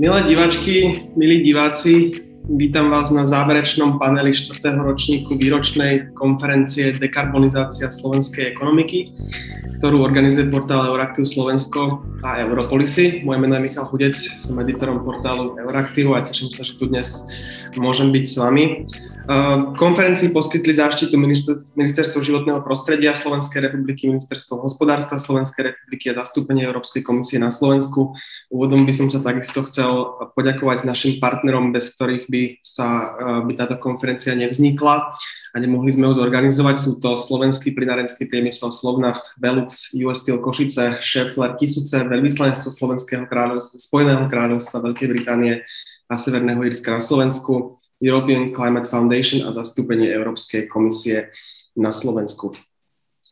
Milé diváčky, milí diváci, vítam vás na záverečnom paneli 4. ročníku výročnej konferencie Dekarbonizácia slovenskej ekonomiky, ktorú organizuje portál Euraktiv Slovensko a Europolisy. Moje meno je Michal Hudec, som editorom portálu Euraktivu a teším sa, že tu dnes môžem byť s vami. Konferencii poskytli záštitu Ministerstvo životného prostredia Slovenskej republiky, Ministerstvo hospodárstva Slovenskej republiky a zastúpenie Európskej komisie na Slovensku. Úvodom by som sa takisto chcel poďakovať našim partnerom, bez ktorých by, sa, by táto konferencia nevznikla a nemohli sme ju zorganizovať. Sú to Slovenský plinárenský priemysel Slovnaft, Velux, US Steel Košice, Scheffler, Kisuce, veľvyslanectvo Slovenského kráľovstva, Spojeného kráľovstva Veľkej Británie a Severného Írska na Slovensku, European Climate Foundation a zastúpenie Európskej komisie na Slovensku.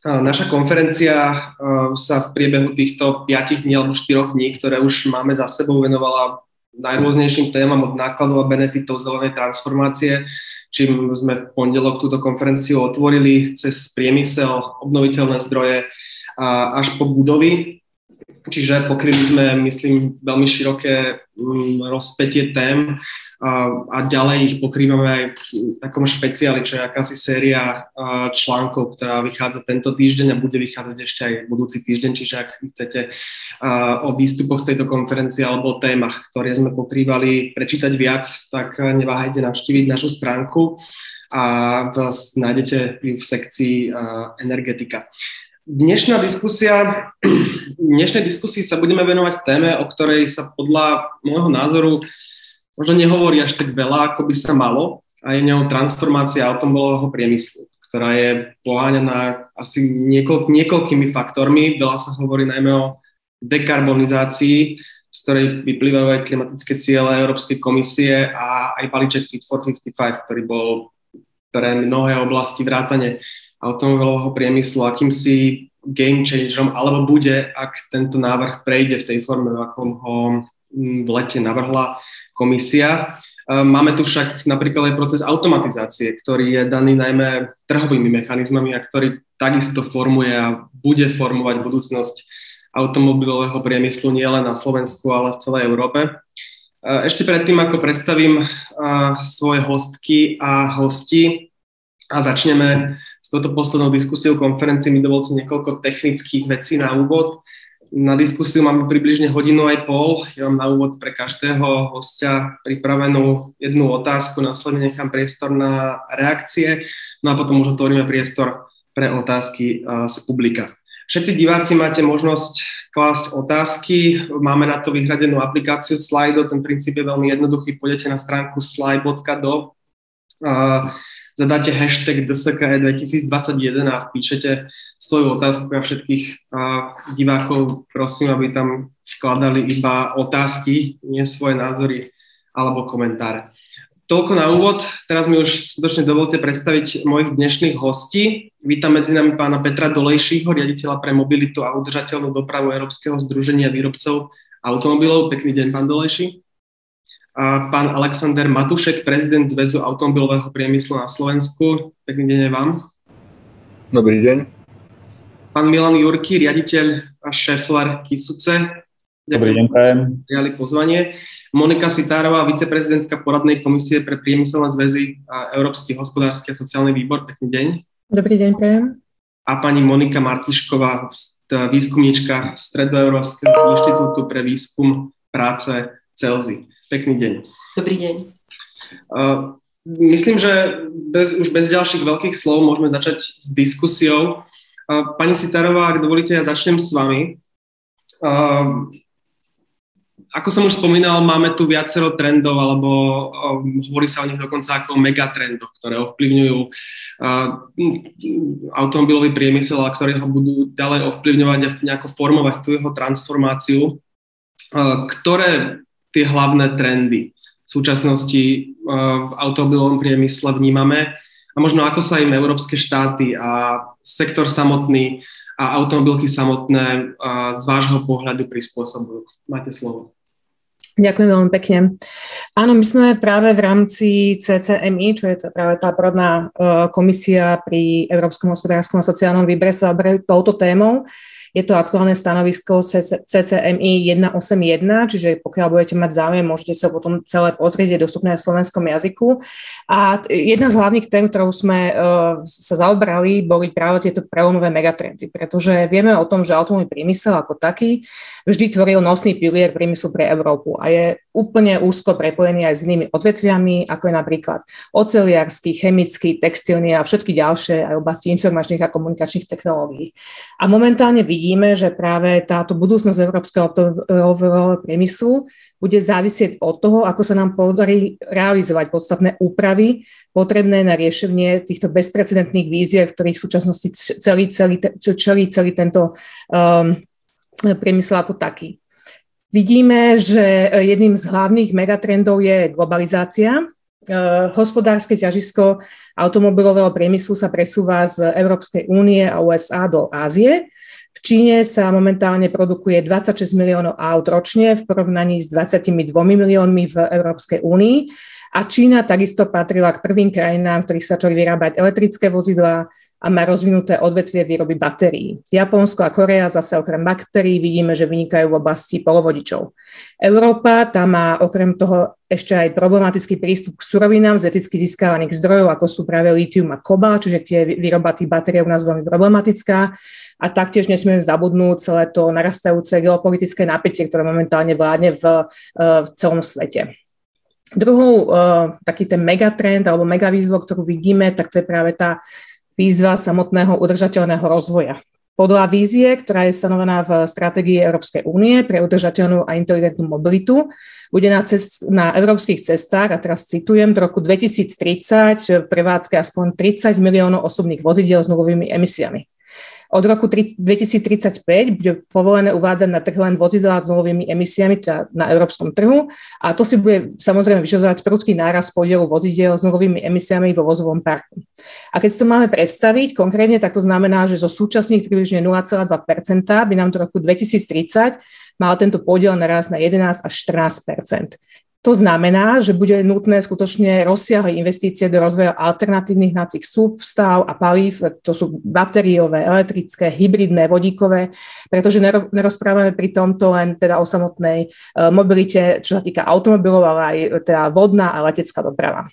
Naša konferencia sa v priebehu týchto 5 dní alebo 4 dní, ktoré už máme za sebou, venovala najrôznejším témam od nákladov a benefitov zelenej transformácie, čím sme v pondelok túto konferenciu otvorili cez priemysel, obnoviteľné zdroje až po budovy. Čiže pokryli sme, myslím, veľmi široké mm, rozpetie tém a, a ďalej ich pokrývame aj v takom špeciáli, čo je akási séria článkov, ktorá vychádza tento týždeň a bude vychádzať ešte aj budúci týždeň, čiže ak chcete o výstupoch tejto konferencie alebo o témach, ktoré sme pokrývali, prečítať viac, tak neváhajte navštíviť našu stránku a vás nájdete v sekcii energetika. Dnešná diskusia, dnešnej diskusii sa budeme venovať téme, o ktorej sa podľa môjho názoru možno nehovorí až tak veľa, ako by sa malo a je ňou transformácia automobilového priemyslu, ktorá je poháňaná asi niekoľ, niekoľkými faktormi. Veľa sa hovorí najmä o dekarbonizácii, z ktorej vyplývajú aj klimatické ciele Európskej komisie a aj balíček Fit for 55, ktorý bol pre mnohé oblasti vrátane automobilového priemyslu akýmsi game changerom, alebo bude, ak tento návrh prejde v tej forme, v akom ho v lete navrhla komisia. E, máme tu však napríklad aj proces automatizácie, ktorý je daný najmä trhovými mechanizmami a ktorý takisto formuje a bude formovať budúcnosť automobilového priemyslu nielen na Slovensku, ale v celej Európe. E, ešte predtým, ako predstavím e, svoje hostky a hosti a začneme s touto poslednou diskusiou konferencii, mi dovolte niekoľko technických vecí na úvod. Na diskusiu máme približne hodinu aj pol. Ja mám na úvod pre každého hostia pripravenú jednu otázku, následne nechám priestor na reakcie, no a potom už otvoríme priestor pre otázky z publika. Všetci diváci máte možnosť klásť otázky. Máme na to vyhradenú aplikáciu Slido. Ten princíp je veľmi jednoduchý. Pôjdete na stránku slide.do zadáte hashtag DSKE 2021 a vpíšete svoju otázku a všetkých divákov prosím, aby tam vkladali iba otázky, nie svoje názory alebo komentáre. Toľko na úvod. Teraz mi už skutočne dovolte predstaviť mojich dnešných hostí. Vítam medzi nami pána Petra Dolejšího, riaditeľa pre mobilitu a udržateľnú dopravu Európskeho združenia výrobcov automobilov. Pekný deň, pán Dolejší a pán Alexander Matušek, prezident Zväzu automobilového priemyslu na Slovensku. Pekný deň aj vám. Dobrý deň. Pán Milan Jurky, riaditeľ a šéflar Kisuce. Dobrý deň, prajem. Prijali pozvanie. Monika Sitárová, viceprezidentka poradnej komisie pre priemyselné zväzy a Európsky hospodársky a sociálny výbor. Pekný deň. Dobrý deň, prajem. A pani Monika Martišková, výskumníčka Stredoeurópskeho inštitútu pre výskum práce Celzy. Pekný deň. Dobrý deň. Uh, myslím, že bez, už bez ďalších veľkých slov môžeme začať s diskusiou. Uh, pani Sitarová, ak dovolíte, ja začnem s vami. Uh, ako som už spomínal, máme tu viacero trendov, alebo um, hovorí sa o nich dokonca ako megatrendoch, ktoré ovplyvňujú uh, automobilový priemysel a ktoré ho budú ďalej ovplyvňovať a nejako formovať tú jeho transformáciu. Ktoré tie hlavné trendy v súčasnosti eh, v automobilovom priemysle vnímame a možno ako sa im európske štáty a sektor samotný a automobilky samotné eh, z vášho pohľadu prispôsobujú. Máte slovo. Ďakujem veľmi pekne. Áno, my sme práve v rámci CCMI, čo je to práve tá porodná komisia pri Európskom hospodárskom a sociálnom výbere, sa touto témou. Je to aktuálne stanovisko CCMI 181, čiže pokiaľ budete mať záujem, môžete sa potom celé pozrieť, je dostupné v slovenskom jazyku. A jedna z hlavných tém, ktorou sme uh, sa zaobrali, boli práve tieto prelomové megatrendy, pretože vieme o tom, že automobilový priemysel ako taký vždy tvoril nosný pilier priemyslu pre Európu a je úplne úzko prepojený aj s inými odvetviami, ako je napríklad oceliarský, chemický, textilný a všetky ďalšie aj oblasti informačných a komunikačných technológií. A momentálne vidíme, vidíme, že práve táto budúcnosť európskeho automobilového priemyslu bude závisieť od toho, ako sa nám podarí realizovať podstatné úpravy potrebné na riešenie týchto bezprecedentných víziev, ktorých v súčasnosti celý, celý, celý, celý tento um, priemysel ako taký. Vidíme, že jedným z hlavných megatrendov je globalizácia. Uh, hospodárske ťažisko automobilového priemyslu sa presúva z Európskej únie a USA do Ázie v Číne sa momentálne produkuje 26 miliónov aut ročne v porovnaní s 22 miliónmi v Európskej únii. A Čína takisto patrila k prvým krajinám, v ktorých sa začali vyrábať elektrické vozidlá a má rozvinuté odvetvie výroby batérií. Japonsko a Korea zase okrem batérií vidíme, že vynikajú v oblasti polovodičov. Európa tam má okrem toho ešte aj problematický prístup k surovinám z eticky získavaných zdrojov, ako sú práve litium a kobalt, čiže tie výroba tých batérií u nás veľmi problematická. A taktiež nesmieme zabudnúť celé to narastajúce geopolitické napätie, ktoré momentálne vládne v, eh, v celom svete. Druhou, uh, taký ten megatrend alebo megavýzvo, ktorú vidíme, tak to je práve tá výzva samotného udržateľného rozvoja. Podľa vízie, ktorá je stanovená v stratégii Európskej únie pre udržateľnú a inteligentnú mobilitu, bude na, cest, na európskych cestách, a teraz citujem, do roku 2030 v prevádzke aspoň 30 miliónov osobných vozidel s nulovými emisiami. Od roku 2035 bude povolené uvádzať na trh len vozidlá s nulovými emisiami teda na európskom trhu a to si bude samozrejme vyžadovať prudký náraz podielu vozidel s nulovými emisiami vo vozovom parku. A keď si to máme predstaviť konkrétne, tak to znamená, že zo súčasných približne 0,2% by nám do roku 2030 mal tento podiel naraz na 11 až 14 to znamená, že bude nutné skutočne rozsiahle investície do rozvoja alternatívnych hnacích sústav a palív, to sú batériové, elektrické, hybridné, vodíkové, pretože nerozprávame pri tomto len teda o samotnej e, mobilite, čo sa týka automobilov, ale aj teda vodná a letecká doprava.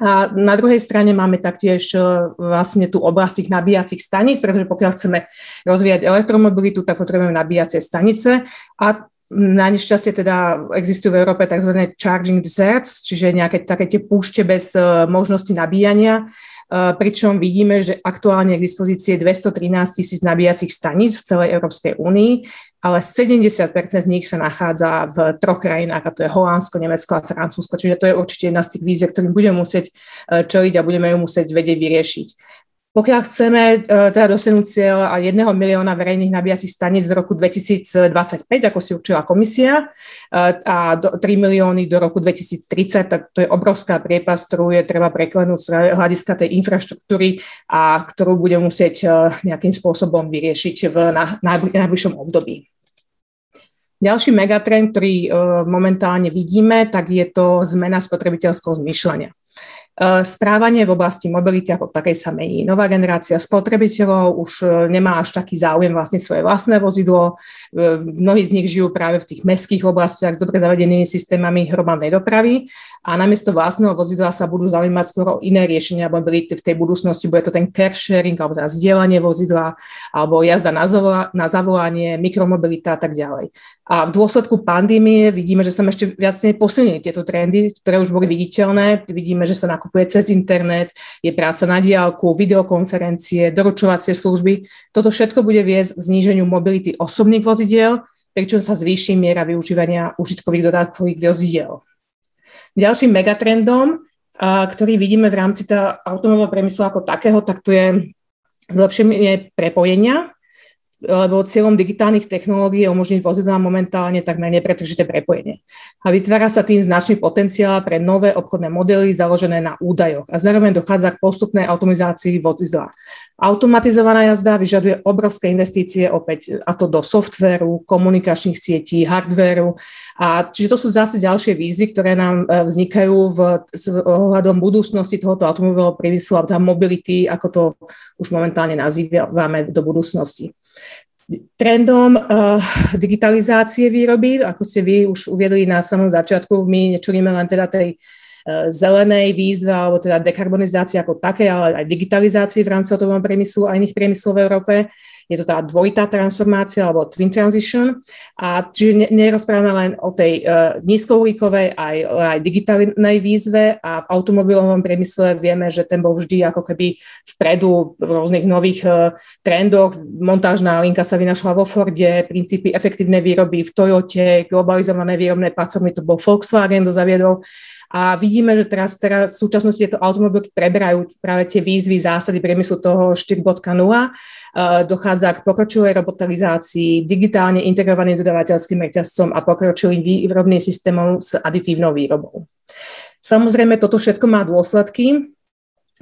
A na druhej strane máme taktiež e, vlastne tú oblasť tých nabíjacích staníc, pretože pokiaľ chceme rozvíjať elektromobilitu, tak potrebujeme nabíjacie stanice a na nešťastie teda existujú v Európe tzv. charging deserts, čiže nejaké také tie púšte bez uh, možnosti nabíjania, uh, pričom vidíme, že aktuálne k dispozícii 213 tisíc nabíjacích staníc v celej Európskej únii, ale 70% z nich sa nachádza v troch krajinách, a to je Holandsko, Nemecko a Francúzsko, čiže to je určite jedna z tých vízie, ktorým budeme musieť uh, čeliť a budeme ju musieť vedieť vyriešiť. Pokiaľ chceme uh, teda dosiahnuť cieľ a jedného milióna verejných nabíjacích staníc z roku 2025, ako si určila komisia, uh, a do, 3 milióny do roku 2030, tak to je obrovská priepas, ktorú je treba preklenúť z hľadiska tej infraštruktúry a ktorú bude musieť uh, nejakým spôsobom vyriešiť v na, najbližšom období. Ďalší megatrend, ktorý momentálne vidíme, tak je to zmena spotrebiteľského zmýšľania. E, správanie v oblasti mobility ako takej sa mení. Nová generácia spotrebiteľov už e, nemá až taký záujem vlastne svoje vlastné vozidlo. E, mnohí z nich žijú práve v tých mestských oblastiach s dobre zavedenými systémami hromadnej dopravy a namiesto vlastného vozidla sa budú zaujímať skôr o iné riešenia mobility v tej budúcnosti. Bude to ten car sharing alebo teda zdieľanie vozidla alebo jazda na zavolanie, mikromobilita a tak ďalej. A v dôsledku pandémie vidíme, že sa ešte viac posilnili tieto trendy, ktoré už boli viditeľné. Vidíme, že sa nakupuje cez internet, je práca na diálku, videokonferencie, doručovacie služby. Toto všetko bude viesť k zníženiu mobility osobných vozidiel, pričom sa zvýši miera využívania užitkových dodatkových vozidiel. Ďalším megatrendom, ktorý vidíme v rámci automobilového priemyslu ako takého, tak to je zlepšenie prepojenia lebo cieľom digitálnych technológií je umožniť vozidlám momentálne takmer nepretržité prepojenie. A vytvára sa tým značný potenciál pre nové obchodné modely založené na údajoch a zároveň dochádza k postupnej automatizácii vozidla. Automatizovaná jazda vyžaduje obrovské investície opäť a to do softvéru, komunikačných sietí, hardvéru. A čiže to sú zase ďalšie výzvy, ktoré nám e, vznikajú v, s ohľadom budúcnosti tohoto automobilového priemyslu a mobility, ako to už momentálne nazývame do budúcnosti. Trendom uh, digitalizácie výroby, ako ste vy už uviedli na samom začiatku, my nečulíme len teda tej uh, zelenej výzve, alebo teda dekarbonizácie ako také, ale aj digitalizácie v rámci automobilového priemyslu a iných priemyslov v Európe je to tá dvojitá transformácia alebo twin transition. A čiže nerozprávame len o tej uh, nízkouhlíkovej aj, aj digitálnej výzve a v automobilovom priemysle vieme, že ten bol vždy ako keby vpredu v rôznych nových uh, trendoch. Montážna linka sa vynašla vo Forde, princípy efektívnej výroby v Toyote, globalizované výrobné platformy, to bol Volkswagen, to zaviedol. A vidíme, že teraz, teraz v súčasnosti tieto automobilky preberajú práve tie výzvy, zásady priemyslu toho 4.0 dochádza k pokročilej robotizácii, digitálne integrovaným dodavateľským reťazcom a pokročilým výrobným systémom s aditívnou výrobou. Samozrejme, toto všetko má dôsledky.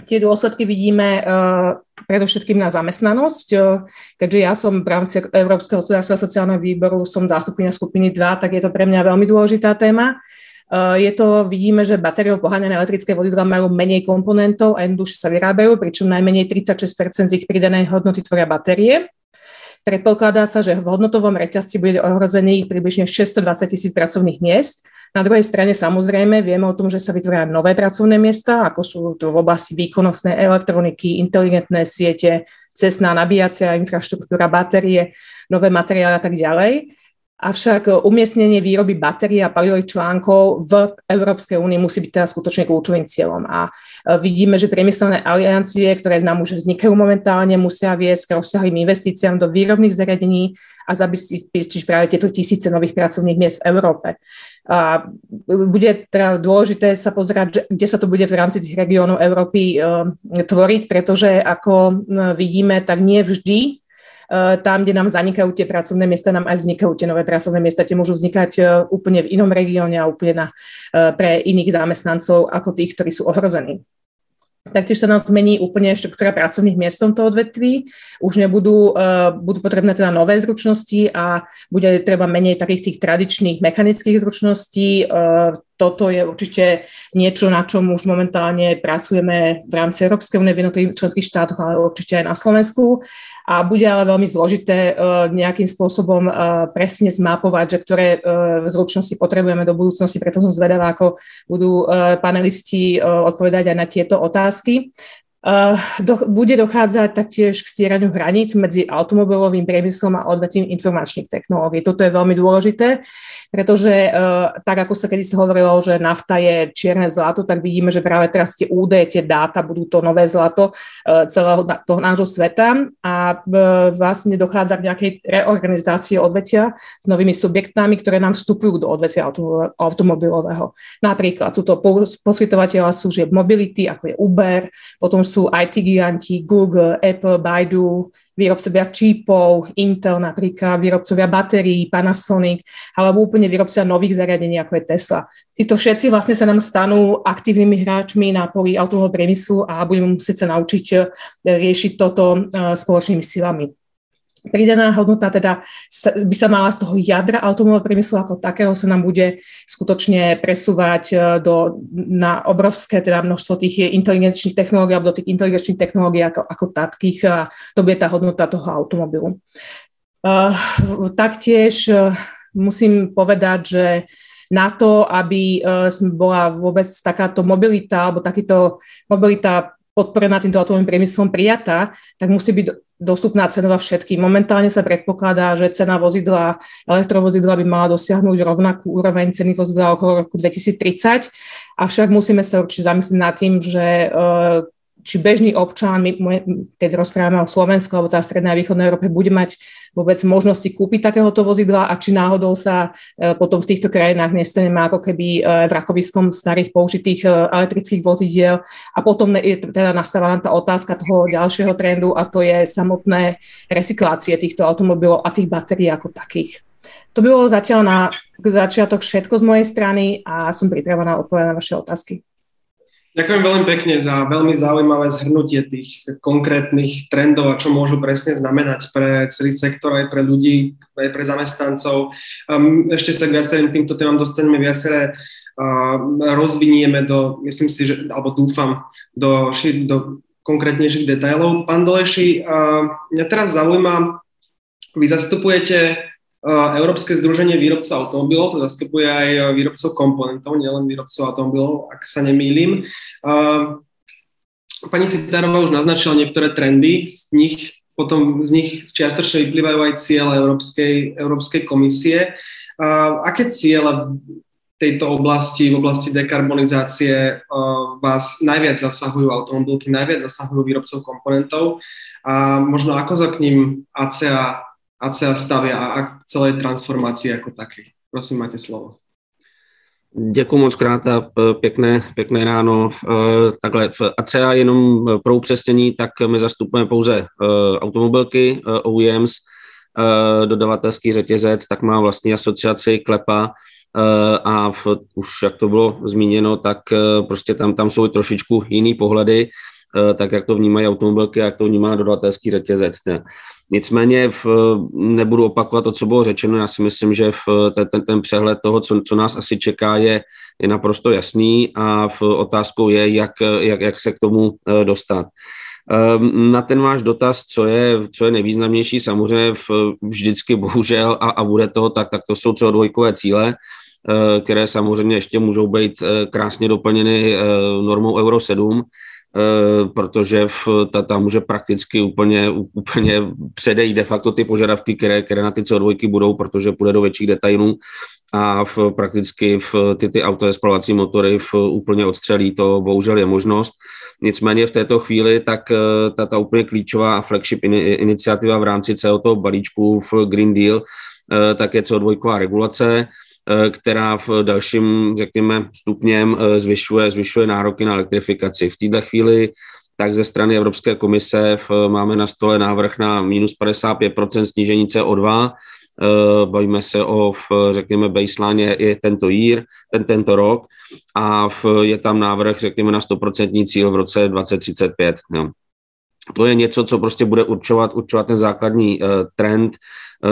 Tie dôsledky vidíme uh, predovšetkým na zamestnanosť, uh, keďže ja som v rámci Európskeho hospodárskeho sociálneho výboru, som zástupkynia skupiny 2, tak je to pre mňa veľmi dôležitá téma. Uh, je to, vidíme, že batériou poháňané elektrické vozidla majú menej komponentov a jednoduchšie sa vyrábajú, pričom najmenej 36% z ich pridanej hodnoty tvoria batérie. Predpokladá sa, že v hodnotovom reťazci bude ohrozených približne 620 tisíc pracovných miest. Na druhej strane samozrejme vieme o tom, že sa vytvoria nové pracovné miesta, ako sú to v oblasti výkonnostnej elektroniky, inteligentné siete, cestná nabíjacia infraštruktúra, batérie, nové materiály a tak ďalej. Avšak umiestnenie výroby batérií a palivových článkov v Európskej únii musí byť teraz skutočne kľúčovým cieľom. A e, vidíme, že priemyselné aliancie, ktoré nám už vznikajú momentálne, musia viesť k rozsiahlým investíciám do výrobných zariadení a zabezpečiť práve tieto tisíce nových pracovných miest v Európe. A bude teda dôležité sa pozerať, kde sa to bude v rámci tých regiónov Európy tvoriť, pretože ako vidíme, tak nie vždy tam, kde nám zanikajú tie pracovné miesta, nám aj vznikajú tie nové pracovné miesta. Tie môžu vznikať eh, úplne v inom regióne a úplne na, eh, pre iných zamestnancov ako tých, ktorí sú ohrození. Taktiež sa nám zmení úplne štruktúra pracovných miest v tomto odvetví. Už nebudú budú potrebné teda nové zručnosti a bude treba menej takých tých tradičných mechanických zručností. Toto je určite niečo, na čom už momentálne pracujeme v rámci Európskej únie v jednotlivých členských štátoch, ale určite aj na Slovensku. A bude ale veľmi zložité uh, nejakým spôsobom uh, presne zmapovať, že ktoré uh, zručnosti potrebujeme do budúcnosti, preto som zvedavá, ako budú panelisti odpovedať aj na tieto otázky. Uh, do, bude dochádzať taktiež k stieraniu hraníc medzi automobilovým priemyslom a odvetvím informačných technológií. Toto je veľmi dôležité, pretože uh, tak ako sa kedy sa hovorilo, že nafta je čierne zlato, tak vidíme, že práve teraz tie údaje, tie dáta budú to nové zlato uh, celého toho nášho sveta a uh, vlastne dochádza k nejakej reorganizácii odvetia s novými subjektami, ktoré nám vstupujú do odvetvia automobilového. Napríklad sú to poskytovateľa služieb mobility, ako je Uber, potom sú IT giganti, Google, Apple, Baidu, výrobcovia čípov, Intel napríklad, výrobcovia batérií, Panasonic, alebo úplne výrobcovia nových zariadení, ako je Tesla. Títo všetci vlastne sa nám stanú aktívnymi hráčmi na poli automobilového priemyslu a budeme musieť sa naučiť riešiť toto eh, spoločnými silami. Pridaná hodnota teda by sa mala z toho jadra automobilového priemyslu ako takého sa nám bude skutočne presúvať e, do, na obrovské teda množstvo tých inteligenčných technológií alebo do tých inteligenčných technológií ako, ako takých a to bude tá hodnota toho automobilu. Uh, taktiež uh, musím povedať, že na to, aby bola vôbec takáto mobilita alebo takýto mobilita podporená týmto automobilovým priemyslom prijatá, tak musí byť dostupná cenová všetkým. Momentálne sa predpokladá, že cena vozidla, elektrovozidla by mala dosiahnuť rovnakú úroveň ceny vozidla okolo roku 2030, avšak musíme sa určite zamyslieť nad tým, že e, či bežný občan, keď rozprávame o Slovensku alebo tá stredná a východná Európe, bude mať vôbec možnosti kúpiť takéhoto vozidla a či náhodou sa e, potom v týchto krajinách nestaneme ako keby v rakoviskom starých použitých elektrických vozidiel a potom je teda nastáva tá otázka toho ďalšieho trendu a to je samotné recyklácie týchto automobilov a tých batérií ako takých. To by bolo zatiaľ na začiatok všetko z mojej strany a som pripravená odpovedať na vaše otázky. Ďakujem veľmi pekne za veľmi zaujímavé zhrnutie tých konkrétnych trendov a čo môžu presne znamenať pre celý sektor, aj pre ľudí, aj pre zamestnancov. Ešte sa k viacerým týmto témam dostaneme viaceré rozvinieme do, myslím si, že, alebo dúfam, do, do konkrétnejších detailov. Pán Doleši, mňa teraz zaujíma, vy zastupujete Európske združenie výrobcov automobilov, to zastupuje aj výrobcov komponentov, nielen výrobcov automobilov, ak sa nemýlim. Pani Sitárová už naznačila niektoré trendy, z nich potom z nich čiastočne vyplývajú aj ciele Európskej, Európskej komisie. Aké ciele tejto oblasti, v oblasti dekarbonizácie vás najviac zasahujú automobilky, najviac zasahujú výrobcov komponentov a možno ako sa k ním ACA ACA stavia a k celej transformácii jako taky. Prosím, máte slovo. Děkuji moc krát a pěkné, pěkné ráno. E, takhle v ACA jenom pro upřesnění, tak my zastupujeme pouze e, automobilky, e, OEMs, dodavatelský řetězec, tak má vlastní asociaci Klepa a v, už jak to bylo zmíněno, tak prostě tam, tam jsou trošičku jiný pohledy, tak jak to vnímají automobilky, jak to vnímá dodavatelský řetězec. Ne. Nicméně v, nebudu opakovat to, co bylo řečeno. Já si myslím, že v, ten, ten přehled toho, co, co nás asi čeká, je, je naprosto jasný a v otázkou je, jak, jak, jak se k tomu eh, dostat. Ehm, na ten váš dotaz, co je, co je nejvýznamnější, samozřejmě vždycky bohužel a, a bude to tak, tak to jsou CO2 cíle, eh, které samozřejmě ještě můžou být eh, krásně doplněny normou Euro 7, Eh, protože v, ta, ta může prakticky úplně, úplně předejít de facto ty požadavky, které, které na ty CO2 budou, protože půjde do větších detailů a v, prakticky v, ty, ty autoespalovací motory v, úplně odstřelí, to bohužel je možnost. Nicméně v této chvíli tak eh, ta, ta úplně klíčová flagship in, iniciativa v rámci celého toho balíčku v Green Deal eh, tak je CO2 regulace, která v dalším, řekněme, stupněm eh, zvyšuje, zvyšuje nároky na elektrifikaci. V této chvíli tak ze strany Evropské komise máme na stole návrh na minus 55% snížení CO2. Eh, bavíme se o, řekněme, baseline je tento year, ten, tento rok a je tam návrh, řekněme, na 100% cíl v roce 2035. No. To je něco, co prostě bude určovat, určovat ten základní trend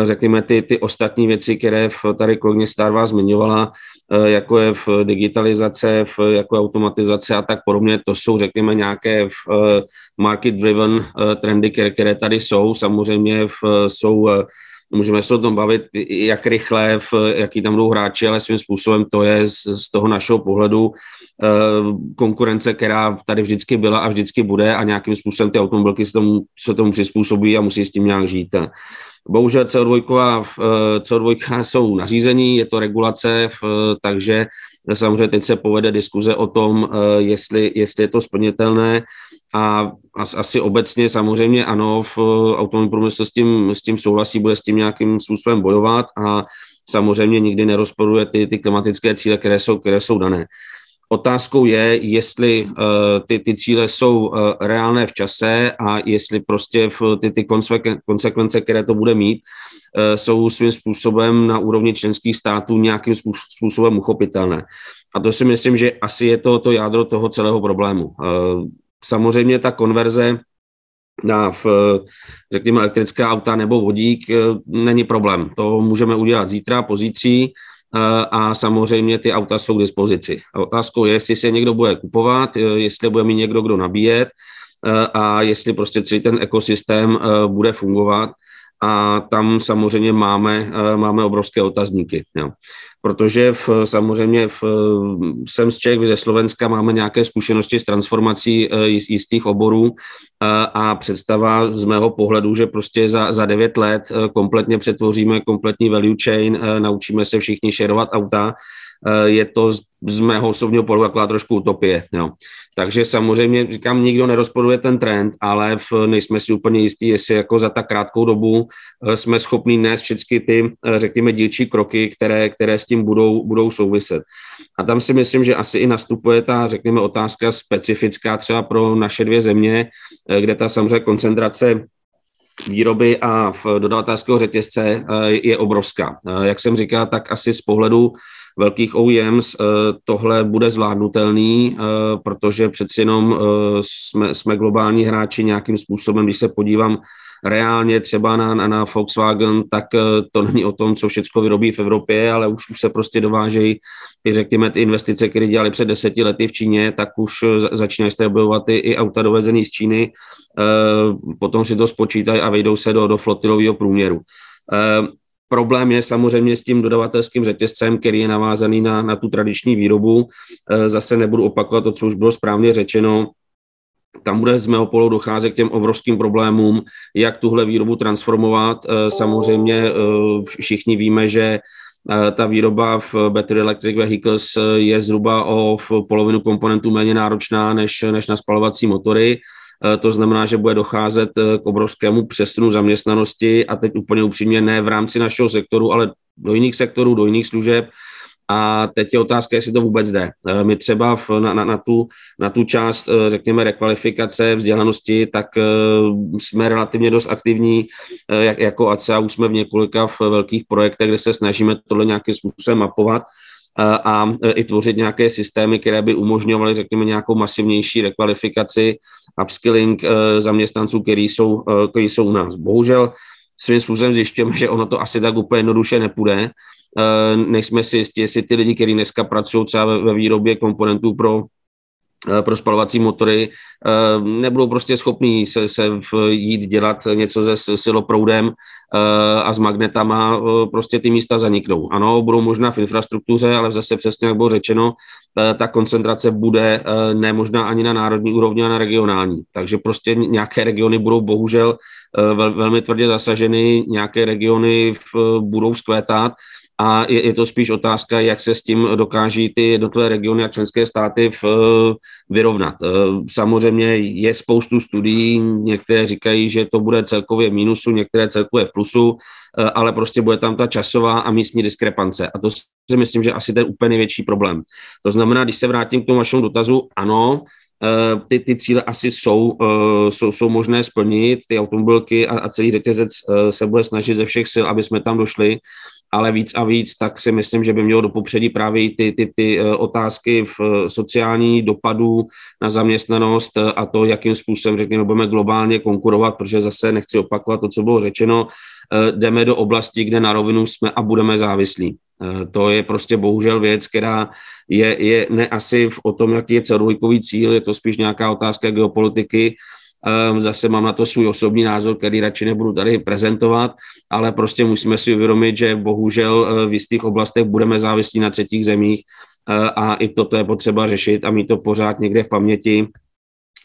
řekněme, ty, ty ostatní věci, které v, tady kolegyně Starva zmiňovala, eh, jako je v digitalizace, v, jako automatizace a tak podobně, to jsou, řekněme, nějaké eh, market-driven trendy, které, které tady jsou. Samozřejmě v, jsou můžeme se o tom bavit, jak rychle, v, jaký tam budou hráči, ale svým způsobem to je z, z toho našeho pohledu konkurence, která tady vždycky byla a vždycky bude a nějakým způsobem ty automobilky se tomu, se tomu přizpůsobí a musí s tím nějak žít. Bohužel CO2, eh, CO2 jsou nařízení, je to regulace, takže samozřejmě teď se povede diskuze o tom, eh, jestli, jestli je to splnitelné a asi obecně samozřejmě ano, v automobilním průmyslu s tím, s tím souhlasí, bude s tím nějakým způsobem bojovat a samozřejmě nikdy nerozporuje ty, ty klimatické cíle, které jsou, které jsou dané. Otázkou je, jestli uh, ty, ty cíle jsou uh, reálné v čase a jestli prostě v, ty, ty konsekvence, které to bude mít, uh, jsou svým způsobem na úrovni členských států nějakým způsobem uchopitelné. A to si myslím, že asi je to, to jádro toho celého problému. Samozřejmě ta konverze na, v, řekněme, elektrická auta nebo vodík není problém. To můžeme udělat zítra, pozítří, a samozřejmě ty auta jsou k dispozici. Otázkou je, jestli se někdo bude kupovat, jestli bude mít někdo, kdo nabíjet a jestli prostě celý ten ekosystém bude fungovat a tam samozřejmě máme, máme obrovské otazníky. Jo protože v, samozřejmě v, jsem z Čech, ze Slovenska máme nějaké zkušenosti s transformací e, jistých oborů a, a představa z mého pohledu, že prostě za, za 9 let kompletně přetvoříme kompletní value chain, naučíme se všichni šerovat auta, je to z mého osobního pohledu taková trošku utopie. Jo. Takže samozřejmě, říkám, nikdo nerozporuje ten trend, ale v, nejsme si úplně jistí, jestli jako za tak krátkou dobu jsme schopni nést všechny ty, řekněme, dílčí kroky, které, které s tím budou, budou souviset. A tam si myslím, že asi i nastupuje ta, řekněme, otázka specifická třeba pro naše dvě země, kde ta samozřejmě koncentrace výroby a v dodavatelského řetězce je obrovská. Jak jsem říkal, tak asi z pohledu velkých OEMs eh, tohle bude zvládnutelný, protože přeci jenom jsme, jsme globální hráči nějakým způsobem, když se podívám reálně třeba na, na, na Volkswagen, tak eh, to není o tom, co všechno vyrobí v Evropě, ale už, už se prostě dovážejí i řekněme ty investice, které dělali před deseti lety v Číně, tak už eh, začínají se objevovat i, i auta dovezený z Číny, eh, potom si to spočítají a vejdou se do, do flotilového průměru. Problém je samozřejmě s tím dodavatelským řetězcem, který je navázaný na, na tu tradiční výrobu. Zase nebudu opakovat to, co už bylo správně řečeno tam bude z mého pohledu docházet k těm obrovským problémům, jak tuhle výrobu transformovat. Eh, samozřejmě eh, všichni víme, že ta výroba v Battery Electric Vehicles je zhruba o polovinu komponentů méně náročná než, než na spalovací motory. To znamená, že bude docházet k obrovskému přesunu zaměstnanosti a teď úplně upřímně ne v rámci našeho sektoru, ale do jiných sektorů, do jiných služeb, a teď je otázka, jestli to vůbec jde. Eh, my třeba na, na, na, tu, na tu část, eh, řekněme, rekvalifikace, vzdělanosti, tak eh, jsme relativně dost aktivní jak, jako ACA, už jsme v několika v velkých projektech, kde se snažíme tohle nějakým způsobem mapovat a i tvořit nějaké systémy, které by umožňovaly, řekněme, nějakou masivnější rekvalifikaci, upskilling zaměstnanců, který jsou, který jsou u nás. Bohužel svým způsobem zjišťujeme, že ono to asi tak úplně jednoduše nepůjde, nejsme si jistí, jestli ty lidi, kteří dneska pracují třeba ve výrobě komponentů pro pro spalovací motory, eh, nebudou prostě schopní se, se jít dělat něco se siloproudem a s magnetama, prostě ty místa zaniknou. Ano, budou možná v infrastruktuře, ale zase přesně, jak bylo řečeno, ta koncentrace bude ne možná ani na národní úrovni, a na regionální. Takže prostě nějaké regiony budou bohužel velmi tvrdě zasaženy, nějaké regiony budou zkvétat a je, je to spíš otázka, jak se s tím dokáží ty jednotlivé regiony a členské státy v, vyrovnat. E, samozřejmě je spoustu studií, některé říkají, že to bude celkově v mínusu, některé celkově plusu, e, ale prostě bude tam ta časová a místní diskrepance. A to si myslím, že asi ten úplně největší problém. To znamená, když se vrátím k tomu vašemu dotazu, ano, ty, ty cíle asi jsou, jsou, jsou možné splnit, ty automobilky a, a celý řetězec se bude snažit ze všech sil, aby jsme tam došli ale víc a víc, tak si myslím, že by mělo do popředí právě ty, ty, ty eh, otázky v eh, sociální dopadu na zaměstnanost eh, a to, jakým způsobem, řekněme, budeme globálně konkurovat, protože zase nechci opakovat to, co bylo řečeno, jdeme do oblasti, kde na rovinu jsme a budeme závislí. To je prostě bohužel věc, která je, je ne asi o tom, jaký je celorojkový cíl, je to spíš nějaká otázka geopolitiky, zase mám na to svůj osobní názor, který radši nebudu tady prezentovat, ale prostě musíme si uvědomit, že bohužel eh, v jistých oblastech budeme závislí na třetích zemích eh, a i toto je potřeba řešit a mít to pořád někde v paměti.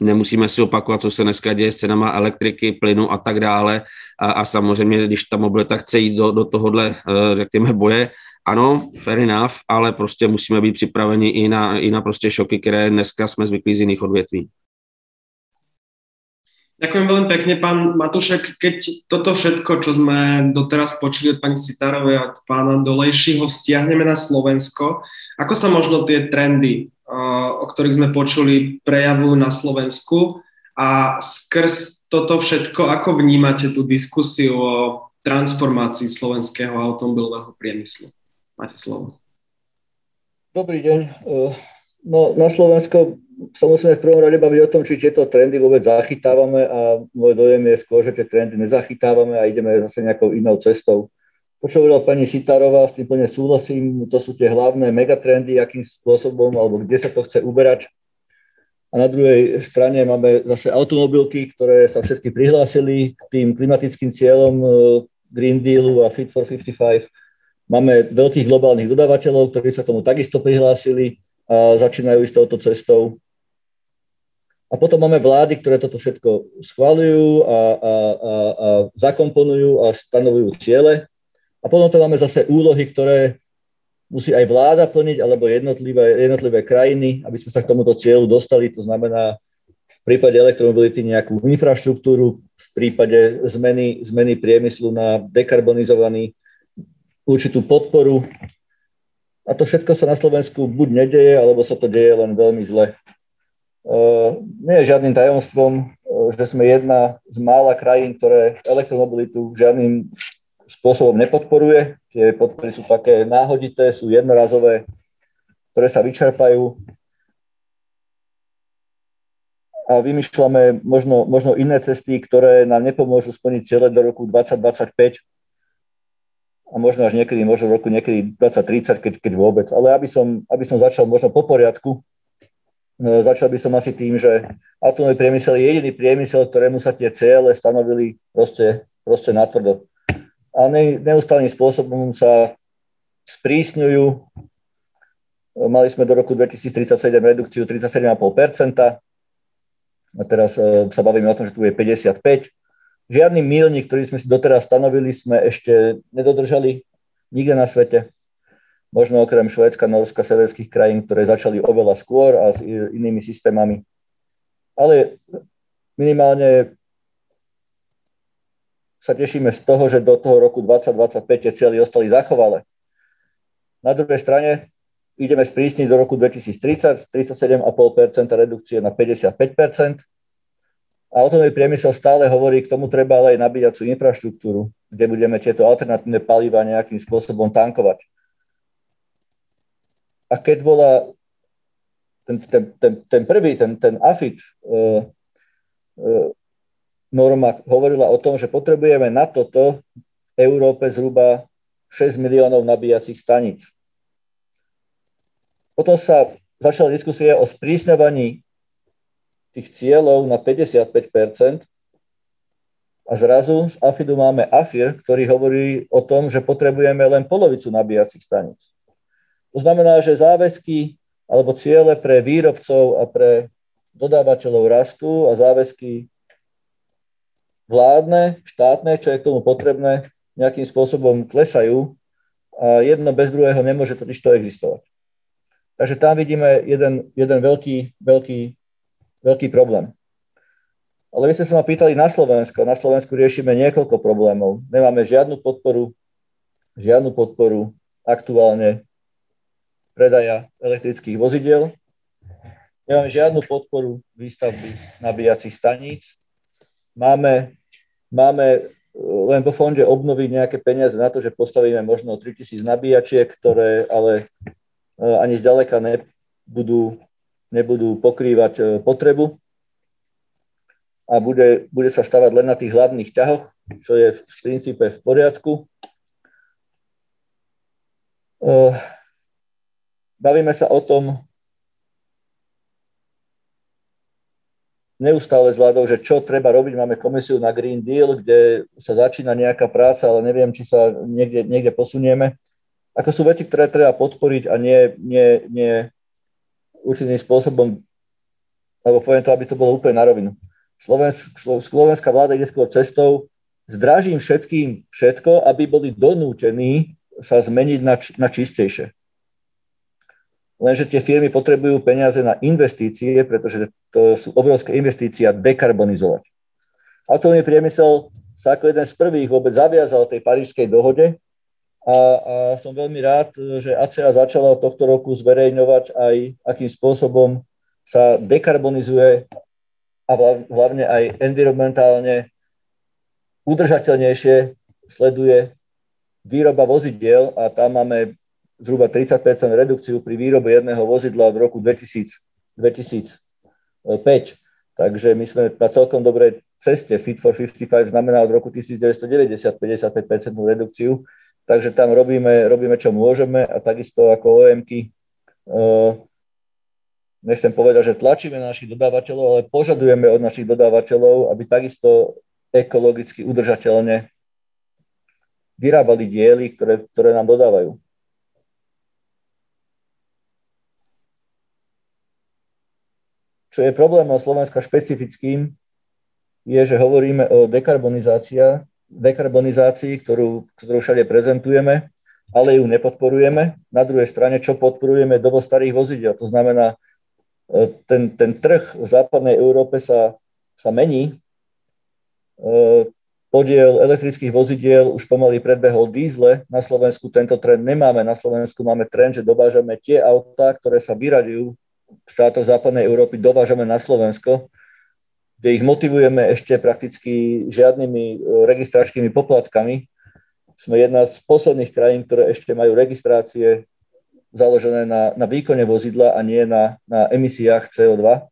Nemusíme si opakovat, co se dneska děje s cenama elektriky, plynu a tak dále. A, a samozřejmě, když ta mobilita chce jít do, do tohohle, eh, řekněme, boje, ano, fair enough, ale prostě musíme být připraveni i na, i na prostě šoky, které dneska jsme zvyklí z jiných odvětví. Ďakujem veľmi pekne, pán Matušek. Keď toto všetko, čo sme doteraz počuli od pani Sitárovej a od pána Dolejšího, vzťahneme na Slovensko, ako sa možno tie trendy, o ktorých sme počuli, prejavujú na Slovensku a skrz toto všetko, ako vnímate tú diskusiu o transformácii slovenského automobilového priemyslu? Máte slovo. Dobrý deň. No, na Slovensko sa musíme v prvom rade baviť o tom, či tieto trendy vôbec zachytávame a môj dojem je skôr, že tie trendy nezachytávame a ideme zase nejakou inou cestou. To, čo hovorila pani Sitárová, s tým plne súhlasím, to sú tie hlavné megatrendy, akým spôsobom alebo kde sa to chce uberať. A na druhej strane máme zase automobilky, ktoré sa všetky prihlásili k tým klimatickým cieľom e, Green Dealu a Fit for 55. Máme veľkých globálnych dodávateľov, ktorí sa tomu takisto prihlásili a začínajú ísť touto cestou. A potom máme vlády, ktoré toto všetko schválujú a, a, a, a zakomponujú a stanovujú ciele. A potom to máme zase úlohy, ktoré musí aj vláda plniť, alebo jednotlivé, jednotlivé krajiny, aby sme sa k tomuto cieľu dostali. To znamená v prípade elektromobility nejakú infraštruktúru, v prípade zmeny, zmeny priemyslu na dekarbonizovaný určitú podporu. A to všetko sa na Slovensku buď nedeje, alebo sa to deje len veľmi zle. Uh, nie je žiadnym tajomstvom, uh, že sme jedna z mála krajín, ktoré elektromobilitu žiadnym spôsobom nepodporuje. Tie podpory sú také náhodité, sú jednorazové, ktoré sa vyčerpajú. A vymýšľame možno, možno iné cesty, ktoré nám nepomôžu splniť cieľe do roku 2025 a možno až niekedy, možno v roku niekedy 2030, keď, keď vôbec. Ale aby som, aby som začal možno po poriadku, e, začal by som asi tým, že atomový priemysel je jediný priemysel, ktorému sa tie ciele stanovili proste, proste natvrdo a ne, neustálým spôsobom sa sprísňujú. Mali sme do roku 2037 redukciu 37,5%, a teraz e, sa bavíme o tom, že tu je 55. Žiadny milník, ktorý sme si doteraz stanovili, sme ešte nedodržali nikde na svete. Možno okrem Švédska, Norska, severských krajín, ktoré začali oveľa skôr a s inými systémami. Ale minimálne sa tešíme z toho, že do toho roku 2025 tie cieľy ostali zachovalé. Na druhej strane ideme sprísniť do roku 2030 37,5% redukcie na 55%. A automobilový priemysel stále hovorí, k tomu treba ale aj nabíjacú infraštruktúru, kde budeme tieto alternatívne paliva nejakým spôsobom tankovať. A keď bola ten, ten, ten, ten prvý, ten, ten AFIT, uh, uh, norma hovorila o tom, že potrebujeme na toto Európe zhruba 6 miliónov nabíjacích staníc. Potom sa začala diskusia o sprísňovaní tých cieľov na 55% a zrazu z AFIDu máme AFIR, ktorý hovorí o tom, že potrebujeme len polovicu nabíjacích staníc. To znamená, že záväzky alebo ciele pre výrobcov a pre dodávateľov rastú a záväzky vládne, štátne, čo je k tomu potrebné, nejakým spôsobom klesajú a jedno bez druhého nemôže totiž to existovať. Takže tam vidíme jeden, jeden veľký, veľký, veľký problém. Ale vy ste sa ma pýtali na Slovensko. Na Slovensku riešime niekoľko problémov. Nemáme žiadnu podporu, žiadnu podporu aktuálne predaja elektrických vozidiel. Nemáme žiadnu podporu výstavby nabíjacích staníc. Máme Máme e, len vo fonde obnoviť nejaké peniaze na to, že postavíme možno 3000 nabíjačiek, ktoré ale e, ani zďaleka nebudú, nebudú pokrývať e, potrebu a bude, bude sa stavať len na tých hlavných ťahoch, čo je v princípe v poriadku. Bavíme sa o tom, neustále s vládou, že čo treba robiť. Máme komisiu na Green Deal, kde sa začína nejaká práca, ale neviem, či sa niekde, niekde posunieme. Ako sú veci, ktoré treba podporiť a nie, nie, nie určitým spôsobom, alebo poviem to, aby to bolo úplne na rovinu. Slovensk, slovenská vláda ide skôr cestou, zdražím všetkým všetko, aby boli donútení sa zmeniť na, na čistejšie lenže tie firmy potrebujú peniaze na investície, pretože to sú obrovské investície a dekarbonizovať. Automobilný priemysel sa ako jeden z prvých vôbec zaviazal tej parížskej dohode a, a som veľmi rád, že ACEA začala tohto roku zverejňovať aj, akým spôsobom sa dekarbonizuje a hlavne aj environmentálne udržateľnejšie sleduje výroba vozidiel a tam máme zhruba 30% redukciu pri výrobe jedného vozidla od roku 2000, 2005. Takže my sme na celkom dobrej ceste. Fit for 55 znamená od roku 1990 55 redukciu. Takže tam robíme, robíme, čo môžeme a takisto ako OMky uh, nechcem povedať, že tlačíme na našich dodávateľov, ale požadujeme od našich dodávateľov, aby takisto ekologicky udržateľne vyrábali diely, ktoré, ktoré nám dodávajú. Čo je problémom Slovenska špecifickým, je, že hovoríme o dekarbonizácii, dekarbonizácii ktorú, ktorú všade prezentujeme, ale ju nepodporujeme. Na druhej strane, čo podporujeme, dovoz starých vozidel. To znamená, e, ten, ten trh v západnej Európe sa, sa mení. E, podiel elektrických vozidiel už pomaly predbehol dízle. Na Slovensku tento trend nemáme. Na Slovensku máme trend, že dovážame tie autá, ktoré sa vyraďujú v štátoch západnej Európy, dovážame na Slovensko, kde ich motivujeme ešte prakticky žiadnymi e, registračnými poplatkami, sme jedna z posledných krajín, ktoré ešte majú registrácie založené na, na výkone vozidla a nie na, na emisiách CO2.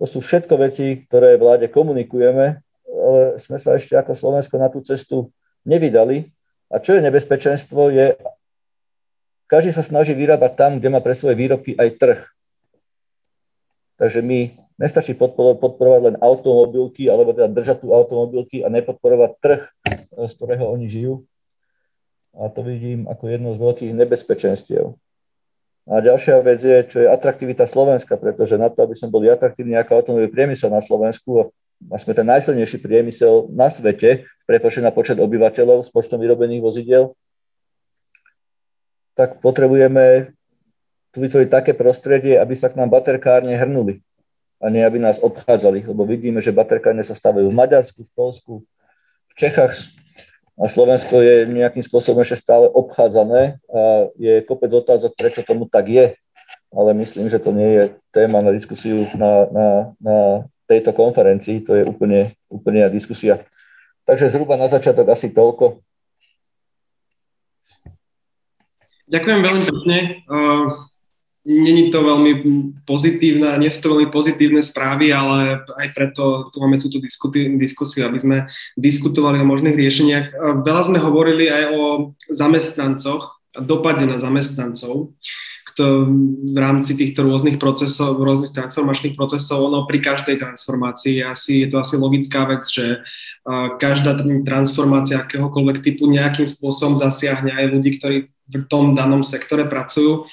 To sú všetko veci, ktoré vláde komunikujeme, ale sme sa ešte ako Slovensko na tú cestu nevydali. A čo je nebezpečenstvo, je, každý sa snaží vyrábať tam, kde má pre svoje výrobky aj trh. Takže my nestačí podporovať len automobilky, alebo teda držať tu automobilky a nepodporovať trh z ktorého oni žijú. A to vidím ako jedno z veľkých nebezpečenstiev. A ďalšia vec je, čo je atraktivita Slovenska, pretože na to, aby sme boli atraktívni ako automobilový priemysel na Slovensku, a sme ten najsilnejší priemysel na svete, prepočte na počet obyvateľov s počtom vyrobených vozidel, tak potrebujeme vytvoriť také prostredie, aby sa k nám baterkárne hrnuli a nie aby nás obchádzali, lebo vidíme, že baterkárne sa stavajú v Maďarsku, v Polsku, v Čechách a Slovensko je nejakým spôsobom ešte stále obchádzané a je kopec otázok, prečo tomu tak je. Ale myslím, že to nie je téma na diskusiu na, na, na tejto konferencii, to je úplne, úplne diskusia. Takže zhruba na začiatok asi toľko. Ďakujem veľmi pekne. Není to veľmi pozitívne, nie sú to veľmi pozitívne správy, ale aj preto tu máme túto diskusiu, aby sme diskutovali o možných riešeniach. Veľa sme hovorili aj o zamestnancoch, dopade na zamestnancov v rámci týchto rôznych procesov, rôznych transformačných procesov, ono pri každej transformácii asi, je to asi logická vec, že každá transformácia akéhokoľvek typu nejakým spôsobom zasiahne aj ľudí, ktorí v tom danom sektore pracujú.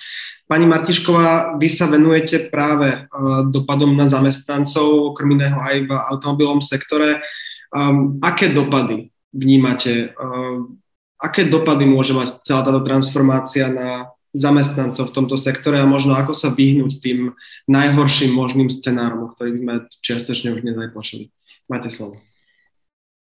Pani Martišková, vy sa venujete práve dopadom na zamestnancov, okrem iného aj v automobilovom sektore. Aké dopady vnímate? Aké dopady môže mať celá táto transformácia na zamestnancov v tomto sektore a možno ako sa vyhnúť tým najhorším možným scenárom, o ktorých sme čiastočne už dnes aj počuli. Máte slovo.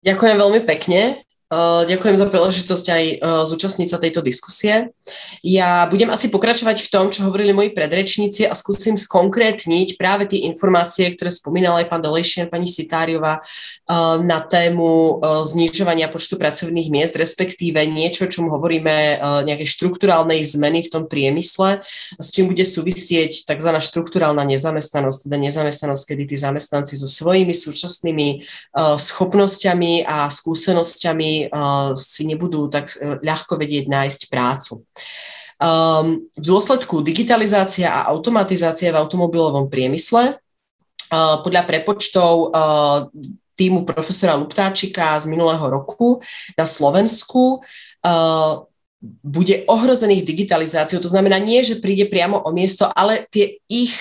Ďakujem veľmi pekne. Ďakujem za príležitosť aj zúčastniť sa tejto diskusie. Ja budem asi pokračovať v tom, čo hovorili moji predrečníci a skúsim skonkrétniť práve tie informácie, ktoré spomínal aj pán Delejšien, pani Sitáriova na tému znižovania počtu pracovných miest, respektíve niečo, čom hovoríme nejaké štruktúrálnej zmeny v tom priemysle, s čím bude súvisieť tzv. štruktúrálna nezamestnanosť, teda nezamestnanosť, kedy tí zamestnanci so svojimi súčasnými schopnosťami a skúsenosťami si nebudú tak e, ľahko vedieť nájsť prácu. Um, v dôsledku digitalizácia a automatizácia v automobilovom priemysle uh, podľa prepočtov uh, týmu profesora Luptáčika z minulého roku na Slovensku uh, bude ohrozených digitalizáciou. To znamená nie, že príde priamo o miesto, ale tie ich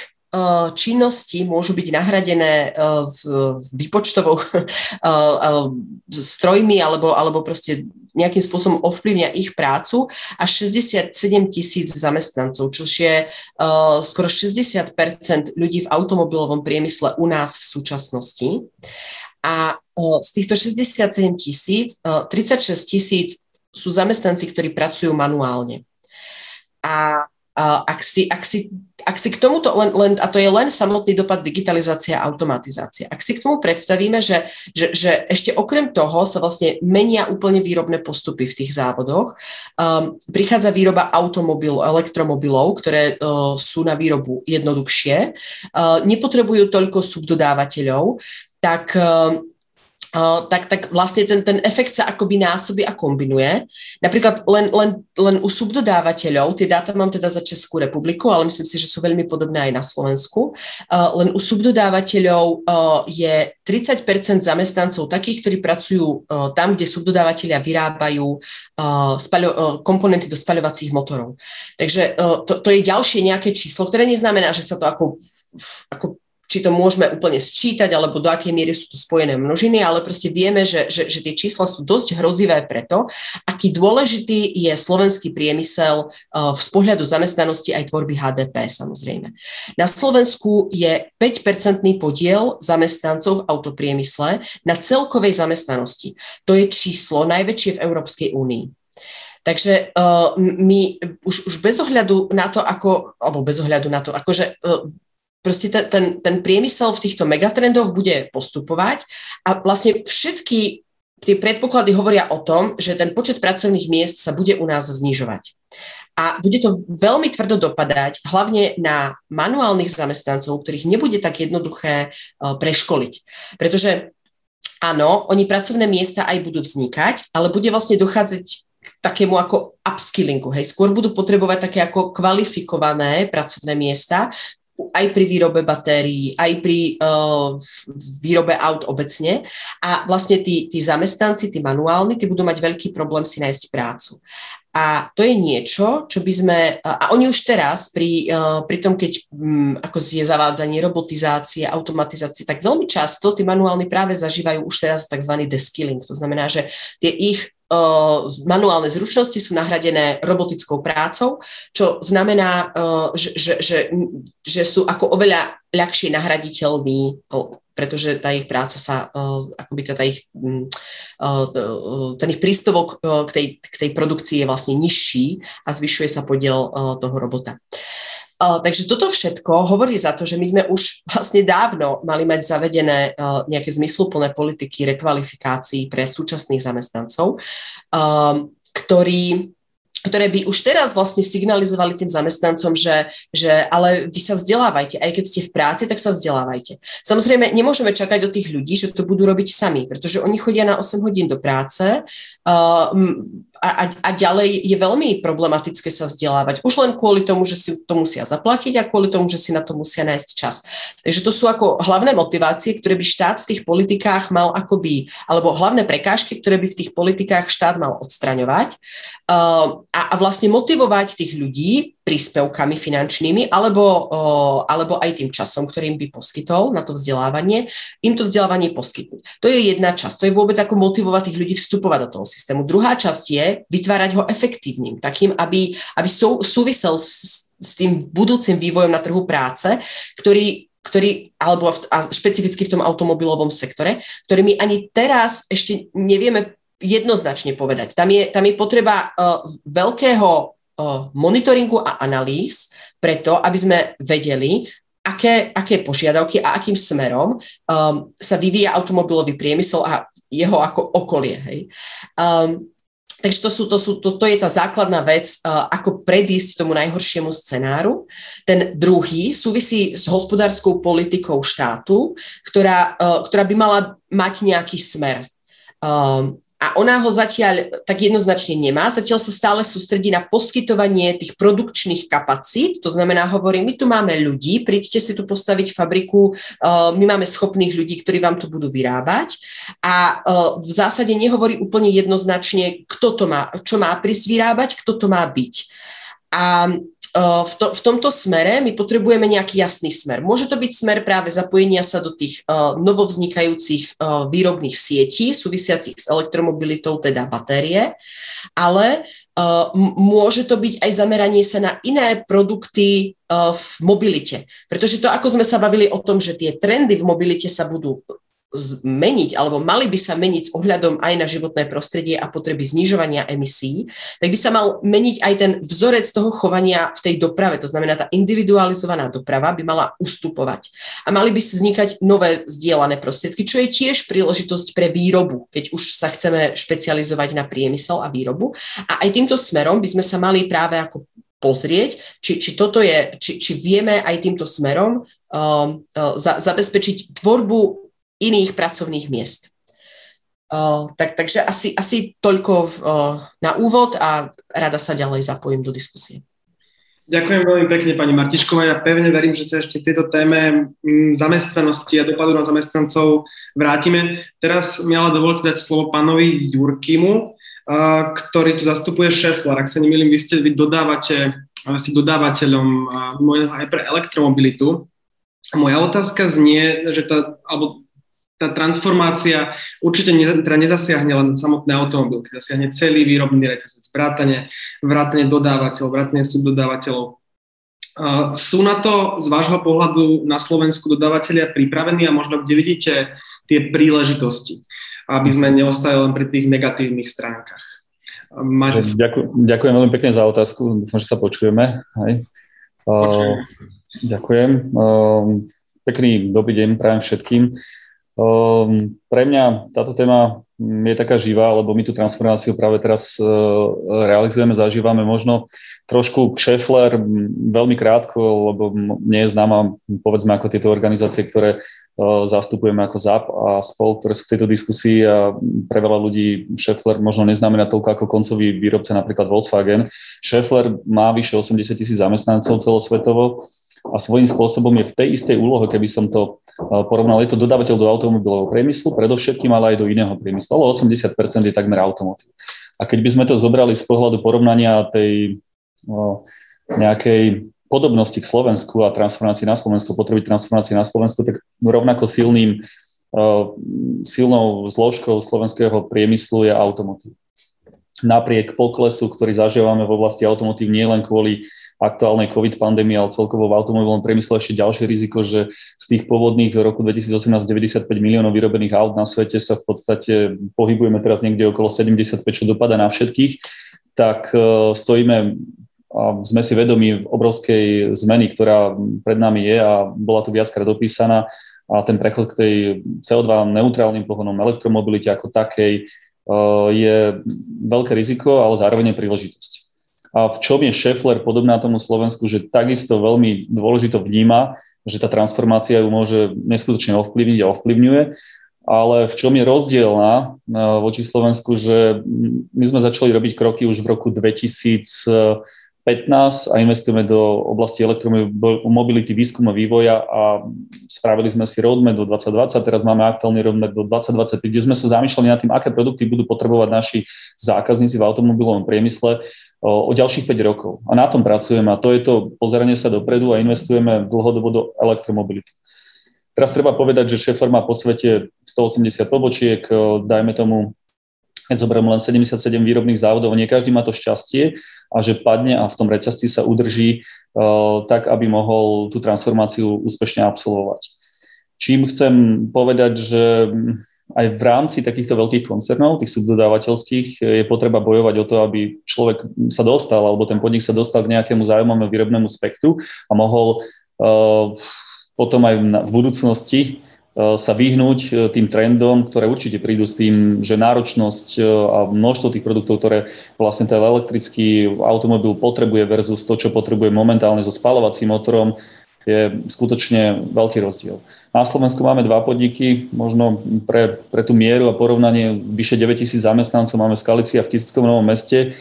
činnosti môžu byť nahradené eh, s výpočtovou strojmi alebo, alebo proste nejakým spôsobom ovplyvňa ich prácu a 67 tisíc zamestnancov, čo je uh, skoro 60% ľudí v automobilovom priemysle u nás v súčasnosti. A z týchto 67 tisíc, uh, 36 tisíc sú zamestnanci, ktorí pracujú manuálne. A ak si, ak si, ak si k tomuto, len, len, a to je len samotný dopad digitalizácia a automatizácia, ak si k tomu predstavíme, že, že, že ešte okrem toho sa vlastne menia úplne výrobné postupy v tých závodoch, um, prichádza výroba automobilov, elektromobilov, ktoré uh, sú na výrobu jednoduchšie, uh, nepotrebujú toľko subdodávateľov, tak uh, tak, tak vlastne ten, ten efekt sa akoby násobí a kombinuje. Napríklad len, len, len u subdodávateľov, tie dáta mám teda za Českú republiku, ale myslím si, že sú veľmi podobné aj na Slovensku, uh, len u subdodávateľov uh, je 30% zamestnancov takých, ktorí pracujú uh, tam, kde subdodávateľia vyrábajú spaľo, komponenty do spaľovacích motorov. Takže to, to je ďalšie nejaké číslo, ktoré neznamená, že sa to ako, ako či to môžeme úplne sčítať, alebo do akej miery sú to spojené množiny, ale proste vieme, že, že, že tie čísla sú dosť hrozivé preto, aký dôležitý je slovenský priemysel z pohľadu zamestnanosti aj tvorby HDP samozrejme. Na Slovensku je 5-percentný podiel zamestnancov v autopriemysle na celkovej zamestnanosti. To je číslo najväčšie v Európskej únii. Takže uh, my už, už bez ohľadu na to, ako, alebo bez ohľadu na to, akože uh, proste ten, ten, ten priemysel v týchto megatrendoch bude postupovať a vlastne všetky tie predpoklady hovoria o tom, že ten počet pracovných miest sa bude u nás znižovať. A bude to veľmi tvrdo dopadať, hlavne na manuálnych zamestnancov, ktorých nebude tak jednoduché uh, preškoliť. Pretože áno, oni pracovné miesta aj budú vznikať, ale bude vlastne dochádzať takému ako upskillingu. Hej. Skôr budú potrebovať také ako kvalifikované pracovné miesta, aj pri výrobe batérií, aj pri uh, výrobe aut obecne. A vlastne tí, tí zamestnanci, tí manuálni, tí budú mať veľký problém si nájsť prácu. A to je niečo, čo by sme, a oni už teraz pri, uh, pri tom, keď um, ako je zavádzanie robotizácie, automatizácie, tak veľmi často tí manuálni práve zažívajú už teraz tzv. deskilling. To znamená, že tie ich manuálne zručnosti sú nahradené robotickou prácou, čo znamená, že, že, že, že sú ako oveľa ľahšie nahraditeľní, pretože tá ich práca sa, akoby tá ich, ten ich príspevok k tej, k tej produkcii je vlastne nižší a zvyšuje sa podiel toho robota. Uh, takže toto všetko hovorí za to, že my sme už vlastne dávno mali mať zavedené uh, nejaké zmysluplné politiky rekvalifikácií pre súčasných zamestnancov, um, ktorí ktoré by už teraz vlastne signalizovali tým zamestnancom, že, že ale vy sa vzdelávajte, aj keď ste v práci, tak sa vzdelávajte. Samozrejme, nemôžeme čakať od tých ľudí, že to budú robiť sami, pretože oni chodia na 8 hodín do práce, uh, a, a, ďalej je veľmi problematické sa vzdelávať. Už len kvôli tomu, že si to musia zaplatiť a kvôli tomu, že si na to musia nájsť čas. Takže to sú ako hlavné motivácie, ktoré by štát v tých politikách mal akoby, alebo hlavné prekážky, ktoré by v tých politikách štát mal odstraňovať uh, a, a vlastne motivovať tých ľudí príspevkami finančnými alebo, alebo aj tým časom, ktorým by poskytol na to vzdelávanie, im to vzdelávanie poskytnúť. To je jedna časť. To je vôbec ako motivovať tých ľudí vstupovať do toho systému. Druhá časť je vytvárať ho efektívnym, takým, aby, aby sú, súvisel s, s tým budúcim vývojom na trhu práce, ktorý ktorý, alebo a špecificky v tom automobilovom sektore, ktorý my ani teraz ešte nevieme jednoznačne povedať. Tam je, tam je potreba uh, veľkého monitoringu a analýz preto, aby sme vedeli, aké, aké požiadavky a akým smerom um, sa vyvíja automobilový priemysel a jeho ako okolie. Hej. Um, Takže to, sú, to, sú, to, to je tá základná vec, uh, ako predísť tomu najhoršiemu scenáru. Ten druhý súvisí s hospodárskou politikou štátu, ktorá, uh, ktorá by mala mať nejaký smer. Um, a ona ho zatiaľ tak jednoznačne nemá. Zatiaľ sa stále sústredí na poskytovanie tých produkčných kapacít. To znamená, hovorí, my tu máme ľudí, príďte si tu postaviť fabriku, uh, my máme schopných ľudí, ktorí vám to budú vyrábať. A uh, v zásade nehovorí úplne jednoznačne, kto to má, čo má prísť vyrábať, kto to má byť. A v, to, v tomto smere my potrebujeme nejaký jasný smer. Môže to byť smer práve zapojenia sa do tých uh, novovznikajúcich uh, výrobných sietí súvisiacich s elektromobilitou, teda batérie, ale uh, môže to byť aj zameranie sa na iné produkty v mobilite. Pretože to, ako sme sa bavili o tom, že tie trendy v mobilite sa budú zmeniť, alebo mali by sa meniť s ohľadom aj na životné prostredie a potreby znižovania emisí, tak by sa mal meniť aj ten vzorec toho chovania v tej doprave. To znamená, tá individualizovaná doprava by mala ustupovať. A mali by vznikať nové zdieľané prostriedky, čo je tiež príležitosť pre výrobu, keď už sa chceme špecializovať na priemysel a výrobu. A aj týmto smerom by sme sa mali práve ako pozrieť, či, či toto je, či, či vieme aj týmto smerom um, uh, za, zabezpečiť tvorbu iných pracovných miest. Uh, tak, takže asi, asi toľko uh, na úvod a rada sa ďalej zapojím do diskusie. Ďakujem veľmi pekne, pani Martišková. Ja pevne verím, že sa ešte k tejto téme zamestnanosti a dopadu na zamestnancov vrátime. Teraz mi ale dovolte dať slovo pánovi Jurkimu, ktorý tu zastupuje Šefler. Ak sa nemýlim, vy ste, vy dodávate, ste dodávateľom aj pre elektromobilitu. Moja otázka znie, že tá, alebo tá transformácia určite ne, teda nezasiahne len samotné automobilky, zasiahne celý výrobný reťazec, vrátane, vrátane dodávateľov, vrátane subdodávateľov. Uh, sú na to z vášho pohľadu na Slovensku dodávateľia pripravení a možno kde vidíte tie príležitosti, aby sme neostali len pri tých negatívnych stránkach? Máte... Ďakujem, ďakujem veľmi pekne za otázku, dúfam, že sa počujeme. Hej. Uh, ďakujem. Uh, pekný dobrý deň prajem všetkým. Uh, pre mňa táto téma je taká živá, lebo my tú transformáciu práve teraz uh, realizujeme, zažívame možno trošku Šefler veľmi krátko, lebo nie je známa, povedzme, ako tieto organizácie, ktoré zastupujeme ako ZAP a spol, ktoré sú v tejto diskusii a pre veľa ľudí Schaeffler možno neznamená toľko ako koncový výrobca, napríklad Volkswagen. Schaeffler má vyše 80 tisíc zamestnancov celosvetovo a svojím spôsobom je v tej istej úlohe, keby som to porovnal. Je to dodávateľ do automobilového priemyslu, predovšetkým, ale aj do iného priemyslu. Ale 80% je takmer automotív. A keď by sme to zobrali z pohľadu porovnania tej nejakej podobnosti k Slovensku a transformácii na Slovensku, potreby transformácie na Slovensku, tak rovnako silným, uh, silnou zložkou slovenského priemyslu je automotív. Napriek poklesu, ktorý zažívame v oblasti automotív nielen kvôli aktuálnej COVID pandémie, ale celkovo v automobilovom priemysle ešte ďalšie riziko, že z tých pôvodných roku 2018 95 miliónov vyrobených aut na svete sa v podstate pohybujeme teraz niekde okolo 75, čo dopada na všetkých, tak uh, stojíme a sme si vedomi obrovskej zmeny, ktorá pred nami je a bola tu viackrát opísaná a ten prechod k tej CO2 neutrálnym pohonom elektromobilite ako takej e, je veľké riziko, ale zároveň príležitosť. A v čom je Scheffler podobná tomu Slovensku, že takisto veľmi dôležito vníma, že tá transformácia ju môže neskutočne ovplyvniť a ovplyvňuje, ale v čom je rozdielna voči Slovensku, že my sme začali robiť kroky už v roku 2000 15 a investujeme do oblasti elektromobility, výskumu a vývoja a spravili sme si roadmap do 2020, teraz máme aktuálny roadmap do 2025, kde sme sa zamýšľali nad tým, aké produkty budú potrebovať naši zákazníci v automobilovom priemysle o, o ďalších 5 rokov. A na tom pracujeme a to je to pozeranie sa dopredu a investujeme dlhodobo do elektromobility. Teraz treba povedať, že Schaeffler má po svete 180 pobočiek, dajme tomu keď zoberiem len 77 výrobných závodov, nie každý má to šťastie a že padne a v tom reťazci sa udrží uh, tak, aby mohol tú transformáciu úspešne absolvovať. Čím chcem povedať, že aj v rámci takýchto veľkých koncernov, tých subdodávateľských, je potreba bojovať o to, aby človek sa dostal, alebo ten podnik sa dostal k nejakému zájomnému výrobnému spektru a mohol uh, potom aj v budúcnosti E, sa vyhnúť e, tým trendom, ktoré určite prídu s tým, že náročnosť a množstvo tých produktov, ktoré vlastne ten elektrický automobil potrebuje versus to, čo potrebuje momentálne so spalovacím motorom, je skutočne veľký rozdiel. Na Slovensku máme dva podniky, možno pre, pre tú mieru a porovnanie vyše 9 tisíc zamestnancov máme Skalicia v Kisickom Novom meste,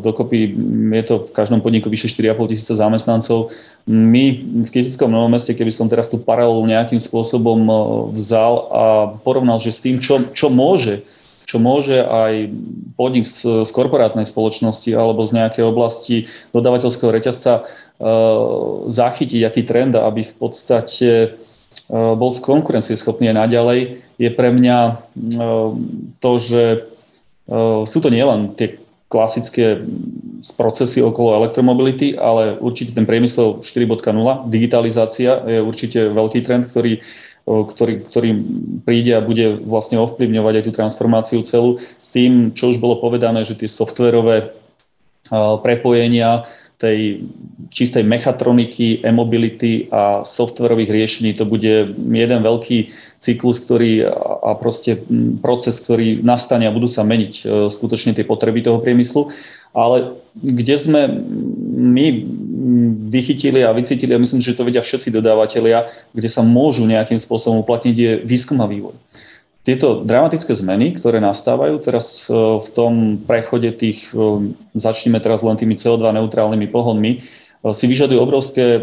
Dokopy je to v každom podniku vyše 4,5 tisíca zamestnancov. My v Kisickom Novom meste, keby som teraz tú paralelu nejakým spôsobom vzal a porovnal, že s tým, čo, čo môže čo môže aj podnik z, z korporátnej spoločnosti alebo z nejakej oblasti dodávateľského reťazca zachytiť, aký trend, aby v podstate uh, bol konkurencieschopný aj naďalej, je pre mňa uh, to, že sú to nielen tie klasické procesy okolo elektromobility, ale určite ten priemysel 4.0, digitalizácia je určite veľký trend, ktorý, ktorý, ktorý príde a bude vlastne ovplyvňovať aj tú transformáciu celú s tým, čo už bolo povedané, že tie softverové prepojenia tej čistej mechatroniky, e-mobility a softverových riešení. To bude jeden veľký cyklus, ktorý a proste proces, ktorý nastane a budú sa meniť e, skutočne tie potreby toho priemyslu. Ale kde sme my vychytili a vycítili, a myslím, že to vedia všetci dodávateľia, kde sa môžu nejakým spôsobom uplatniť, je výskum a vývoj tieto dramatické zmeny, ktoré nastávajú teraz v, tom prechode tých, začneme teraz len tými CO2 neutrálnymi pohonmi, si vyžadujú obrovské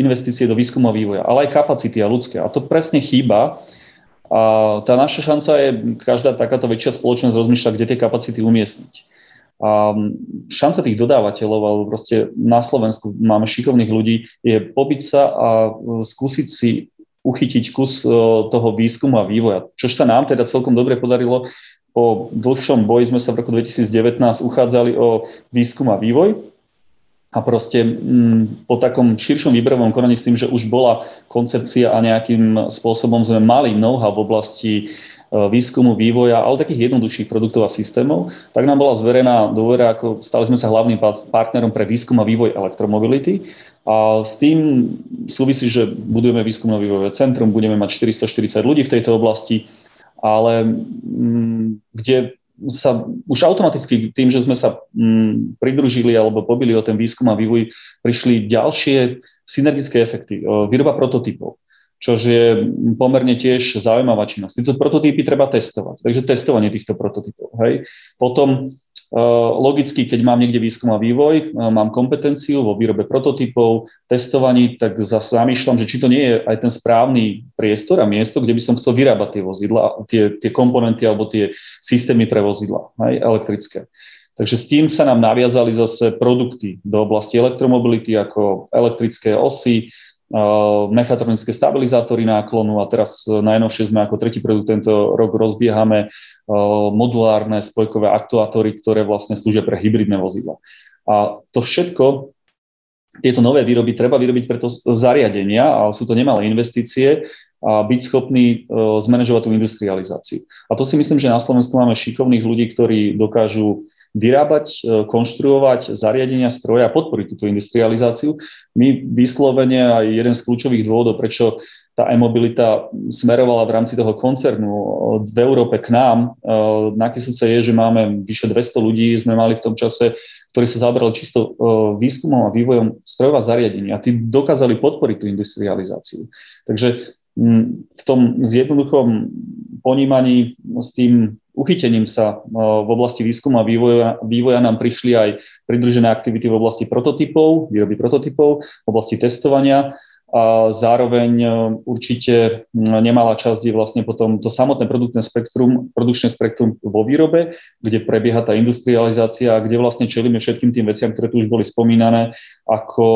investície do výskumu a vývoja, ale aj kapacity a ľudské. A to presne chýba. A tá naša šanca je, každá takáto väčšia spoločnosť rozmýšľa, kde tie kapacity umiestniť. A šanca tých dodávateľov, alebo proste na Slovensku máme šikovných ľudí, je pobiť sa a skúsiť si uchytiť kus toho výskumu a vývoja. Čož sa nám teda celkom dobre podarilo. Po dlhšom boji sme sa v roku 2019 uchádzali o výskum a vývoj a proste mm, po takom širšom výberovom konaní s tým, že už bola koncepcia a nejakým spôsobom sme mali know-how v oblasti e, výskumu, vývoja, ale takých jednoduchších produktov a systémov, tak nám bola zverená dôvera, ako stali sme sa hlavným partnerom pre výskum a vývoj elektromobility. A s tým súvisí, že budujeme výskumno vývojové centrum, budeme mať 440 ľudí v tejto oblasti, ale mm, kde sa už automaticky tým, že sme sa mm, pridružili alebo pobili o ten výskum a vývoj, prišli ďalšie synergické efekty. Výroba prototypov, čo je pomerne tiež zaujímavá činnosť. Tieto prototypy treba testovať, takže testovanie týchto prototypov. Hej. Potom logicky, keď mám niekde výskum a vývoj, eh, mám kompetenciu vo výrobe prototypov, testovaní, tak zase zamýšľam, že či to nie je aj ten správny priestor a miesto, kde by som chcel vyrábať tie vozidla, tie, tie komponenty alebo tie systémy pre vozidla, aj elektrické. Takže s tým sa nám naviazali zase produkty do oblasti elektromobility ako elektrické osy, mechatronické stabilizátory náklonu a teraz najnovšie sme ako tretí produkt tento rok rozbiehame modulárne spojkové aktuátory, ktoré vlastne slúžia pre hybridné vozidla. A to všetko, tieto nové výroby treba vyrobiť preto zariadenia, ale sú to nemalé investície a byť schopný e, zmanéžovať tú industrializáciu. A to si myslím, že na Slovensku máme šikovných ľudí, ktorí dokážu vyrábať, e, konštruovať zariadenia, stroje a podporiť túto industrializáciu. My vyslovene aj jeden z kľúčových dôvodov, prečo tá e-mobilita smerovala v rámci toho koncernu e, v Európe k nám. Na Kisuce je, že máme vyše 200 ľudí, sme mali v tom čase, ktorí sa zaoberali čisto výskumom a vývojom strojov a zariadenia. A tí dokázali podporiť tú industrializáciu. Takže v tom zjednoduchom ponímaní s tým uchytením sa v oblasti výskumu a vývoja, vývoja nám prišli aj pridružené aktivity v oblasti prototypov, výroby prototypov, v oblasti testovania a zároveň e, určite nemalá časť je vlastne potom to samotné produktné spektrum, produkčné spektrum vo výrobe, kde prebieha tá industrializácia, kde vlastne čelíme všetkým tým veciam, ktoré tu už boli spomínané, ako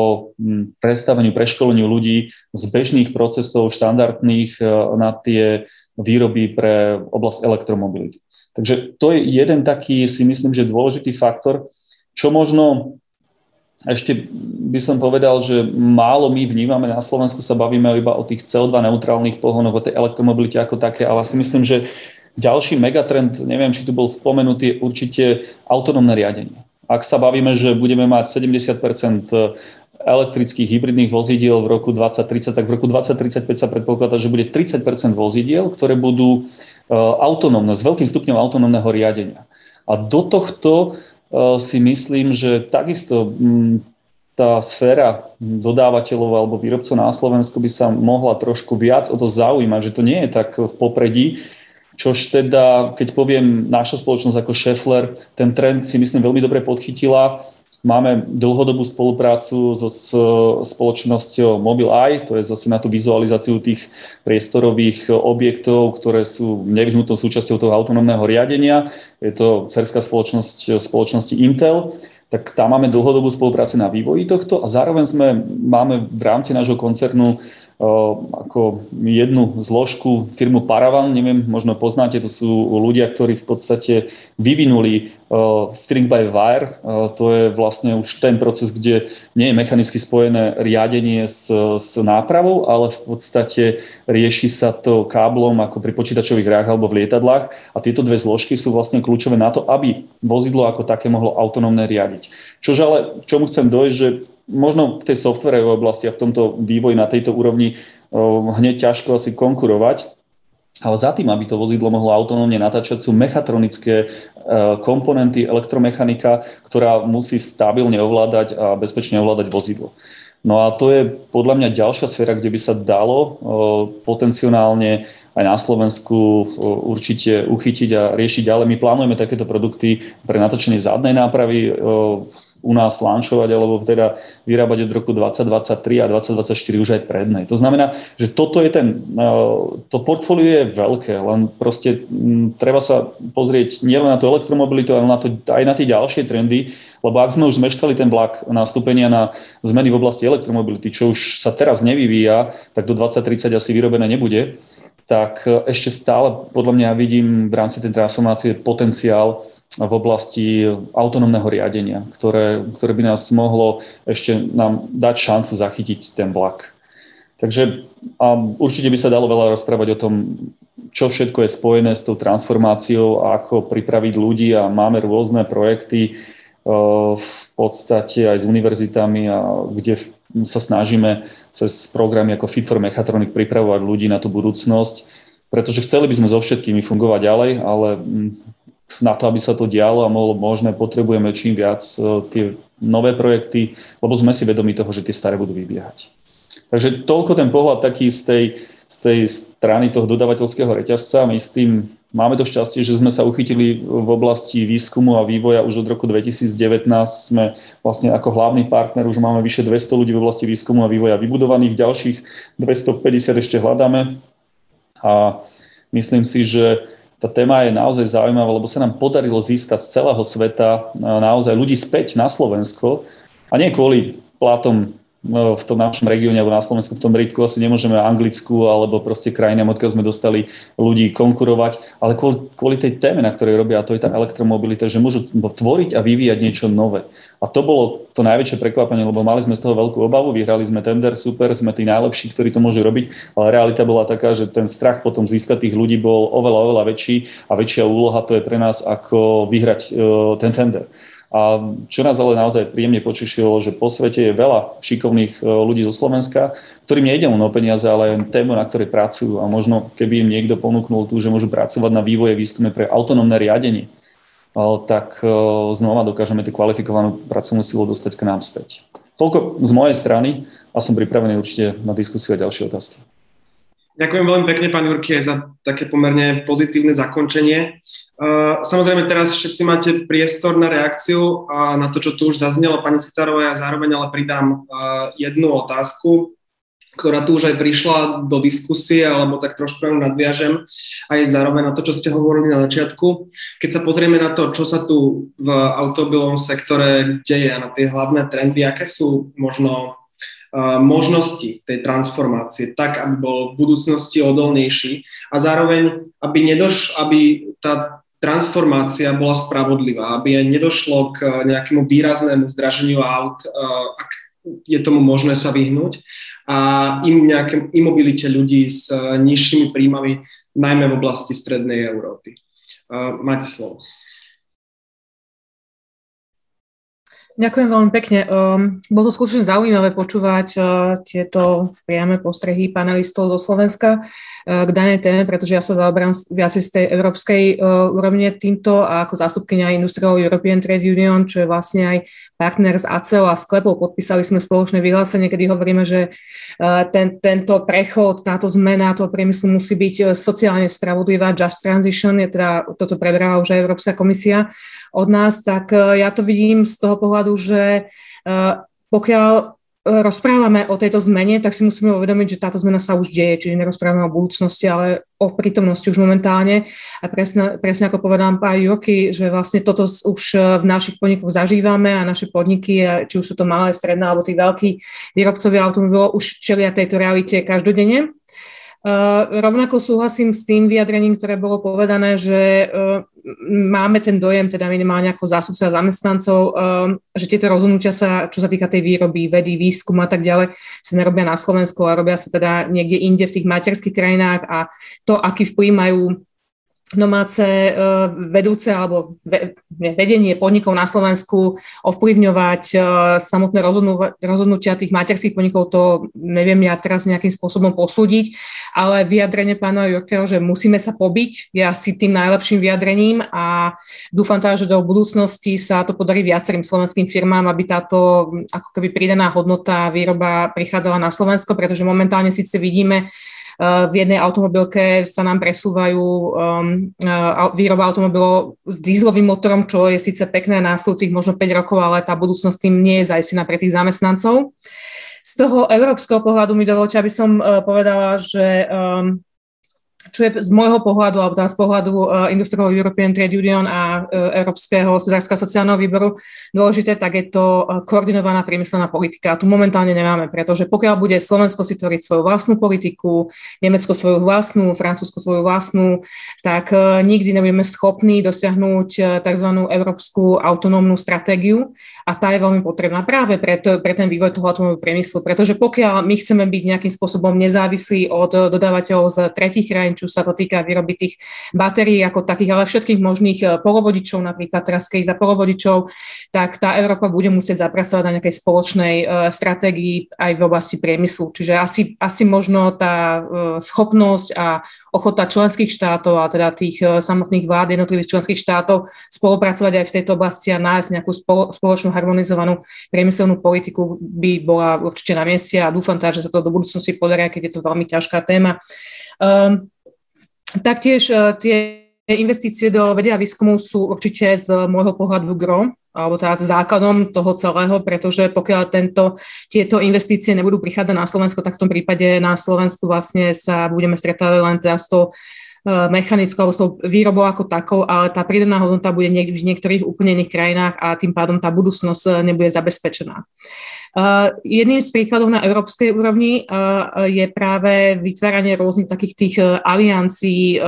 predstaveniu, preškoleniu ľudí z bežných procesov štandardných e, na tie výroby pre oblasť elektromobility. Takže to je jeden taký, si myslím, že dôležitý faktor, čo možno ešte by som povedal, že málo my vnímame na Slovensku, sa bavíme iba o tých CO2 neutrálnych pohonoch, o tej elektromobilite ako také, ale si myslím, že ďalší megatrend, neviem, či tu bol spomenutý, je určite autonómne riadenie. Ak sa bavíme, že budeme mať 70% elektrických hybridných vozidiel v roku 2030, tak v roku 2035 sa predpokladá, že bude 30 vozidiel, ktoré budú e, autonómne, s veľkým stupňom autonómneho riadenia. A do tohto si myslím, že takisto mm, tá sféra dodávateľov alebo výrobcov na Slovensku by sa mohla trošku viac o to zaujímať, že to nie je tak v popredí, čož teda, keď poviem naša spoločnosť ako Scheffler, ten trend si myslím veľmi dobre podchytila Máme dlhodobú spoluprácu so spoločnosťou Mobileye, to je zase na tú vizualizáciu tých priestorových objektov, ktoré sú nevyhnutnou súčasťou toho autonómneho riadenia. Je to cerská spoločnosť spoločnosti Intel tak tam máme dlhodobú spoluprácu na vývoji tohto a zároveň sme, máme v rámci nášho koncernu ako jednu zložku firmu Paravan, neviem, možno poznáte, to sú ľudia, ktorí v podstate vyvinuli string by wire, to je vlastne už ten proces, kde nie je mechanicky spojené riadenie s, s nápravou, ale v podstate rieši sa to káblom ako pri počítačových hrách alebo v lietadlách a tieto dve zložky sú vlastne kľúčové na to, aby vozidlo ako také mohlo autonómne riadiť. Čože ale, k čomu chcem dojsť, že možno v tej softwarovej oblasti a v tomto vývoji na tejto úrovni hneď ťažko asi konkurovať, ale za tým, aby to vozidlo mohlo autonómne natáčať, sú mechatronické e, komponenty, elektromechanika, ktorá musí stabilne ovládať a bezpečne ovládať vozidlo. No a to je podľa mňa ďalšia sféra, kde by sa dalo potenciálne aj na Slovensku určite uchytiť a riešiť, ale my plánujeme takéto produkty pre natočenie zadnej nápravy u nás lančovať alebo teda vyrábať od roku 2023 a 2024 už aj prednej. To znamená, že toto je ten, to portfólio je veľké, len proste treba sa pozrieť nielen na tú elektromobilitu, ale na to, aj na tie ďalšie trendy, lebo ak sme už zmeškali ten vlak nastúpenia na zmeny v oblasti elektromobility, čo už sa teraz nevyvíja, tak do 2030 asi vyrobené nebude, tak ešte stále podľa mňa vidím v rámci tej transformácie potenciál v oblasti autonómneho riadenia, ktoré, ktoré by nás mohlo ešte nám dať šancu zachytiť ten vlak. Takže a určite by sa dalo veľa rozprávať o tom, čo všetko je spojené s tou transformáciou a ako pripraviť ľudí a máme rôzne projekty e, v podstate aj s univerzitami, a kde sa snažíme cez programy ako Fit for Mechatronic pripravovať ľudí na tú budúcnosť, pretože chceli by sme so všetkými fungovať ďalej, ale na to, aby sa to dialo a mohlo možné, potrebujeme čím viac e, tie nové projekty, lebo sme si vedomi toho, že tie staré budú vybiehať. Takže toľko ten pohľad taký z tej, z tej strany toho dodavateľského reťazca. My s tým máme to šťastie, že sme sa uchytili v oblasti výskumu a vývoja už od roku 2019. Sme vlastne ako hlavný partner, už máme vyše 200 ľudí v oblasti výskumu a vývoja vybudovaných, ďalších 250 ešte hľadáme. A myslím si, že tá téma je naozaj zaujímavá, lebo sa nám podarilo získať z celého sveta naozaj ľudí späť na Slovensko. A nie kvôli platom v tom našom regióne alebo na Slovensku v tom Britku asi nemôžeme Anglicku alebo proste krajinám, odkiaľ sme dostali ľudí konkurovať, ale kvôli, kvôli tej téme, na ktorej robia, a to je tá elektromobilita, že môžu tvoriť a vyvíjať niečo nové. A to bolo to najväčšie prekvapenie, lebo mali sme z toho veľkú obavu, vyhrali sme tender, super, sme tí najlepší, ktorí to môžu robiť, ale realita bola taká, že ten strach potom získať tých ľudí bol oveľa, oveľa väčší a väčšia úloha to je pre nás ako vyhrať uh, ten tender. A čo nás ale naozaj príjemne počušilo, že po svete je veľa šikovných e, ľudí zo Slovenska, ktorým nejde len o peniaze, ale aj tému, na ktorej pracujú. A možno, keby im niekto ponúknul tu, že môžu pracovať na vývoje výskume pre autonómne riadenie, tak e, znova dokážeme tú kvalifikovanú pracovnú silu dostať k nám späť. Toľko z mojej strany a som pripravený určite na diskusiu a ďalšie otázky. Ďakujem veľmi pekne, pán Jurkie, za také pomerne pozitívne zakončenie. Samozrejme, teraz všetci máte priestor na reakciu a na to, čo tu už zaznelo pani Citárová, ja zároveň ale pridám jednu otázku, ktorá tu už aj prišla do diskusie, alebo tak trošku nadviažem aj zároveň na to, čo ste hovorili na začiatku. Keď sa pozrieme na to, čo sa tu v automobilovom sektore deje, na tie hlavné trendy, aké sú možno možnosti tej transformácie tak, aby bol v budúcnosti odolnejší a zároveň, aby, nedoš, aby tá transformácia bola spravodlivá, aby nedošlo k nejakému výraznému zdraženiu aut, ak je tomu možné sa vyhnúť a im nejaké imobilite ľudí s nižšími príjmami, najmä v oblasti strednej Európy. Máte slovo. Ďakujem veľmi pekne. Um, bolo to skutočne zaujímavé počúvať uh, tieto priame postrehy panelistov zo Slovenska uh, k danej téme, pretože ja sa zaoberám viac z tej európskej uh, úrovne týmto a ako zástupkynia Industrial European Trade Union, čo je vlastne aj partner z ACEO a sklepov. Podpísali sme spoločné vyhlásenie, kedy hovoríme, že uh, ten, tento prechod, táto zmena toho priemyslu musí byť sociálne spravodlivá. Just Transition je teda, toto prebrala už aj Európska komisia od nás, tak e, ja to vidím z toho pohľadu, že e, pokiaľ e, rozprávame o tejto zmene, tak si musíme uvedomiť, že táto zmena sa už deje, čiže nerozprávame o budúcnosti, ale o prítomnosti už momentálne. A presne, presne ako povedal pán Joky, že vlastne toto už v našich podnikoch zažívame a naše podniky, či už sú to malé, stredné alebo tí veľkí výrobcovia automobilov, už čelia tejto realite každodenne. Uh, rovnako súhlasím s tým vyjadrením, ktoré bolo povedané, že uh, máme ten dojem, teda minimálne ako zástupca zamestnancov, uh, že tieto rozhodnutia sa, čo sa týka tej výroby, vedy, výskum a tak ďalej, sa nerobia na Slovensku a robia sa teda niekde inde v tých materských krajinách a to, aký vplyv majú domáce e, vedúce alebo vedenie podnikov na Slovensku ovplyvňovať e, samotné rozhodnutia tých materských podnikov, to neviem ja teraz nejakým spôsobom posúdiť, ale vyjadrenie pána Jurkeho, že musíme sa pobiť, je asi tým najlepším vyjadrením a dúfam teda, že do budúcnosti sa to podarí viacerým slovenským firmám, aby táto ako keby pridaná hodnota výroba prichádzala na Slovensko, pretože momentálne síce vidíme, v jednej automobilke sa nám presúvajú um, výroba automobilov s dízlovým motorom, čo je síce pekné na súcich možno 5 rokov, ale tá budúcnosť tým nie je zaistená pre tých zamestnancov. Z toho európskeho pohľadu mi dovolte, aby som povedala, že um, čo je z môjho pohľadu, alebo teda z pohľadu uh, Industrial European Trade Union a uh, Európskeho hospodárskeho sociálneho výboru dôležité, tak je to uh, koordinovaná priemyselná politika. A tu momentálne nemáme, pretože pokiaľ bude Slovensko si tvoriť svoju vlastnú politiku, Nemecko svoju vlastnú, Francúzsko svoju vlastnú, tak nikdy nebudeme schopní dosiahnuť tzv. európsku autonómnu stratégiu a tá je veľmi potrebná práve pre, to, pre ten vývoj toho atomového priemyslu, pretože pokiaľ my chceme byť nejakým spôsobom nezávislí od dodávateľov z tretich krajín, či sa to týka výroby tých batérií ako takých, ale všetkých možných eh, polovodičov, napríklad teraz keď za polovodičov, tak tá Európa bude musieť zapracovať na nejakej spoločnej uh, stratégii aj v oblasti priemyslu. Čiže asi, asi možno tá uh, schopnosť a ochota členských štátov a teda tých uh, samotných vlád jednotlivých členských štátov spolupracovať aj v tejto oblasti a nájsť nejakú spolo, spoločnú harmonizovanú priemyselnú politiku by bola určite na mieste a dúfam teda, že sa to do budúcnosti podarí, keď je to veľmi ťažká téma. Um, Taktiež e, tie investície do vedy a výskumu sú určite z môjho pohľadu gro, alebo teda základom toho celého, pretože pokiaľ tento, tieto investície nebudú prichádzať na Slovensko, tak v tom prípade na Slovensku vlastne sa budeme stretávať len teda s tou mechanickou alebo s tou výrobou ako takou, ale tá prídená hodnota bude niek- v niektorých úplne iných krajinách a tým pádom tá budúcnosť e, nebude zabezpečená. Uh, jedným z príkladov na európskej úrovni uh, je práve vytváranie rôznych takých tých uh, aliancií,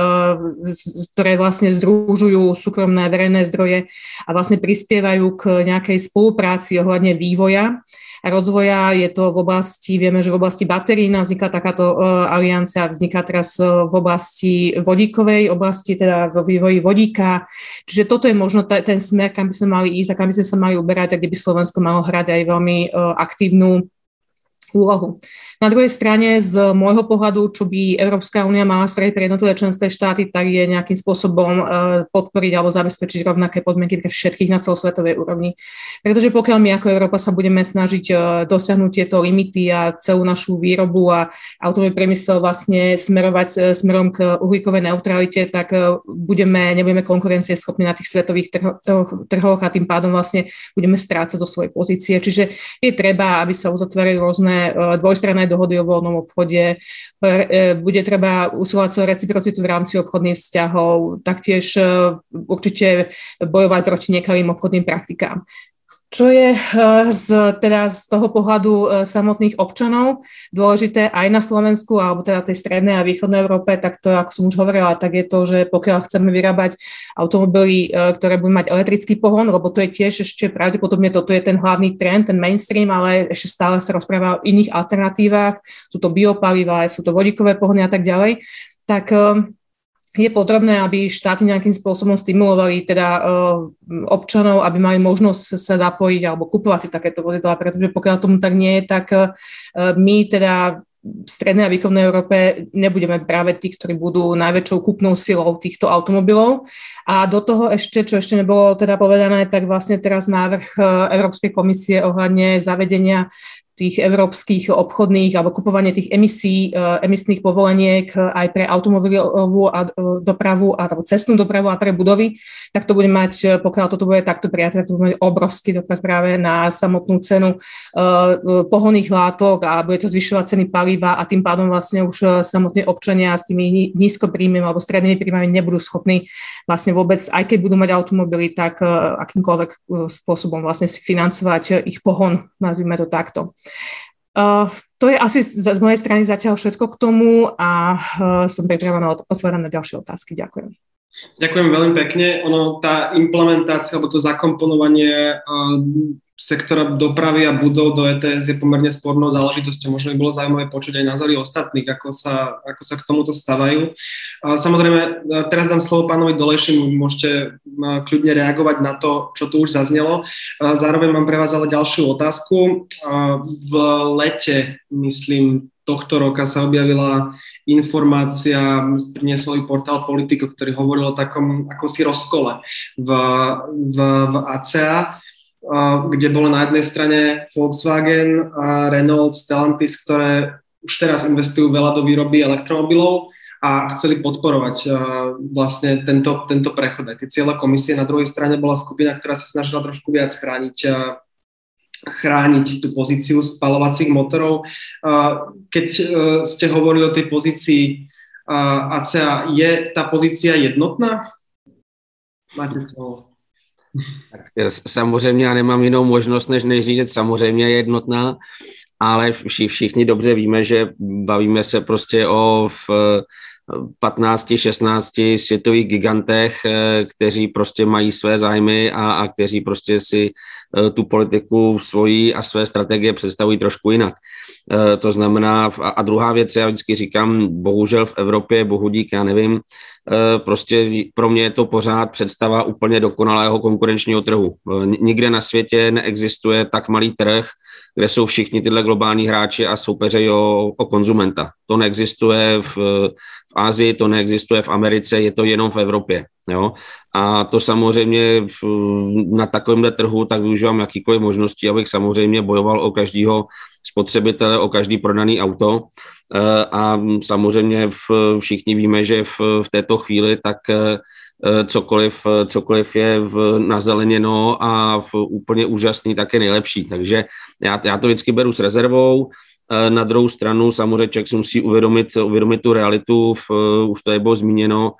ktoré vlastne združujú súkromné verejné zdroje a vlastne prispievajú k nejakej spolupráci ohľadne vývoja rozvoja. Je to v oblasti, vieme, že v oblasti batérií nám vzniká takáto uh, aliancia, vzniká teraz uh, v oblasti vodíkovej oblasti, teda vo vývoji vodíka. Čiže toto je možno t- ten smer, kam by sme mali ísť a kam by sme sa mali uberať, a kde by Slovensko malo hrať aj veľmi uh, aktívnu úlohu. Na druhej strane, z môjho pohľadu, čo by Európska únia mala spraviť pre jednotlivé členské štáty, tak je nejakým spôsobom e, podporiť alebo zabezpečiť rovnaké podmienky pre všetkých na celosvetovej úrovni. Pretože pokiaľ my ako Európa sa budeme snažiť e, dosiahnuť tieto limity a celú našu výrobu a automobilový priemysel vlastne smerovať e, smerom k uhlíkovej neutralite, tak budeme, nebudeme konkurencie schopní na tých svetových trhoch a tým pádom vlastne budeme strácať zo svojej pozície. Čiže je treba, aby sa uzatvárali rôzne dvojstranné dohody o voľnom obchode, e, bude treba usilovať sa reciprocitu v rámci obchodných vzťahov, taktiež e, určite bojovať proti nekalým obchodným praktikám. Čo je eh, z, teda z toho pohľadu eh, samotných občanov dôležité aj na Slovensku, alebo teda tej strednej a východnej Európe, tak to, ako som už hovorila, tak je to, že pokiaľ chceme vyrábať automobily, eh, ktoré budú mať elektrický pohon, lebo to je tiež ešte pravdepodobne toto je ten hlavný trend, ten mainstream, ale ešte stále sa rozpráva o iných alternatívach, sú to biopaliva, sú to vodíkové pohony a tak ďalej, tak je potrebné, aby štáty nejakým spôsobom stimulovali teda uh, občanov, aby mali možnosť sa zapojiť alebo kupovať si takéto vozidlá, pretože pokiaľ tomu tak nie je, tak uh, my teda v strednej a východnej Európe nebudeme práve tí, ktorí budú najväčšou kúpnou silou týchto automobilov. A do toho ešte, čo ešte nebolo teda povedané, tak vlastne teraz návrh Európskej komisie ohľadne zavedenia tých európskych obchodných alebo kupovanie tých emisí, eh, emisných povoleniek aj pre automobilovú a, eh, dopravu alebo cestnú dopravu a pre budovy, tak to bude mať, eh, pokiaľ toto bude takto prijaté, to bude mať obrovský dopad práve na samotnú cenu pohonných látok a bude to zvyšovať ceny paliva a tým pádom vlastne už samotní občania s tými nízkopríjmami alebo strednými príjmami nebudú schopní vlastne vôbec, aj keď budú mať automobily, tak akýmkoľvek spôsobom vlastne financovať ich pohon, nazvime to takto. Uh, to je asi z, z mojej strany zatiaľ všetko k tomu a uh, som pripravená otvárať na ďalšie otázky. Ďakujem. Ďakujem veľmi pekne. Ono, tá implementácia alebo to zakomponovanie uh, sektora dopravy a budov do ETS je pomerne spornou záležitosťou. Možno by bolo zaujímavé počuť aj názory ostatných, ako sa, ako sa k tomuto stavajú. Samozrejme, teraz dám slovo pánovi Dolešimu, môžete kľudne reagovať na to, čo tu už zaznelo. Zároveň mám pre vás ale ďalšiu otázku. V lete, myslím, tohto roka sa objavila informácia, priniesol portál Politico, ktorý hovoril o takom ako si rozkole v, v, v ACA kde bolo na jednej strane Volkswagen a Renault, Stellantis, ktoré už teraz investujú veľa do výroby elektromobilov a chceli podporovať vlastne tento, tento prechod. Aj tie cieľe komisie na druhej strane bola skupina, ktorá sa snažila trošku viac chrániť chrániť tú pozíciu spalovacích motorov. Keď uh, ste hovorili o tej pozícii ACA, je tá pozícia jednotná? Máte slovo. Tak samozřejmě já nemám jinou možnost, než, než samozřejmě je jednotná, ale všichni dobře víme, že bavíme se prostě o v 15, 16 světových gigantech, eh, kteří prostě mají své zájmy a, a kteří prostě si eh, tu politiku svojí a své strategie představují trošku jinak. Eh, to znamená, a druhá věc, já vždycky říkám, bohužel v Evropě, bohudík, já nevím, prostě pro mě je to pořád představa úplně dokonalého konkurenčního trhu. Nikde na světě neexistuje tak malý trh, kde jsou všichni tyhle globální hráči a soupeřejí o, o konzumenta. To neexistuje v, v Ázii, to neexistuje v Americe, je to jenom v Evropě. Jo? A to samozřejmě v, na takovémhle trhu tak využívám jakýkoliv možnosti, abych samozřejmě bojoval o každého spotřebitele, o každý prodaný auto. E, a samozřejmě všichni víme, že v, v této chvíli tak e, cokoliv, cokoliv je v, nazeleněno a v úplně úžasný, tak je nejlepší. Takže já, já to vždycky beru s rezervou. E, na druhou stranu samozřejmě člověk si musí uvědomit, uvědomit tu realitu, v, už to je bylo zmíněno,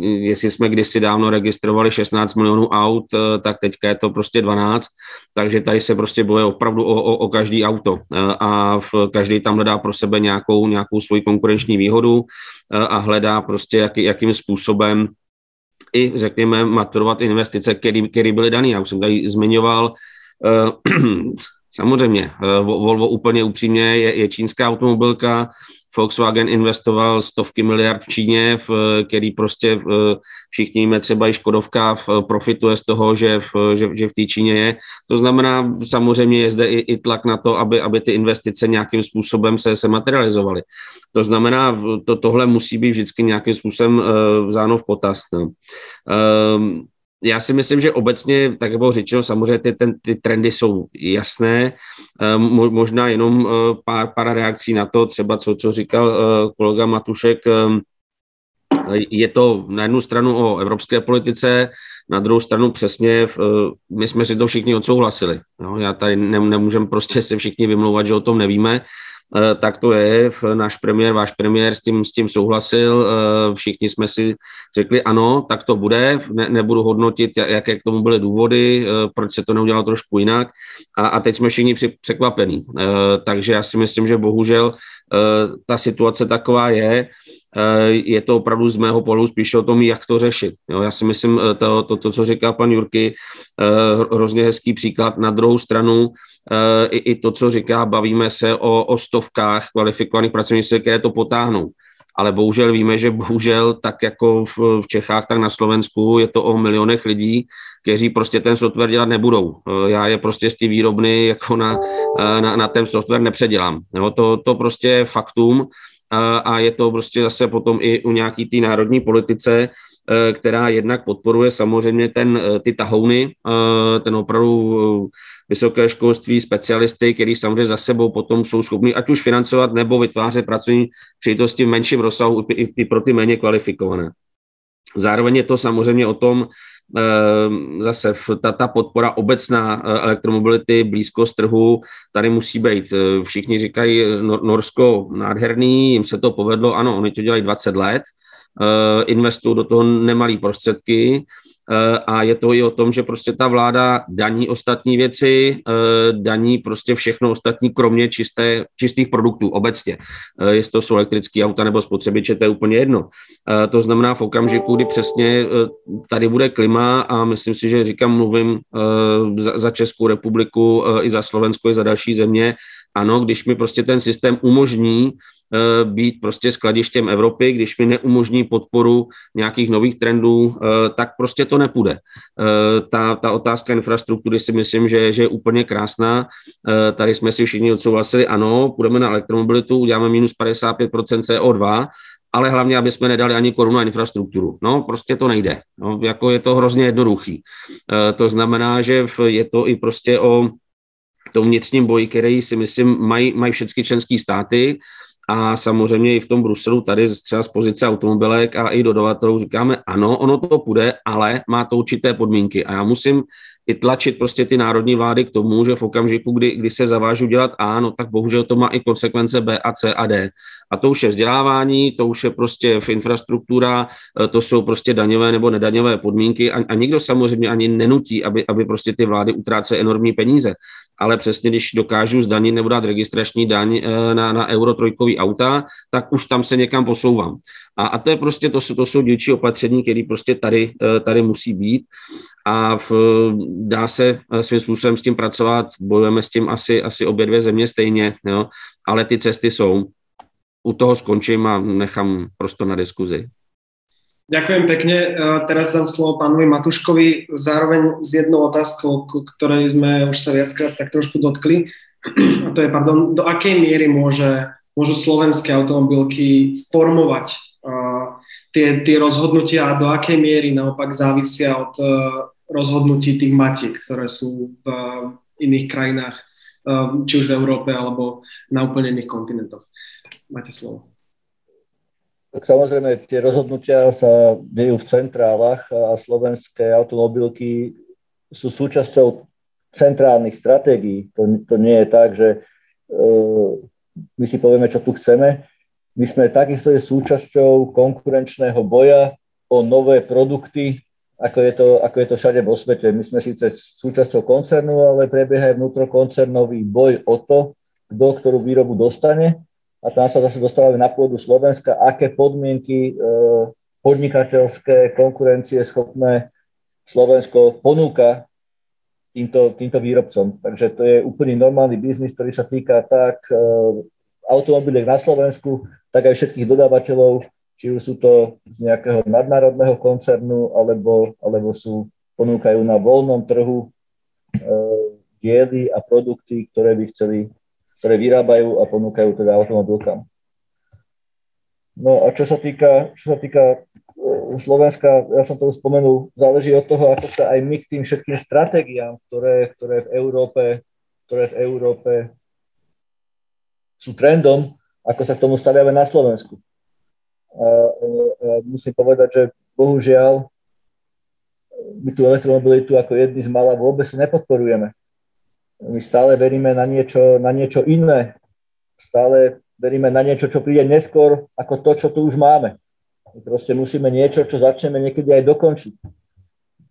jestli jsme kdysi dávno registrovali 16 milionů aut, uh, tak teďka je to prostě 12, takže tady se prostě boje opravdu o, o, o každý auto. Uh, a v, každý tam hledá pro sebe nějakou, nějakou svoji konkurenční výhodu a hledá prostě, jak, jakým způsobem i, řekněme, maturovat investice, které byly dané. Já už jsem tady zmiňoval, samozřejmě, Volvo úplně upřímně je, je čínská automobilka, Volkswagen investoval stovky miliard v Číně, v, který prostě všichni víme, třeba i Škodovka profituje z toho, že v, že, že v té Číně je. To znamená, samozřejmě je zde i, i tlak na to, aby, aby ty investice nějakým způsobem se, se materializovaly. To znamená, to, tohle musí být vždycky nějakým způsobem uh, vzáno v potaz. Um, já si myslím, že obecně, tak bylo řečeno, samozřejmě ty, ten, ty trendy jsou jasné, ehm, možná jenom eh, pár, pár reakcí na to, třeba co, co říkal eh, kolega Matušek, ehm, je to na jednu stranu o evropské politice, na druhou stranu přesně, eh, my jsme si to všichni odsouhlasili. Jo? Já tady ne, nemůžem prostě se všichni vymlouvat, že o tom nevíme, tak to je. Náš premiér, váš premiér s tím, s tím souhlasil. Eh, všichni jsme si řekli, ano, tak to bude. Ne, nebudu hodnotit, jaké k tomu byly důvody, eh, proč se to neudělalo trošku jinak. A, a teď jsme všichni překvapení. Takže já si myslím, že bohužel ta situace taková je. Je to opravdu z mého pohledu spíše o tom, jak to řešit. Jo, já si myslím, to, to, to, co říká pan Jurky, hrozně hezký příklad. Na druhou stranu, Eh, i, i to, co říká, bavíme se o, o stovkách kvalifikovaných pracovníků, které to potáhnou. Ale bohužel víme, že bohužel tak jako v, v Čechách, tak na Slovensku je to o milionech lidí, kteří prostě ten software dělat nebudou. Eh, já je prostě z té výrobny jako na, eh, na, na ten software nepředělám. Jo, to, to prostě je faktum a je to prostě zase potom i u nějaký té národní politice, která jednak podporuje samozřejmě ten, ty tahouny, ten opravdu vysoké školství, specialisty, který samozřejmě za sebou potom jsou schopni ať už financovat nebo vytvářet pracovní příležitosti v menším rozsahu i, pro ty méně kvalifikované. Zároveň je to samozřejmě o tom, zase ta, ta podpora obecná elektromobility, blízkost trhu, tady musí být. Všichni říkají, Norsko nádherný, jim se to povedlo, ano, oni to dělají 20 let, investují do toho nemalý prostředky, Eh, a je to i o tom, že prostě ta vláda daní ostatní věci, eh, daní prostě všechno ostatní, kromě čisté, čistých produktů obecně. Eh, jestli to jsou elektrické auta nebo spotřebiče, to je úplně jedno. To znamená v okamžiku, kdy přesně tady bude klima a myslím si, že říkám, mluvím za Českou republiku i za Slovensko, i za další země, ano, když mi prostě ten systém umožní Eh, být prostě skladištěm Evropy, když mi neumožní podporu nějakých nových trendů, eh, tak prostě to nepůjde. Eh, ta, ta otázka infrastruktury si myslím, že, že je úplně krásná. Tady jsme si všichni odsouhlasili, ano, půjdeme na elektromobilitu, uděláme minus 55% CO2, ale hlavně, aby jsme nedali ani korunu na infrastrukturu. No, prostě to nejde. No, jako je to hrozně jednoduchý. To znamená, že je to i prostě o tom vnitřním boji, který si myslím mají, mají všechny členské státy. A samozřejmě i v tom Bruselu tady třeba z pozice automobilek a i dodavatelů říkáme, ano, ono to půjde, ale má to určité podmínky. A já musím i tlačit prostě ty národní vlády k tomu, že v okamžiku, kdy, kdy se zavážu dělat A, no tak bohužel to má i konsekvence B a C a D. A to už je vzdělávání, to už je prostě v infrastruktura, e, to jsou prostě daňové nebo nedaňové podmínky a, a nikdo samozřejmě ani nenutí, aby, aby prostě ty vlády utrácely enormní peníze ale přesně když dokážu zdanit nebo dát registrační daň eh, na, na euro trojkový auta, tak už tam se někam posouvám. A, a to je prostě, to, to jsou dílčí opatření, které prostě tady, eh, tady musí být a v, dá se eh, svým způsobem s tím pracovat, bojujeme s tím asi, asi obě dvě země stejně, jo? ale ty cesty jsou. U toho skončím a nechám prostor na diskuzi. Ďakujem pekne. Teraz dám slovo pánovi Matuškovi, zároveň s jednou otázkou, ktorej sme už sa viackrát tak trošku dotkli. A to je, pardon, do akej miery môže, môžu slovenské automobilky formovať tie, tie rozhodnutia a do akej miery naopak závisia od uh, rozhodnutí tých matiek, ktoré sú v uh, iných krajinách, uh, či už v Európe alebo na úplne iných kontinentoch. Máte slovo. Tak samozrejme, tie rozhodnutia sa dejú v centrálach a slovenské automobilky sú súčasťou centrálnych stratégií. To, to nie je tak, že uh, my si povieme, čo tu chceme. My sme takisto je súčasťou konkurenčného boja o nové produkty, ako je, to, ako je to všade vo svete. My sme síce súčasťou koncernu, ale prebieha aj vnútrokoncernový boj o to, kto ktorú výrobu dostane a tam sa zase dostávame na pôdu Slovenska, aké podmienky e, podnikateľské, konkurencie schopné Slovensko ponúka týmto, týmto výrobcom. Takže to je úplný normálny biznis, ktorý sa týka tak e, automobiliek na Slovensku, tak aj všetkých dodávateľov, či už sú to z nejakého nadnárodného koncernu, alebo, alebo sú, ponúkajú na voľnom trhu e, diely a produkty, ktoré by chceli ktoré vyrábajú a ponúkajú teda automobilkám. No a čo sa týka, čo sa týka e, Slovenska, ja som to už spomenul, záleží od toho, ako sa aj my k tým všetkým stratégiám, ktoré, ktoré v Európe, ktoré v Európe sú trendom, ako sa k tomu staviame na Slovensku. A, a musím povedať, že bohužiaľ my tú elektromobilitu ako jedni z mala vôbec nepodporujeme. My stále veríme na niečo, na niečo iné. Stále veríme na niečo, čo príde neskôr, ako to, čo tu už máme. My proste musíme niečo, čo začneme niekedy aj dokončiť.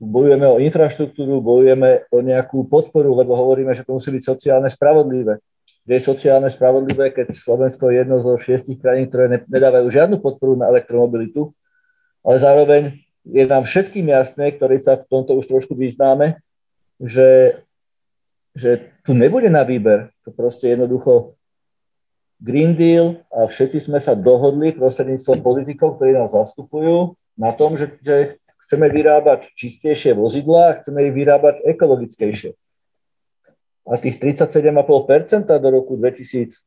Bojujeme o infraštruktúru, bojujeme o nejakú podporu, lebo hovoríme, že to musí byť sociálne spravodlivé. Kde je sociálne spravodlivé, keď Slovensko je jedno zo šiestich krajín, ktoré nedávajú žiadnu podporu na elektromobilitu, ale zároveň je nám všetkým jasné, ktorí sa v tomto už trošku vyznáme, že že tu nebude na výber. To proste jednoducho Green Deal a všetci sme sa dohodli prostredníctvom politikov, ktorí nás zastupujú, na tom, že, že chceme vyrábať čistejšie vozidlá a chceme ich vyrábať ekologickejšie. A tých 37,5% do roku 2030,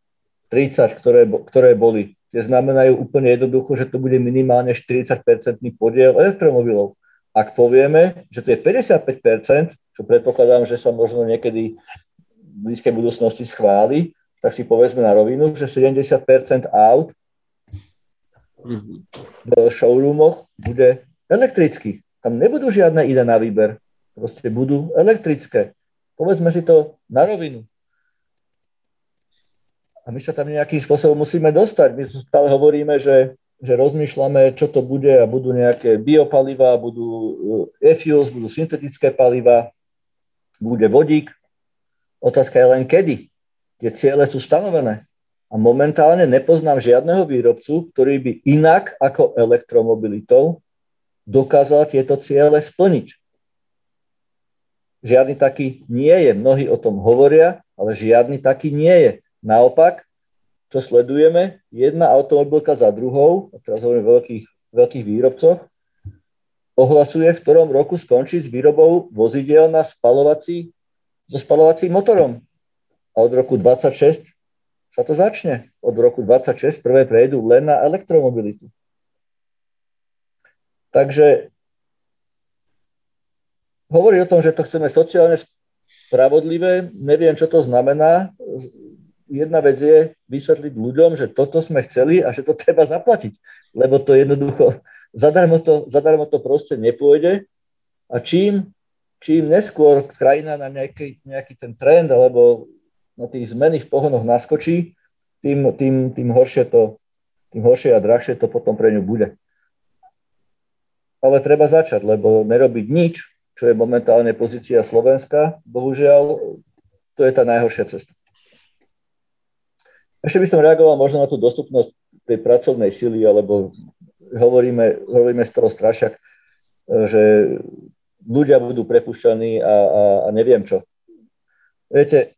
ktoré, ktoré boli, tie znamenajú úplne jednoducho, že to bude minimálne 40-percentný podiel elektromobilov. Ak povieme, že to je 55%, čo predpokladám, že sa možno niekedy v blízkej budúcnosti schváli, tak si povedzme na rovinu, že 70% aut v showroomoch bude elektrických. Tam nebudú žiadne iné na výber. Proste budú elektrické. Povedzme si to na rovinu. A my sa tam nejakým spôsobom musíme dostať. My stále hovoríme, že že rozmýšľame, čo to bude a budú nejaké biopaliva, budú e, e-fuels, budú syntetické paliva, bude vodík. Otázka je len kedy. Tie ciele sú stanovené. A momentálne nepoznám žiadneho výrobcu, ktorý by inak ako elektromobilitou dokázal tieto ciele splniť. Žiadny taký nie je. Mnohí o tom hovoria, ale žiadny taký nie je. Naopak, čo sledujeme, jedna automobilka za druhou, a teraz hovorím o veľkých, veľkých výrobcoch, ohlasuje, v ktorom roku skončí s výrobou vozidel na spalovací, so spalovacím motorom. A od roku 26 sa to začne. Od roku 26 prvé prejdú len na elektromobilitu. Takže hovorí o tom, že to chceme sociálne spravodlivé. Neviem, čo to znamená. Jedna vec je vysvetliť ľuďom, že toto sme chceli a že to treba zaplatiť, lebo to jednoducho zadarmo to, zadarmo to proste nepôjde a čím, čím neskôr krajina na nejaký, nejaký ten trend alebo na tých zmeny v pohonoch naskočí, tým, tým, tým, horšie to, tým horšie a drahšie to potom pre ňu bude. Ale treba začať, lebo nerobiť nič, čo je momentálne pozícia Slovenska, bohužiaľ, to je tá najhoršia cesta. Ešte by som reagoval možno na tú dostupnosť tej pracovnej sily, alebo hovoríme, hovoríme z toho strašak, že ľudia budú prepušťaní a, a, a neviem čo. Viete,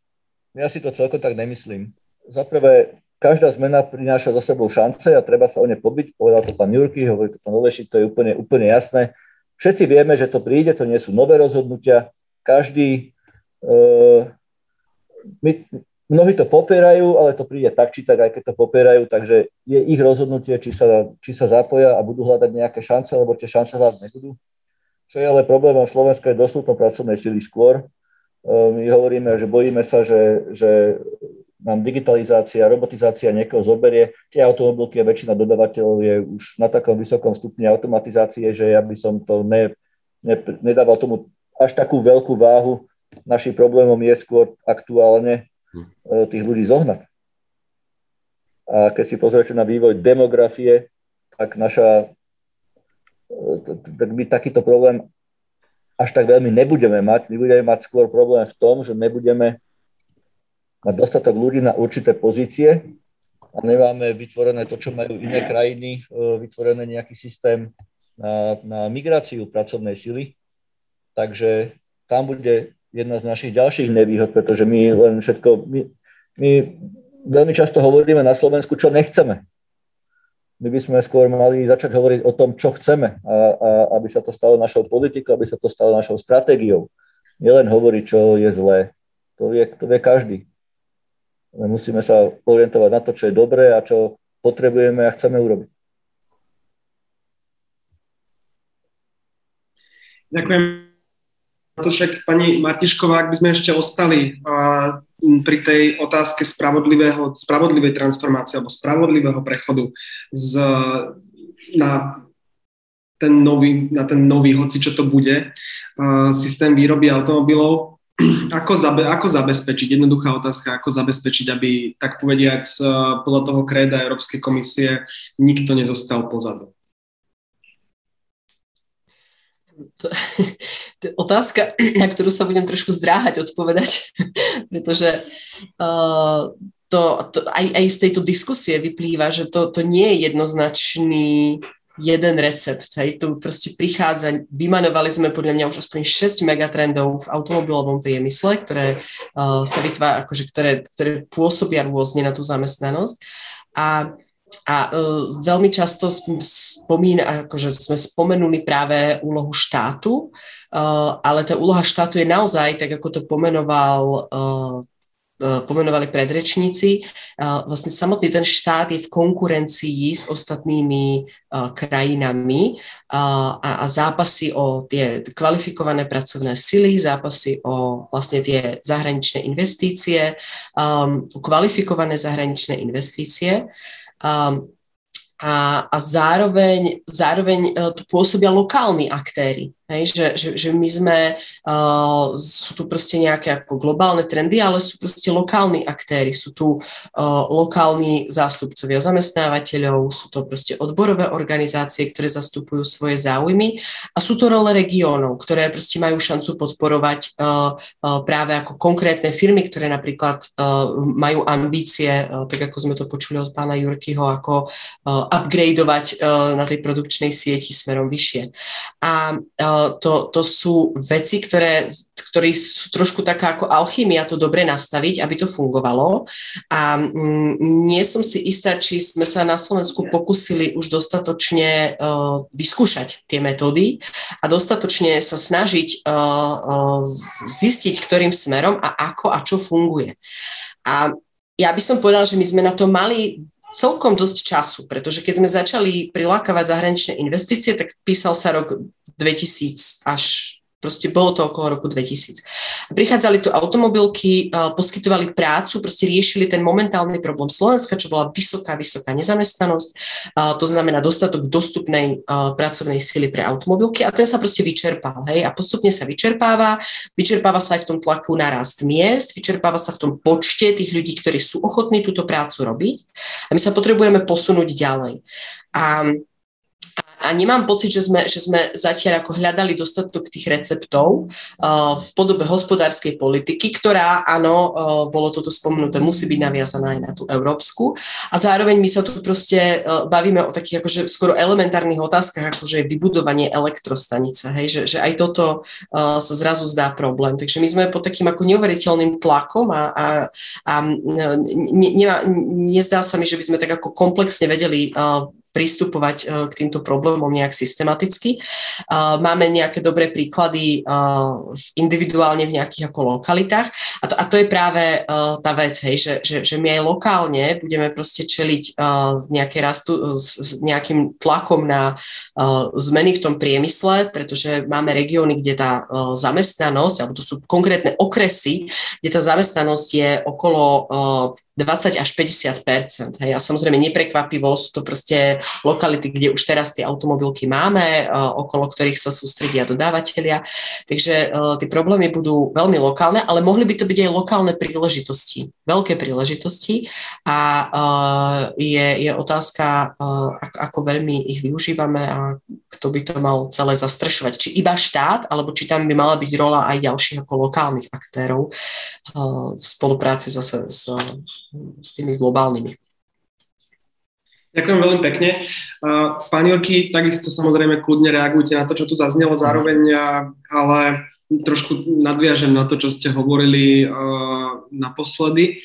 ja si to celkom tak nemyslím. Zaprvé, každá zmena prináša za sebou šance a treba sa o ne pobiť. Povedal to pán Jurky, hovorí to pán Oleši, to je úplne, úplne jasné. Všetci vieme, že to príde, to nie sú nové rozhodnutia. Každý, e, my, mnohí to popierajú, ale to príde tak či tak, aj keď to popierajú, takže je ich rozhodnutie, či sa, či sa zapoja a budú hľadať nejaké šance, alebo tie šance hľadať nebudú. Čo je ale problémom Slovenska je dostupnosť pracovnej sily skôr. E, my hovoríme, že bojíme sa, že, že nám digitalizácia, robotizácia niekoho zoberie. Tie automobilky a väčšina dodavateľov je už na takom vysokom stupni automatizácie, že ja by som to ne, ne, nedával tomu až takú veľkú váhu. Našim problémom je skôr aktuálne tých ľudí zohnať. A keď si pozriete na vývoj demografie, tak naša e, tak my takýto problém až tak veľmi nebudeme mať. My budeme mať skôr problém v tom, že nebudeme mať dostatok ľudí na určité pozície a nemáme vytvorené to, čo majú iné krajiny, e, vytvorené nejaký systém na, na migráciu pracovnej sily. Takže tam bude jedna z našich ďalších nevýhod, pretože my len všetko, my, my veľmi často hovoríme na Slovensku, čo nechceme. My by sme skôr mali začať hovoriť o tom, čo chceme, a, a aby sa to stalo našou politikou, aby sa to stalo našou stratégiou. Nielen hovoriť, čo je zlé. To vie, to vie každý. Musíme sa orientovať na to, čo je dobré a čo potrebujeme a chceme urobiť. Ďakujem. To však pani Martišková, ak by sme ešte ostali uh, pri tej otázke spravodlivého, spravodlivej transformácie alebo spravodlivého prechodu z, na ten nový, na ten nový, hoci čo to bude, uh, systém výroby automobilov ako, zabe, ako zabezpečiť, jednoduchá otázka, ako zabezpečiť, aby, tak povediac, podľa toho kréda Európskej komisie nikto nezostal pozadu? To, to je otázka, na ktorú sa budem trošku zdráhať odpovedať, pretože uh, to, to aj, aj z tejto diskusie vyplýva, že to, to nie je jednoznačný jeden recept. Hej. Tu proste prichádza, vymanovali sme podľa mňa už aspoň 6 megatrendov v automobilovom priemysle, ktoré uh, sa vytvára, akože, ktoré, ktoré pôsobia rôzne na tú zamestnanosť. A a uh, veľmi často spomína, akože sme spomenuli práve úlohu štátu, uh, ale tá úloha štátu je naozaj, tak ako to pomenoval uh, pomenovali predrečníci, vlastne samotný ten štát je v konkurencii s ostatnými krajinami a, a zápasy o tie kvalifikované pracovné sily, zápasy o vlastne tie zahraničné investície, um, kvalifikované zahraničné investície. Um, a, a zároveň, zároveň tu pôsobia lokálni aktéry. Hej, že, že, že my sme, uh, sú tu proste nejaké ako globálne trendy, ale sú proste lokálni aktéry, sú tu uh, lokálni zástupcovia zamestnávateľov, sú to proste odborové organizácie, ktoré zastupujú svoje záujmy a sú to role regiónov, ktoré proste majú šancu podporovať uh, uh, práve ako konkrétne firmy, ktoré napríklad uh, majú ambície, uh, tak ako sme to počuli od pána Jurkyho, ako uh, upgradeovať uh, na tej produkčnej sieti smerom vyššie. A uh, to, to sú veci, ktoré, ktoré sú trošku taká ako alchymia to dobre nastaviť, aby to fungovalo. A mm, nie som si istá, či sme sa na Slovensku pokusili už dostatočne uh, vyskúšať tie metódy a dostatočne sa snažiť uh, zistiť, ktorým smerom a ako a čo funguje. A ja by som povedala, že my sme na to mali celkom dosť času, pretože keď sme začali prilákavať zahraničné investície, tak písal sa rok 2000 až Proste bolo to okolo roku 2000. Prichádzali tu automobilky, poskytovali prácu, proste riešili ten momentálny problém Slovenska, čo bola vysoká, vysoká nezamestnanosť, to znamená dostatok dostupnej pracovnej sily pre automobilky a ten sa proste vyčerpal, hej, a postupne sa vyčerpáva, vyčerpáva sa aj v tom tlaku na rast miest, vyčerpáva sa v tom počte tých ľudí, ktorí sú ochotní túto prácu robiť a my sa potrebujeme posunúť ďalej. A a nemám pocit, že sme, že sme zatiaľ ako hľadali dostatok tých receptov uh, v podobe hospodárskej politiky, ktorá, áno, uh, bolo toto spomenuté, musí byť naviazaná aj na tú európsku. A zároveň my sa tu proste uh, bavíme o takých akože skoro elementárnych otázkach, ako že vybudovanie elektrostanice, hej, že, že aj toto uh, sa zrazu zdá problém. Takže my sme pod takým ako neuveriteľným tlakom a, a, a ne, ne, nezdá sa mi, že by sme tak ako komplexne vedeli uh, pristupovať e, k týmto problémom nejak systematicky. E, máme nejaké dobré príklady e, individuálne v nejakých ako lokalitách a to, a to je práve tá vec, hej, že, že, že my aj lokálne budeme proste čeliť nejaké rastu, s nejakým tlakom na zmeny v tom priemysle, pretože máme regióny, kde tá zamestnanosť, alebo to sú konkrétne okresy, kde tá zamestnanosť je okolo 20 až 50 hej. A samozrejme neprekvapivo sú to proste lokality, kde už teraz tie automobilky máme, okolo ktorých sa sústredia dodávateľia. Takže tie problémy budú veľmi lokálne, ale mohli by to byť aj lokálne príležitosti, veľké príležitosti a je, je otázka, ako, veľmi ich využívame a kto by to mal celé zastrešovať. Či iba štát, alebo či tam by mala byť rola aj ďalších ako lokálnych aktérov v spolupráci zase s s tými globálnymi. Ďakujem veľmi pekne. Pani Jurky, takisto samozrejme kľudne reagujte na to, čo tu zaznelo zároveň, ale trošku nadviažem na to, čo ste hovorili naposledy.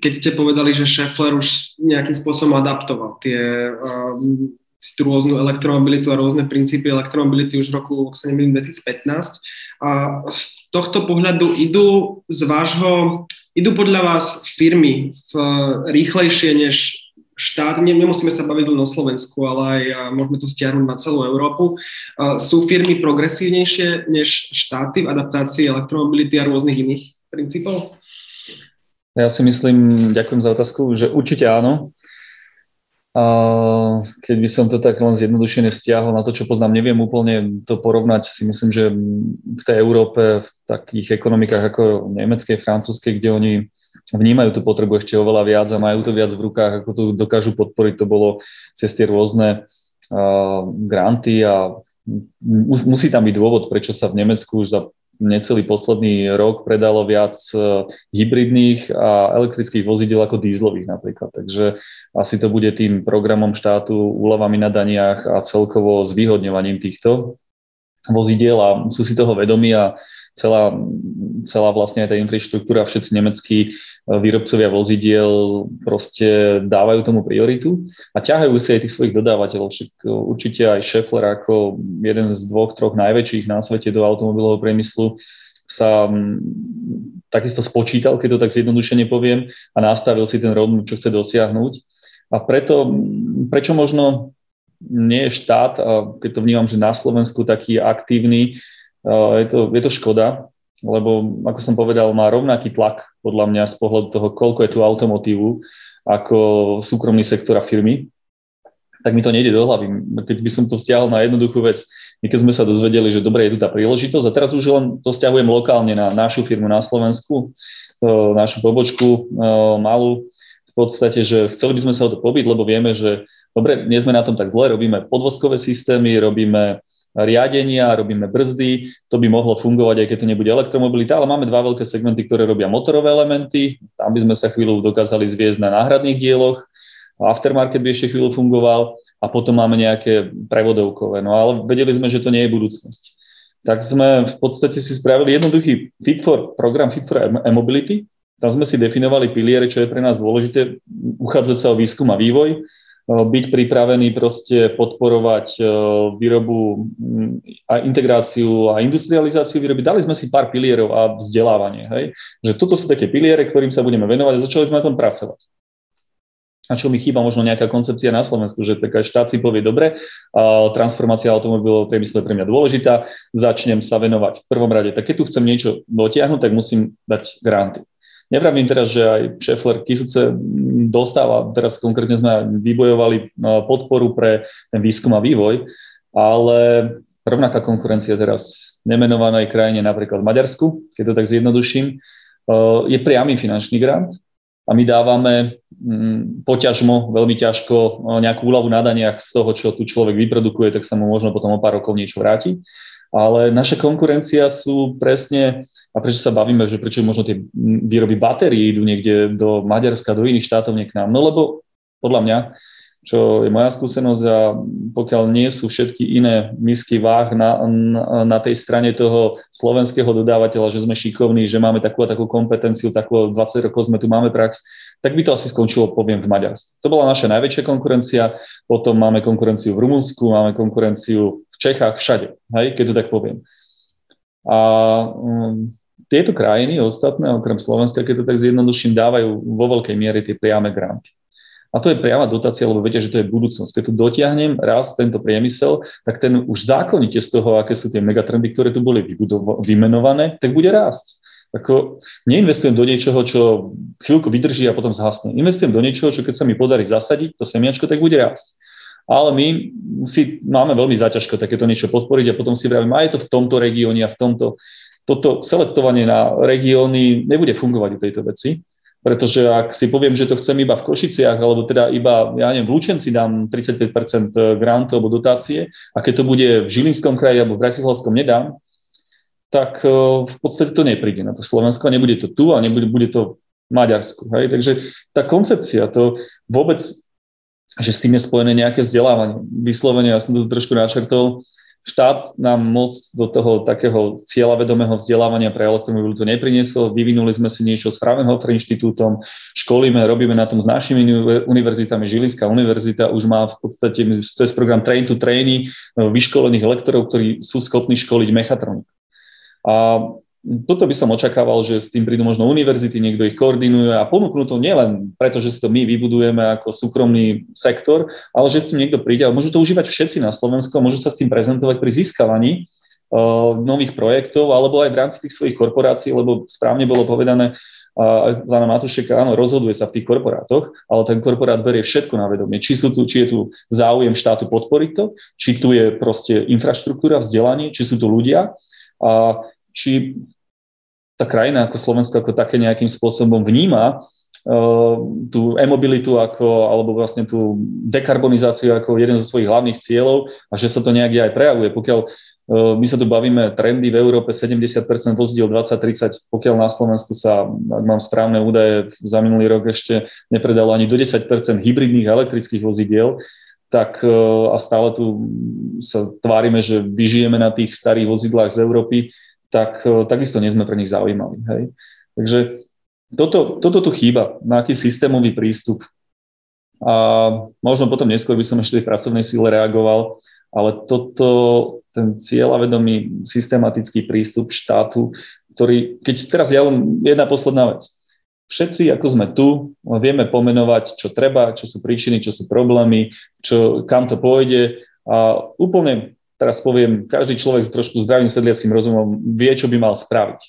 Keď ste povedali, že Scheffler už nejakým spôsobom adaptoval tie tú rôznu elektromobilitu a rôzne princípy elektromobility už v roku, ak sa 2015. A z tohto pohľadu idú z vášho idú podľa vás firmy v, rýchlejšie než štát, nemusíme sa baviť len o Slovensku, ale aj môžeme to stiahnuť na celú Európu. Sú firmy progresívnejšie než štáty v adaptácii elektromobility a rôznych iných princípov? Ja si myslím, ďakujem za otázku, že určite áno. Keď by som to tak len zjednodušene vzťahol na to, čo poznám, neviem úplne to porovnať. Si myslím, že v tej Európe, v takých ekonomikách ako nemeckej, francúzskej, kde oni vnímajú tú potrebu ešte oveľa viac a majú to viac v rukách, ako to dokážu podporiť, to bolo cez tie rôzne granty a musí tam byť dôvod, prečo sa v Nemecku už za necelý posledný rok predalo viac e, hybridných a elektrických vozidel ako dízlových napríklad. Takže asi to bude tým programom štátu, úľavami na daniach a celkovo zvýhodňovaním týchto vozidiel a sú si toho vedomí a celá, celá vlastne aj tá infraštruktúra, všetci nemeckí e, výrobcovia vozidiel proste dávajú tomu prioritu a ťahajú si aj tých svojich dodávateľov. Však e, určite aj Schaeffler ako jeden z dvoch, troch najväčších na svete do automobilového priemyslu sa takisto spočítal, keď to tak zjednodušene poviem, a nastavil si ten roadmap, čo chce dosiahnuť. A preto, prečo možno nie je štát, keď to vnímam, že na Slovensku taký aktívny, je to, je to škoda, lebo ako som povedal, má rovnaký tlak podľa mňa z pohľadu toho, koľko je tu automotívu ako súkromný sektor a firmy, tak mi to nejde do hlavy. Keď by som to vzťahol na jednoduchú vec, my keď sme sa dozvedeli, že dobre, je tu tá príležitosť a teraz už len to vzťahujem lokálne na našu firmu na Slovensku, našu pobočku malú, v podstate, že chceli by sme sa o to pobiť, lebo vieme, že dobre, nie sme na tom tak zle, robíme podvozkové systémy, robíme riadenia, robíme brzdy, to by mohlo fungovať, aj keď to nebude elektromobilita, ale máme dva veľké segmenty, ktoré robia motorové elementy, tam by sme sa chvíľu dokázali zviezť na náhradných dieloch, aftermarket by ešte chvíľu fungoval a potom máme nejaké prevodovkové, no ale vedeli sme, že to nie je budúcnosť. Tak sme v podstate si spravili jednoduchý Fit for, program Fit for e-mobility, tam sme si definovali piliere, čo je pre nás dôležité, uchádzať sa o výskum a vývoj, byť pripravený proste podporovať výrobu a integráciu a industrializáciu výroby. Dali sme si pár pilierov a vzdelávanie. Hej? Že toto sú také piliere, ktorým sa budeme venovať a začali sme na tom pracovať. a čo mi chýba možno nejaká koncepcia na Slovensku, že taká štát si povie, dobre, transformácia automobilového priemyslu je pre mňa dôležitá, začnem sa venovať v prvom rade. Tak keď tu chcem niečo dotiahnuť, tak musím dať granty. Nevravím teraz, že aj Šefler Kisuce dostáva, teraz konkrétne sme vybojovali podporu pre ten výskum a vývoj, ale rovnaká konkurencia teraz v nemenovanej krajine, napríklad v Maďarsku, keď to tak zjednoduším, je priamy finančný grant, a my dávame mm, poťažmo, veľmi ťažko nejakú úľavu na daniach z toho, čo tu človek vyprodukuje, tak sa mu možno potom o pár rokov niečo vráti. Ale naša konkurencia sú presne, a prečo sa bavíme, že prečo možno tie výroby batérií idú niekde do Maďarska, do iných štátov, nie k nám. No lebo podľa mňa čo je moja skúsenosť a pokiaľ nie sú všetky iné misky váh na, na, na tej strane toho slovenského dodávateľa, že sme šikovní, že máme takú a takú kompetenciu, takú 20 rokov sme tu máme prax, tak by to asi skončilo, poviem, v Maďarsku. To bola naša najväčšia konkurencia, potom máme konkurenciu v Rumunsku, máme konkurenciu Čechách, všade, hej, keď to tak poviem. A um, tieto krajiny, ostatné, okrem Slovenska, keď to tak zjednoduším, dávajú vo veľkej miere tie priame granty. A to je priama dotácia, lebo viete, že to je budúcnosť. Keď tu dotiahnem raz tento priemysel, tak ten už zákonite z toho, aké sú tie megatrendy, ktoré tu boli vymenované, tak bude rásť. Ako neinvestujem do niečoho, čo chvíľku vydrží a potom zhasne. Investujem do niečoho, čo keď sa mi podarí zasadiť, to semiačko, tak bude rásť. Ale my si máme veľmi zaťažko takéto niečo podporiť a potom si vravím, a je to v tomto regióne a v tomto. Toto selektovanie na regióny nebude fungovať u tejto veci pretože ak si poviem, že to chcem iba v Košiciach, alebo teda iba, ja neviem, v Lučenci dám 35% grantov alebo dotácie a keď to bude v Žilinskom kraji alebo v Bratislavskom nedám, tak e, v podstate to nepríde na to Slovensko nebude to tu a nebude bude to v Maďarsku. Hej? Takže tá koncepcia, to vôbec, že s tým je spojené nejaké vzdelávanie. Vyslovene, ja som to trošku načrtol, štát nám moc do toho takého cieľavedomého vzdelávania pre elektromobilitu nepriniesol. Vyvinuli sme si niečo s Fraunhofer inštitútom, školíme, robíme na tom s našimi univerzitami. Žilinská univerzita už má v podstate cez program Train to Trainy vyškolených lektorov, ktorí sú schopní školiť mechatroniku. A toto by som očakával, že s tým prídu možno univerzity, niekto ich koordinuje a ponúknú to nielen preto, že si to my vybudujeme ako súkromný sektor, ale že s tým niekto príde môžu to užívať všetci na Slovensku môžu sa s tým prezentovať pri získavaní uh, nových projektov alebo aj v rámci tých svojich korporácií, lebo správne bolo povedané, a pána Matušeka, áno, rozhoduje sa v tých korporátoch, ale ten korporát berie všetko na vedomie. Či, sú tu, či je tu záujem štátu podporiť to, či tu je proste infraštruktúra, vzdelanie, či sú tu ľudia a či tá krajina ako Slovensko ako také nejakým spôsobom vníma uh, tú e-mobilitu ako, alebo vlastne tú dekarbonizáciu ako jeden zo svojich hlavných cieľov a že sa to nejak aj prejavuje. Pokiaľ uh, my sa tu bavíme trendy v Európe 70% vozidiel 2030, pokiaľ na Slovensku sa, ak mám správne údaje, za minulý rok ešte nepredalo ani do 10% hybridných elektrických vozidiel, tak uh, a stále tu sa tvárime, že vyžijeme na tých starých vozidlách z Európy, tak e, takisto nie sme pre nich zaujímaví. Hej. Takže toto, toto tu chýba, nejaký systémový prístup. A možno potom neskôr by som ešte tej pracovnej síle reagoval, ale toto, ten cieľavedomý systematický prístup štátu, ktorý, keď teraz ja len jedna posledná vec. Všetci, ako sme tu, vieme pomenovať, čo treba, čo sú príčiny, čo sú problémy, čo, kam to pôjde a úplne teraz poviem, každý človek s trošku zdravým sedliackým rozumom vie, čo by mal spraviť.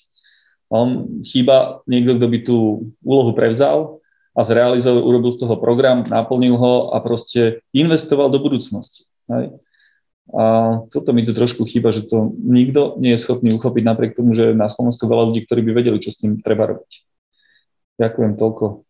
On chýba niekto, kto by tú úlohu prevzal a zrealizoval, urobil z toho program, naplnil ho a proste investoval do budúcnosti. Hej. A toto mi tu trošku chýba, že to nikto nie je schopný uchopiť napriek tomu, že na Slovensku veľa ľudí, ktorí by vedeli, čo s tým treba robiť. Ďakujem toľko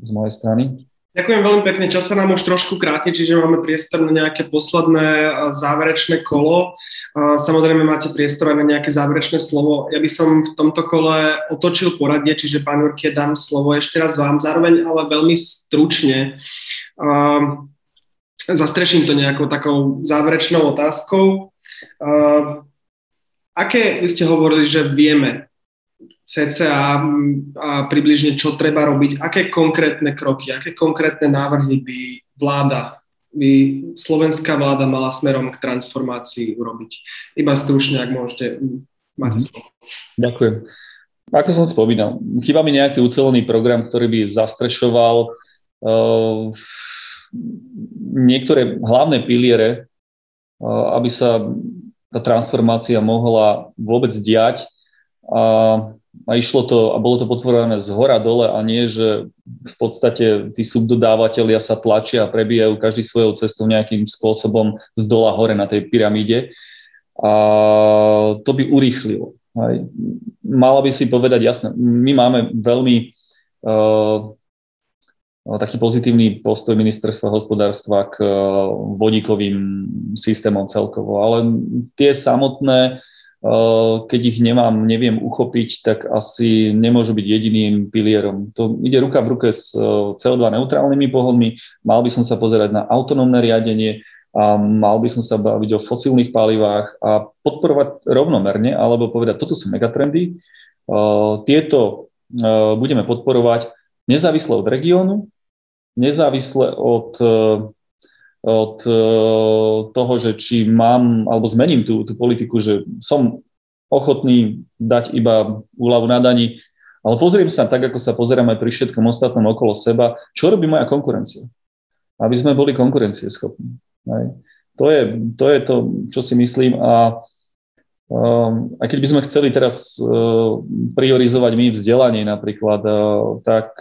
z mojej strany. Ďakujem veľmi pekne. Čas sa nám už trošku kráti, čiže máme priestor na nejaké posledné záverečné kolo. Samozrejme máte priestor aj na nejaké záverečné slovo. Ja by som v tomto kole otočil poradie, čiže pán Jurkie dám slovo ešte raz vám, zároveň ale veľmi stručne. Zastreším to nejakou takou záverečnou otázkou. Aké, vy ste hovorili, že vieme cca a približne čo treba robiť, aké konkrétne kroky, aké konkrétne návrhy by vláda, by slovenská vláda mala smerom k transformácii urobiť. Iba stručne, ak môžete, máte mhm. slovo. Ďakujem. Ako som spomínal, chýba mi nejaký ucelený program, ktorý by zastrešoval niektoré hlavné piliere, aby sa tá transformácia mohla vôbec diať a, a išlo to a bolo to potvorené z hora dole a nie, že v podstate tí subdodávateľia sa tlačia a prebijajú každý svojou cestou nejakým spôsobom z dola hore na tej pyramíde. A to by urýchlilo. Hej. Mala by si povedať, jasné, my máme veľmi uh, taký pozitívny postoj ministerstva hospodárstva k uh, vodíkovým systémom celkovo, ale tie samotné, keď ich nemám, neviem uchopiť, tak asi nemôžu byť jediným pilierom. To ide ruka v ruke s CO2 neutrálnymi pohodmi, mal by som sa pozerať na autonómne riadenie, a mal by som sa baviť o fosílnych palivách a podporovať rovnomerne, alebo povedať, toto sú megatrendy, tieto budeme podporovať nezávisle od regiónu, nezávisle od, od toho, že či mám, alebo zmením tú, tú politiku, že som ochotný dať iba úľavu na daní, ale pozriem sa tak, ako sa pozeráme pri všetkom ostatnom okolo seba, čo robí moja konkurencia. Aby sme boli konkurencieschopní. Hej. To, je, to je to, čo si myslím a um, aj keď by sme chceli teraz uh, priorizovať my vzdelanie napríklad, uh, tak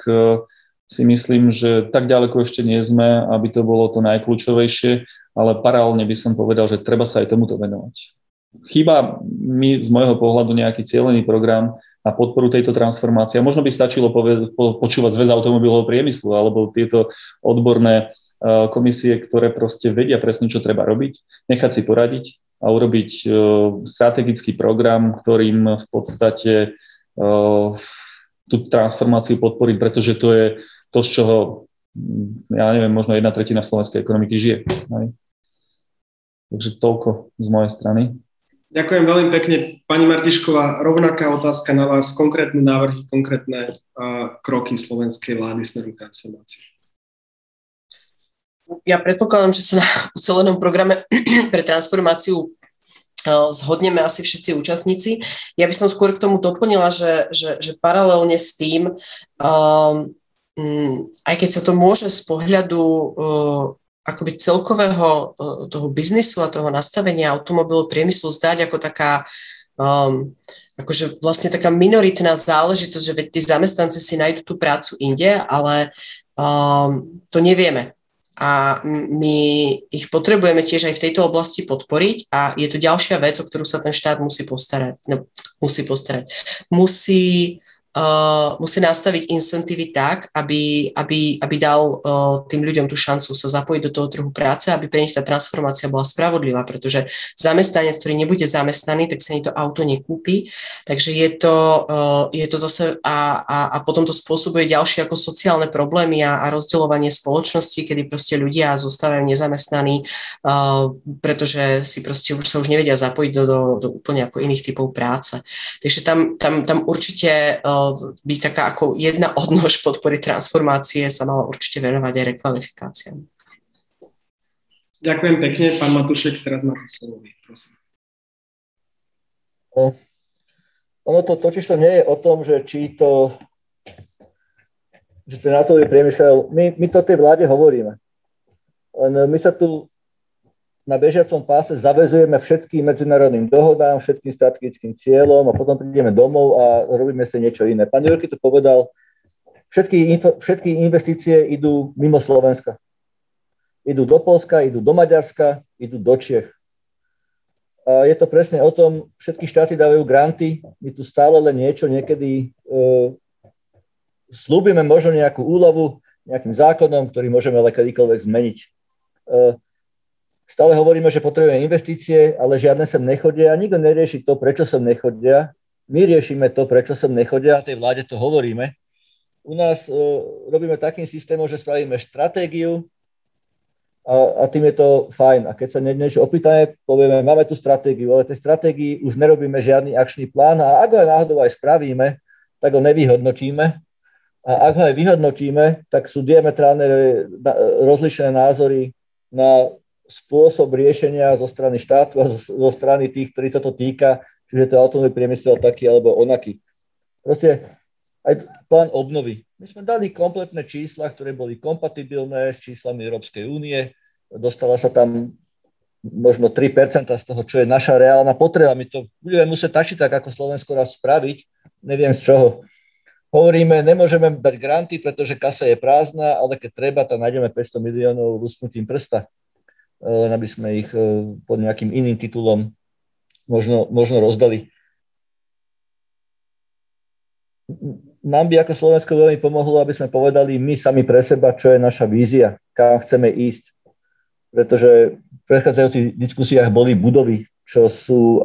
si myslím, že tak ďaleko ešte nie sme, aby to bolo to najkľúčovejšie, ale paralelne by som povedal, že treba sa aj tomuto venovať. Chýba mi z môjho pohľadu nejaký cieľený program na podporu tejto transformácie. Možno by stačilo poved- po- počúvať zväz automobilového priemyslu alebo tieto odborné Eh, komisie, ktoré proste vedia presne, čo treba robiť, nechať si poradiť a urobiť eh, strategický program, ktorým v podstate eh, tú transformáciu podporiť, pretože to je to, z čoho, ja neviem, možno jedna tretina slovenskej ekonomiky žije. Takže toľko z mojej strany. Ďakujem veľmi pekne. Pani Martišková, rovnaká otázka na vás, konkrétne návrhy, konkrétne uh, kroky slovenskej vlády smerom transformácie ja predpokladám, že sa na ucelenom programe pre transformáciu zhodneme asi všetci účastníci. Ja by som skôr k tomu doplnila, že, že, že paralelne s tým, um, aj keď sa to môže z pohľadu uh, akoby celkového uh, toho biznisu a toho nastavenia automobilu priemyslu zdať ako taká um, akože vlastne taká minoritná záležitosť, že tí zamestnanci si nájdú tú prácu inde, ale um, to nevieme a my ich potrebujeme tiež aj v tejto oblasti podporiť a je tu ďalšia vec, o ktorú sa ten štát musí postarať. No, musí postarať. Musí uh, musí nastaviť incentívy tak, aby, aby, aby dal uh, tým ľuďom tú šancu sa zapojiť do toho trhu práce, aby pre nich tá transformácia bola spravodlivá, pretože zamestnanec, ktorý nebude zamestnaný, tak sa ani to auto nekúpi. Takže je to, uh, je to zase a, a, a potom to spôsobuje ďalšie ako sociálne problémy a, a rozdeľovanie spoločnosti, kedy proste ľudia zostávajú nezamestnaní, uh, pretože si proste už sa už nevedia zapojiť do, do, do úplne ako iných typov práce. Takže tam, tam, tam určite uh, byť taká ako jedna odnož podpory transformácie sa mala určite venovať aj rekvalifikáciám. Ďakujem pekne. Pán Matušek, teraz máte slovo. Prosím. No, ono to totiž to nie je o tom, že či to, že ten nátový priemysel, my, my to tej vláde hovoríme. Len my sa tu na bežiacom páse zavezujeme všetkým medzinárodným dohodám, všetkým strategickým cieľom a potom prídeme domov a robíme si niečo iné. Pán Jurky to povedal, všetky, všetky investície idú mimo Slovenska. Idú do Polska, idú do Maďarska, idú do Čech. A je to presne o tom, všetky štáty dávajú granty, my tu stále len niečo niekedy e, slúbime možno nejakú úlovu nejakým zákonom, ktorý môžeme ale kedykoľvek zmeniť. E, Stále hovoríme, že potrebujeme investície, ale žiadne sem nechodia a nikto nerieši to, prečo sem nechodia. My riešime to, prečo sem nechodia a tej vláde to hovoríme. U nás uh, robíme takým systémom, že spravíme stratégiu a, a tým je to fajn. A keď sa niečo opýtame, povieme, máme tu stratégiu, ale tej stratégii už nerobíme žiadny akčný plán a ak ho aj náhodou aj spravíme, tak ho nevyhodnotíme. A ak ho aj vyhodnotíme, tak sú diametrálne rozlišené názory na spôsob riešenia zo strany štátu a zo, strany tých, ktorí sa to týka, čiže to automobilový priemysel taký alebo onaký. Proste aj plán obnovy. My sme dali kompletné čísla, ktoré boli kompatibilné s číslami Európskej únie. Dostala sa tam možno 3% z toho, čo je naša reálna potreba. My to budeme musieť tačiť tak, ako Slovensko raz spraviť. Neviem z čoho. Hovoríme, nemôžeme dať granty, pretože kasa je prázdna, ale keď treba, tam nájdeme 500 miliónov lusknutím prsta, len aby sme ich eh, pod nejakým iným titulom možno, možno rozdali nám by ako Slovensko veľmi pomohlo, aby sme povedali my sami pre seba, čo je naša vízia, kam chceme ísť. Pretože v predchádzajúcich diskusiách boli budovy, čo sú,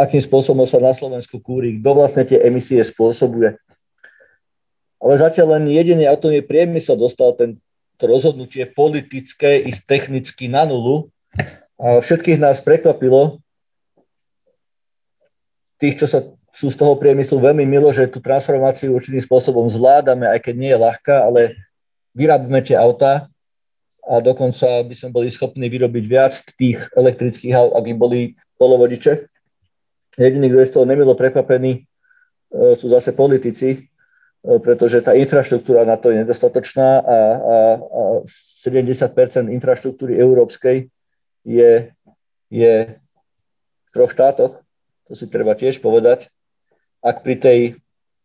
akým spôsobom sa na Slovensku kúri, kto vlastne tie emisie spôsobuje. Ale zatiaľ len jediný atomový priemysel dostal ten, to rozhodnutie politické i technicky na nulu. A všetkých nás prekvapilo, tých, čo sa sú z toho priemyslu veľmi milo, že tú transformáciu určitým spôsobom zvládame, aj keď nie je ľahká, ale vyrábame tie autá a dokonca by sme boli schopní vyrobiť viac tých elektrických aut, ak by boli polovodiče. Jediný, kto je z toho nemilo prekvapený, e, sú zase politici, pretože tá infraštruktúra na to je nedostatočná a, a, a 70% infraštruktúry európskej je, je v troch štátoch, to si treba tiež povedať. Ak pri, tej,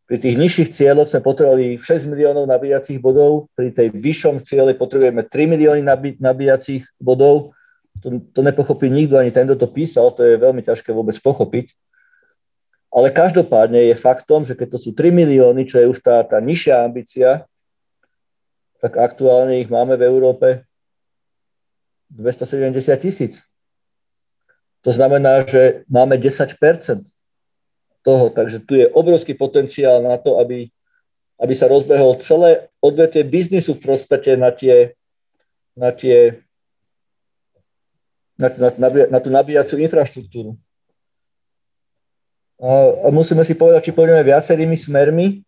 pri tých nižších cieľoch sme potrebovali 6 miliónov nabíjacích bodov, pri tej vyššom ciele potrebujeme 3 milióny nabí, nabíjacích bodov, to, to nepochopí nikto, ani ten, kto to písal, to je veľmi ťažké vôbec pochopiť. Ale každopádne je faktom, že keď to sú 3 milióny, čo je už tá, tá nižšia ambícia, tak aktuálne ich máme v Európe 270 tisíc. To znamená, že máme 10% toho. Takže tu je obrovský potenciál na to, aby, aby sa rozbehol celé odvetie biznisu v podstate na tie, na tie na, na, na, na tú nabíjacú infraštruktúru. Musíme si povedať, či pôjdeme viacerými smermi,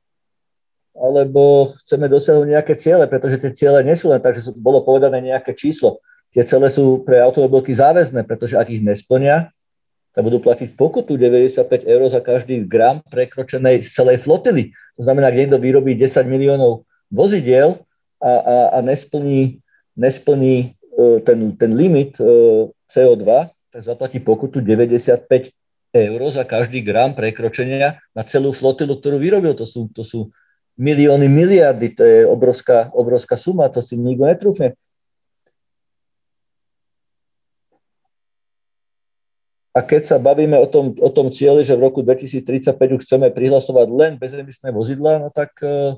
alebo chceme dosiahnuť nejaké ciele, pretože tie ciele nie sú len tak, že bolo povedané nejaké číslo. Tie ciele sú pre automobilky záväzné, pretože ak ich nesplnia, tak budú platiť pokutu 95 eur za každý gram prekročenej z celej flotily. To znamená, ak niekto vyrobí 10 miliónov vozidiel a, a, a nesplní, nesplní uh, ten, ten limit e, CO2, tak zaplatí pokutu 95 eur za každý gram prekročenia na celú flotilu, ktorú vyrobil. To sú, to sú milióny, miliardy, to je obrovská, obrovská suma, to si nikto netrúfne. A keď sa bavíme o tom, o tom cieli, že v roku 2035 už chceme prihlasovať len bezemisné vozidla, no tak uh,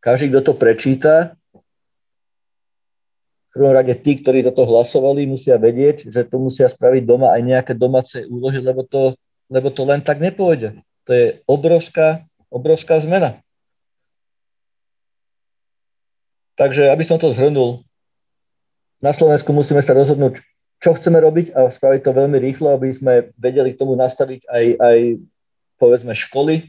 každý, kto to prečíta, prvom rade tí, ktorí za to hlasovali, musia vedieť, že to musia spraviť doma aj nejaké domáce úlohy, lebo to, lebo to len tak nepôjde. To je obrovská, obrovská zmena. Takže, aby som to zhrnul, na Slovensku musíme sa rozhodnúť, čo chceme robiť a spraviť to veľmi rýchlo, aby sme vedeli k tomu nastaviť aj, aj povedzme školy,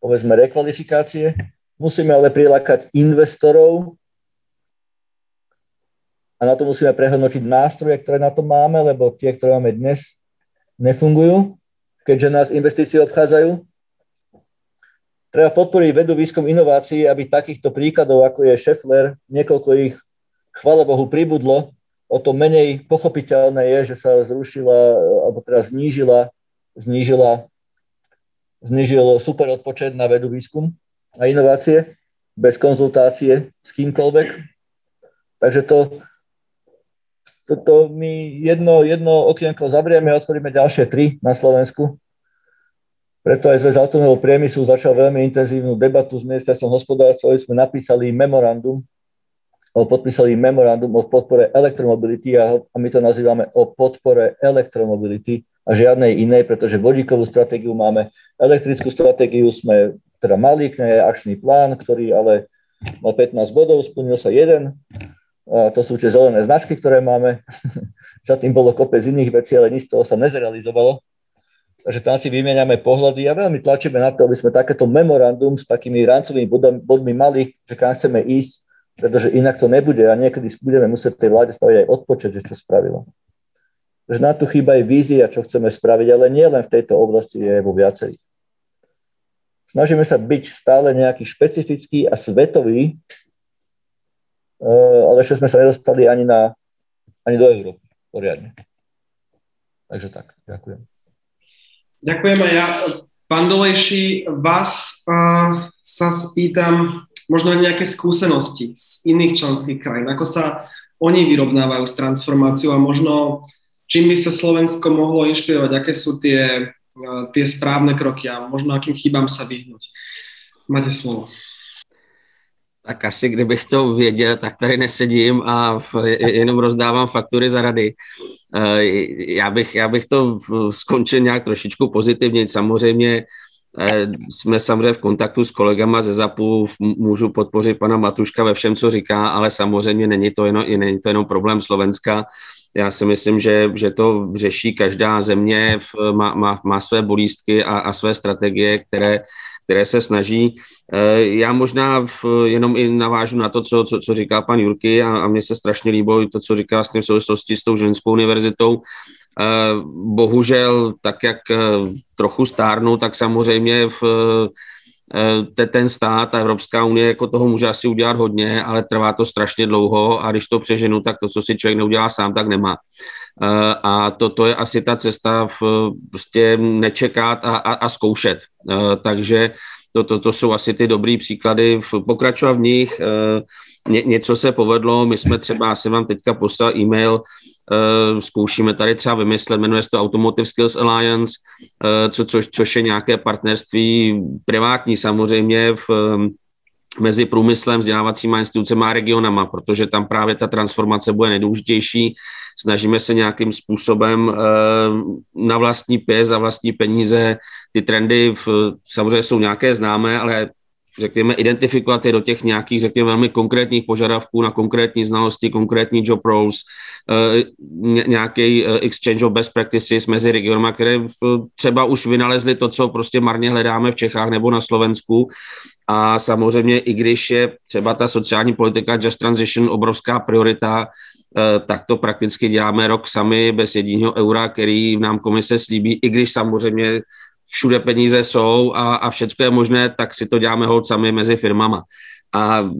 povedzme rekvalifikácie. Musíme ale prilákať investorov a na to musíme prehodnotiť nástroje, ktoré na to máme, lebo tie, ktoré máme dnes, nefungujú, keďže nás investície obchádzajú. Treba podporiť vedu, výskum, inovácií, aby takýchto príkladov, ako je Scheffler, niekoľko ich, chvála Bohu, pribudlo, o to menej pochopiteľné je, že sa zrušila, alebo teda znížila, znížila, znížil super odpočet na vedu, výskum a inovácie bez konzultácie s kýmkoľvek. Takže to, to, to my jedno, jedno okienko zavrieme a otvoríme ďalšie tri na Slovensku. Preto aj Zväz automobilového priemyslu začal veľmi intenzívnu debatu s ministerstvom hospodárstva, aby sme napísali memorandum podpísali memorandum o podpore elektromobility a, a my to nazývame o podpore elektromobility a žiadnej inej, pretože vodíkovú stratégiu máme, elektrickú stratégiu sme teda mali, k nej akčný plán, ktorý ale mal 15 bodov, splnil sa jeden. To sú tie zelené značky, ktoré máme. Za tým bolo kopec iných vecí, ale nič z toho sa nezrealizovalo. Takže tam si vymieňame pohľady a veľmi tlačíme na to, aby sme takéto memorandum s takými rámcovými bodmi, mali, že kam chceme ísť, pretože inak to nebude a niekedy budeme musieť tej vláde spraviť aj odpočet, že čo spravilo. Takže na to chýba aj vízia, čo chceme spraviť, ale nie len v tejto oblasti, je vo viacerých. snažíme sa byť stále nejaký špecifický a svetový, ale ešte sme sa nedostali ani, na, ani do Európy poriadne. Takže tak, ďakujem. Ďakujem aj ja. Pán Dolejší, vás uh, sa spýtam možno aj nejaké skúsenosti z iných členských krajín, ako sa oni vyrovnávajú s transformáciou a možno čím by sa Slovensko mohlo inšpirovať, aké sú tie, uh, tie správne kroky a možno akým chybám sa vyhnúť. Máte slovo. Tak asi kdybych to věděl, tak tady nesedím a jenom rozdávám faktury za rady. Eh, já bych, já bych to skončil nějak trošičku pozitivně. Samozřejmě eh, jsme samozřejmě v kontaktu s kolegama ze ZAPu, můžu podpořit pana Matuška ve všem, co říká, ale samozřejmě není to jenom, není to jenom problém Slovenska. Já si myslím, že, že to řeší každá země, má, má, má své bolístky a, a své strategie, které, které se snaží. Eh, já možná jenom i navážu na to, co, co, co říká pan Jurky a, a mně se strašně líbilo to, co říká s tím souvislosti s tou ženskou univerzitou. Eh, bohužel, tak jak eh, trochu stárnu, tak samozřejmě v ten stát a Evropská unie jako toho může asi udělat hodně, ale trvá to strašně dlouho a když to přeženu, tak to, co si člověk neudělá sám, tak nemá. A to, to je asi ta cesta v prostě nečekat a, a, a zkoušet. Takže to, to, to jsou asi ty dobrý příklady, pokračovat v nich, eh, ně, něco se povedlo, my jsme třeba, asi vám teďka poslal e-mail, eh, zkoušíme tady třeba vymyslet, jmenuje se to Automotive Skills Alliance, eh, co, což, je nějaké partnerství privátní samozřejmě v mezi průmyslem, vzdělávacíma institucemi a regionama, protože tam právě ta transformace bude nejdůležitější. Snažíme se nějakým způsobem eh, na vlastní pěs, za vlastní peníze. Ty trendy v, samozřejmě jsou nějaké známé, ale řekněme, identifikovat je do těch nějakých, řekněme, velmi konkrétních požadavků na konkrétní znalosti, konkrétní job roles, eh, nějaký eh, exchange of best practices mezi regiony, které třeba už vynalezly to, co prostě marně hledáme v Čechách nebo na Slovensku. A samozřejmě, i když je třeba ta sociální politika Just Transition obrovská priorita, tak to prakticky děláme rok sami bez jediného eura, který nám komise slíbí, i když samozřejmě všude peníze jsou a, a všechno je možné, tak si to děláme hod sami mezi firmama. A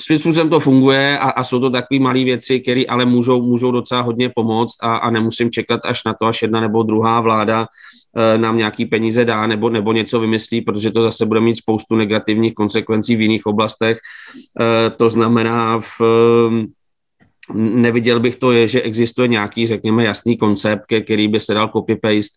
svým způsobem to funguje a, a jsou to takové malé věci, které ale můžou, můžou docela hodně pomoct a, a nemusím čekat až na to, až jedna nebo druhá vláda e, nám nějaký peníze dá nebo, nebo něco vymyslí, protože to zase bude mít spoustu negativních konsekvencí v jiných oblastech. E, to znamená, v, neviděl bych to, je, že existuje nějaký, řekněme, jasný koncept, který by se dal copy-paste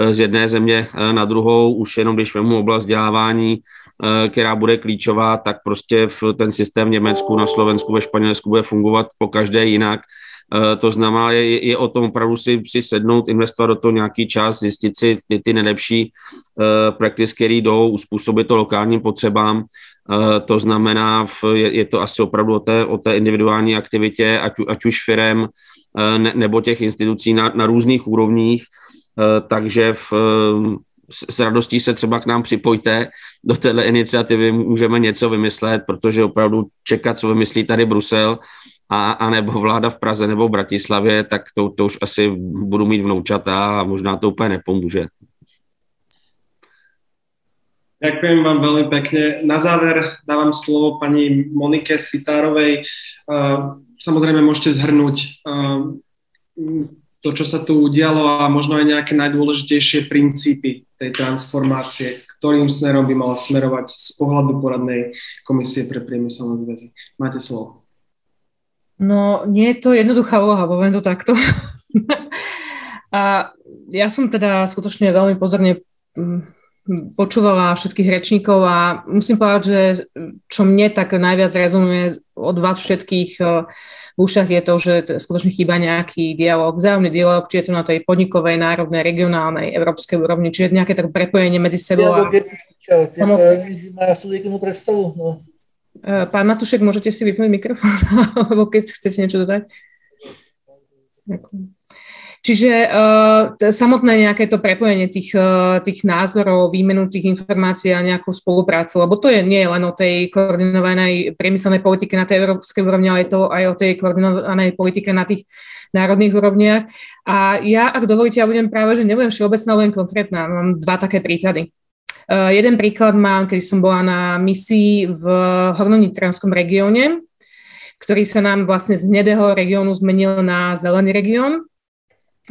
Eh, z jedné země eh, na druhou, už jenom když vemu oblast vzdělávání, eh, která bude klíčová, tak prostě v ten systém v Německu, na Slovensku, ve Španělsku bude fungovat po každé jinak. To znamená, je, je o tom opravdu si, si sednout, investovat do toho nějaký čas, zjistit si ty, ty nejlepší uh, practice, které jdou, uspůsobit to lokálním potřebám. Uh, to znamená, je, to asi opravdu o té, o té individuální aktivitě, ať, ať už firem ne, nebo těch institucí na, na různých úrovních. Eh, takže v, eh, s radostí se třeba k nám připojte do této iniciativy, můžeme něco vymyslet, protože opravdu čekat, co vymyslí tady Brusel, a, a nebo vláda v Praze nebo v Bratislavě, tak to, to už asi budu mít vnoučata a možná to úplně nepomůže. Ďakujem vám veľmi pekne. Na záver dávam slovo pani Monike Sitárovej. Samozrejme môžete zhrnúť to, čo sa tu udialo a možno aj nejaké najdôležitejšie princípy tej transformácie, ktorým smerom by mala smerovať z pohľadu poradnej komisie pre priemyselné zväzy. Máte slovo. No, nie je to jednoduchá úloha, poviem to takto. a ja som teda skutočne veľmi pozorne počúvala všetkých rečníkov a musím povedať, že čo mne tak najviac rezonuje od vás všetkých v ušach je to, že skutočne chýba nejaký dialog, vzájomný dialog, či je to na tej podnikovej, národnej, regionálnej, európskej úrovni, či je nejaké tak prepojenie medzi sebou. A... No. E, pán Matušek, môžete si vypnúť mikrofón, alebo keď chcete niečo dodať? Ďakujem. Čiže uh, samotné nejaké to prepojenie tých, uh, tých názorov, výmenu tých informácií a nejakú spoluprácu, lebo to je nie len o tej koordinovanej priemyselnej politike na tej európskej úrovni, ale je to aj o tej koordinovanej politike na tých národných úrovniach. A ja, ak dovolíte, ja budem práve, že nebudem všeobecná, len konkrétna. Mám dva také príklady. jeden príklad mám, keď som bola na misii v Hornonitranskom regióne, ktorý sa nám vlastne z hnedého regiónu zmenil na zelený región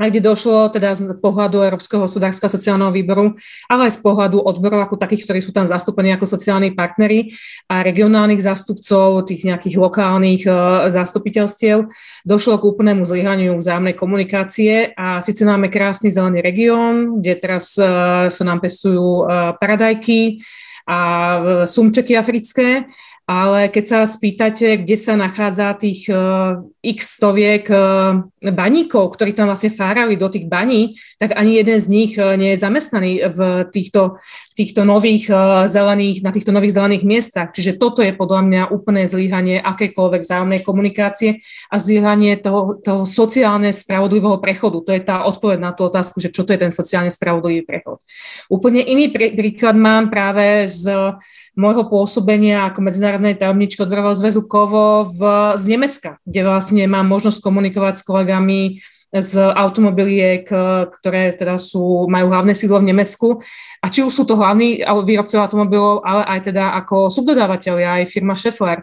a kde došlo teda z pohľadu Európskeho hospodárskeho sociálneho výboru, ale aj z pohľadu odborov ako takých, ktorí sú tam zastúpení ako sociálni partnery a regionálnych zástupcov, tých nejakých lokálnych uh, zastupiteľstiev, došlo k úplnému zlyhaniu vzájomnej komunikácie a síce máme krásny zelený región, kde teraz uh, sa nám pestujú uh, paradajky a sumčeky africké, ale keď sa spýtate, kde sa nachádza tých uh, x stoviek uh, baníkov, ktorí tam vlastne fárali do tých baní, tak ani jeden z nich uh, nie je zamestnaný v týchto, týchto nových zelených, na týchto nových zelených miestach. Čiže toto je podľa mňa úplné zlyhanie akékoľvek vzájomnej komunikácie a zlyhanie toho, toho sociálne spravodlivého prechodu. To je tá odpoveď na tú otázku, že čo to je ten sociálne spravodlivý prechod. Úplne iný príklad mám práve z môjho pôsobenia ako medzinárodnej tajomničky odborového zväzu KOVO v, z Nemecka, kde vlastne mám možnosť komunikovať s kolegami z automobiliek, ktoré teda sú, majú hlavné sídlo v Nemecku. A či už sú to hlavní výrobcov automobilov, ale aj teda ako subdodávateľia, aj firma Schaeffler.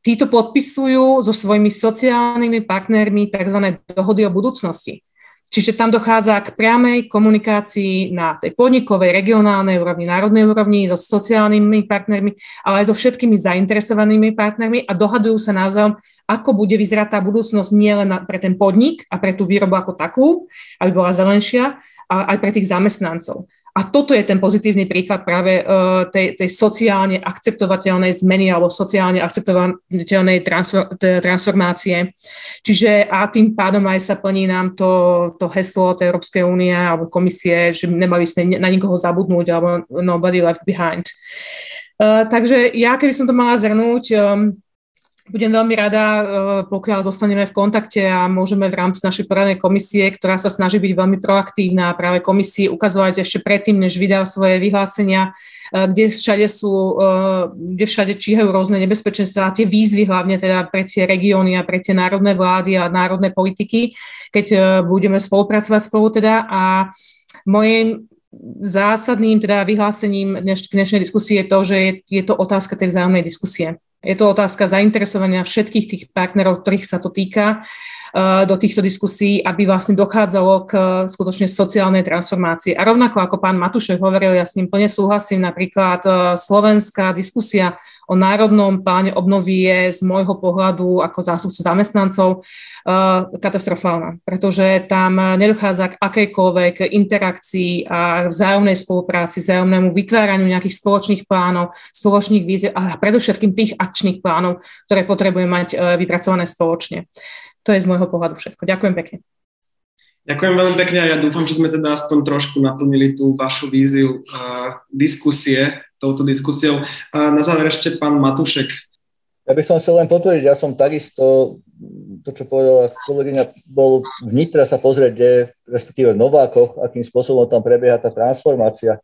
Títo podpisujú so svojimi sociálnymi partnermi tzv. dohody o budúcnosti. Čiže tam dochádza k priamej komunikácii na tej podnikovej, regionálnej úrovni, národnej úrovni, so sociálnymi partnermi, ale aj so všetkými zainteresovanými partnermi a dohadujú sa navzájom, ako bude vyzerať tá budúcnosť nielen pre ten podnik a pre tú výrobu ako takú, aby bola zelenšia, ale aj pre tých zamestnancov. A toto je ten pozitívny príklad práve uh, tej, tej sociálne akceptovateľnej zmeny alebo sociálne akceptovateľnej transformácie. Čiže a tým pádom aj sa plní nám to, to heslo tej Európskej únie alebo komisie, že nemali sme na nikoho zabudnúť alebo nobody left behind. Uh, takže ja, keby som to mala zhrnúť, um, budem veľmi rada, e, pokiaľ zostaneme v kontakte a môžeme v rámci našej poradnej komisie, ktorá sa snaží byť veľmi proaktívna, práve komisii ukazovať ešte predtým, než vydá svoje vyhlásenia, e, kde všade sú, e, kde všade číhajú rôzne nebezpečenstvá a tie výzvy hlavne teda pre tie regióny a pre tie národné vlády a národné politiky, keď budeme spolupracovať spolu teda. A mojim zásadným teda vyhlásením dneš, dnešnej diskusie je to, že je, je to otázka tej vzájomnej diskusie. Je to otázka zainteresovania všetkých tých partnerov, ktorých sa to týka eh, do týchto diskusí, aby vlastne dochádzalo k eh, skutočne sociálnej transformácii. A rovnako ako pán Matušek hovoril, ja s ním plne súhlasím, napríklad eh, slovenská diskusia o národnom pláne obnovy je z môjho pohľadu ako zástupcu zamestnancov katastrofálna, pretože tam nedochádza k akejkoľvek interakcii a vzájomnej spolupráci, vzájomnému vytváraniu nejakých spoločných plánov, spoločných víziev a predovšetkým tých akčných plánov, ktoré potrebujeme mať vypracované spoločne. To je z môjho pohľadu všetko. Ďakujem pekne. Ďakujem veľmi pekne a ja dúfam, že sme teda aspoň trošku naplnili tú vašu víziu uh, diskusie, touto diskusiou. A na záver ešte pán Matušek. Ja by som chcel len potvrdiť, ja som takisto, to čo povedala kolegyňa, bol v sa pozrieť, kde, respektíve v Novákoch, akým spôsobom tam prebieha tá transformácia.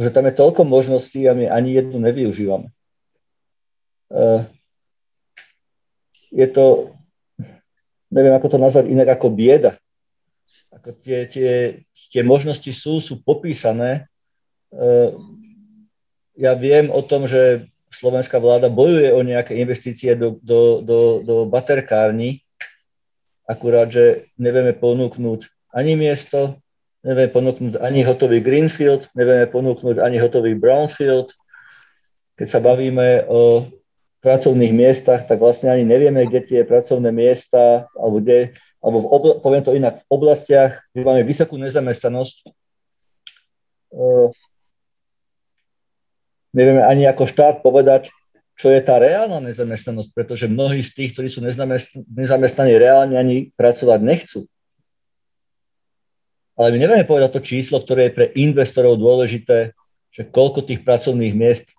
Že tam je toľko možností a my ani jednu nevyužívame. Uh, je to, neviem ako to nazvať inak ako bieda. Ako tie, tie, tie možnosti sú, sú popísané. Uh, ja viem o tom, že slovenská vláda bojuje o nejaké investície do, do, do, do baterkární, akurát, že nevieme ponúknuť ani miesto, nevieme ponúknuť ani hotový greenfield, nevieme ponúknuť ani hotový brownfield. Keď sa bavíme o pracovných miestach, tak vlastne ani nevieme, kde tie pracovné miesta, alebo kde, alebo v obla, poviem to inak, v oblastiach, kde máme vysokú nezamestnanosť, uh, nevieme ani ako štát povedať, čo je tá reálna nezamestnanosť, pretože mnohí z tých, ktorí sú nezamestnaní reálne, ani pracovať nechcú. Ale my nevieme povedať to číslo, ktoré je pre investorov dôležité, že koľko tých pracovných miest,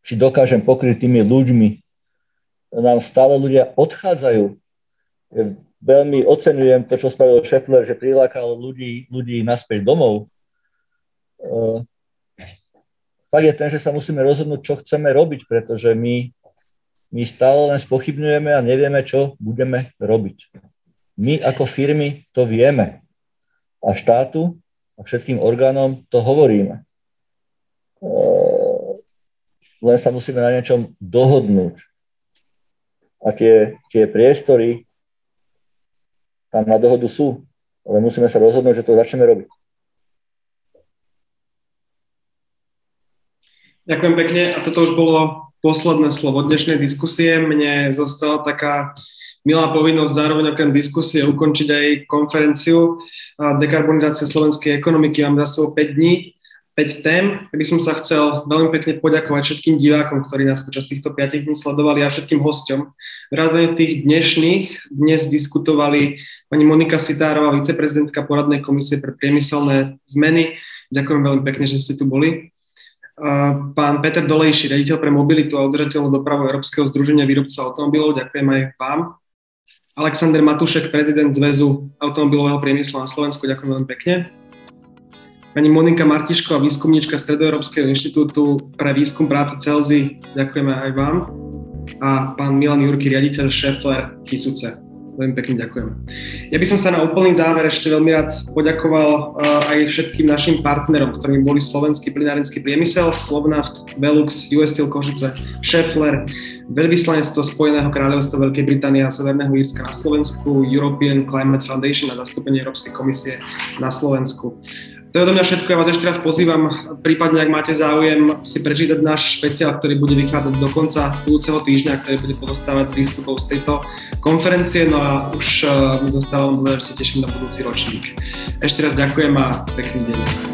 či dokážem pokryť tými ľuďmi. Nám stále ľudia odchádzajú. Veľmi oceňujem to, čo spravil Šefler, že prilákal ľudí, ľudí naspäť domov fakt je ten, že sa musíme rozhodnúť, čo chceme robiť, pretože my, my stále len spochybňujeme a nevieme, čo budeme robiť. My ako firmy to vieme. A štátu a všetkým orgánom to hovoríme. Ehm, len sa musíme na niečom dohodnúť. A tie, tie priestory tam na dohodu sú, ale musíme sa rozhodnúť, že to začneme robiť. Ďakujem pekne a toto už bolo posledné slovo dnešnej diskusie. Mne zostala taká milá povinnosť zároveň okrem diskusie ukončiť aj konferenciu dekarbonizácie slovenskej ekonomiky. Mám za sebou 5 dní 5 tém. By som sa chcel veľmi pekne poďakovať všetkým divákom, ktorí nás počas týchto 5 dní sledovali a všetkým hosťom. Vrátane tých dnešných dnes diskutovali pani Monika Sitárová, viceprezidentka poradnej komisie pre priemyselné zmeny. Ďakujem veľmi pekne, že ste tu boli. Pán Peter Dolejší, riaditeľ pre mobilitu a udržateľnú dopravu Európskeho združenia výrobcov automobilov, ďakujem aj vám. Alexander Matušek, prezident Zväzu automobilového priemyslu na Slovensku, ďakujem veľmi pekne. Pani Monika Martišková, výskumníčka Stredoeurópskeho inštitútu pre výskum práce Celzy, ďakujeme aj vám. A pán Milan Jurky, riaditeľ Šefler Kisuce. Veľmi pekne ďakujem. Ja by som sa na úplný záver ešte veľmi rád poďakoval uh, aj všetkým našim partnerom, ktorými boli slovenský plinárenský priemysel, Slovnaft, Velux, US Steel Košice, Scheffler, veľvyslanectvo Spojeného kráľovstva Veľkej Británie a Severného Írska na Slovensku, European Climate Foundation a zastúpenie Európskej komisie na Slovensku. To je odo mňa všetko. Ja vás ešte raz pozývam, prípadne ak máte záujem si prečítať náš špeciál, ktorý bude vychádzať do konca budúceho týždňa, ktorý bude podostávať prístupov z tejto konferencie. No a už mi zostávam že sa teším na budúci ročník. Ešte raz ďakujem a pekný deň.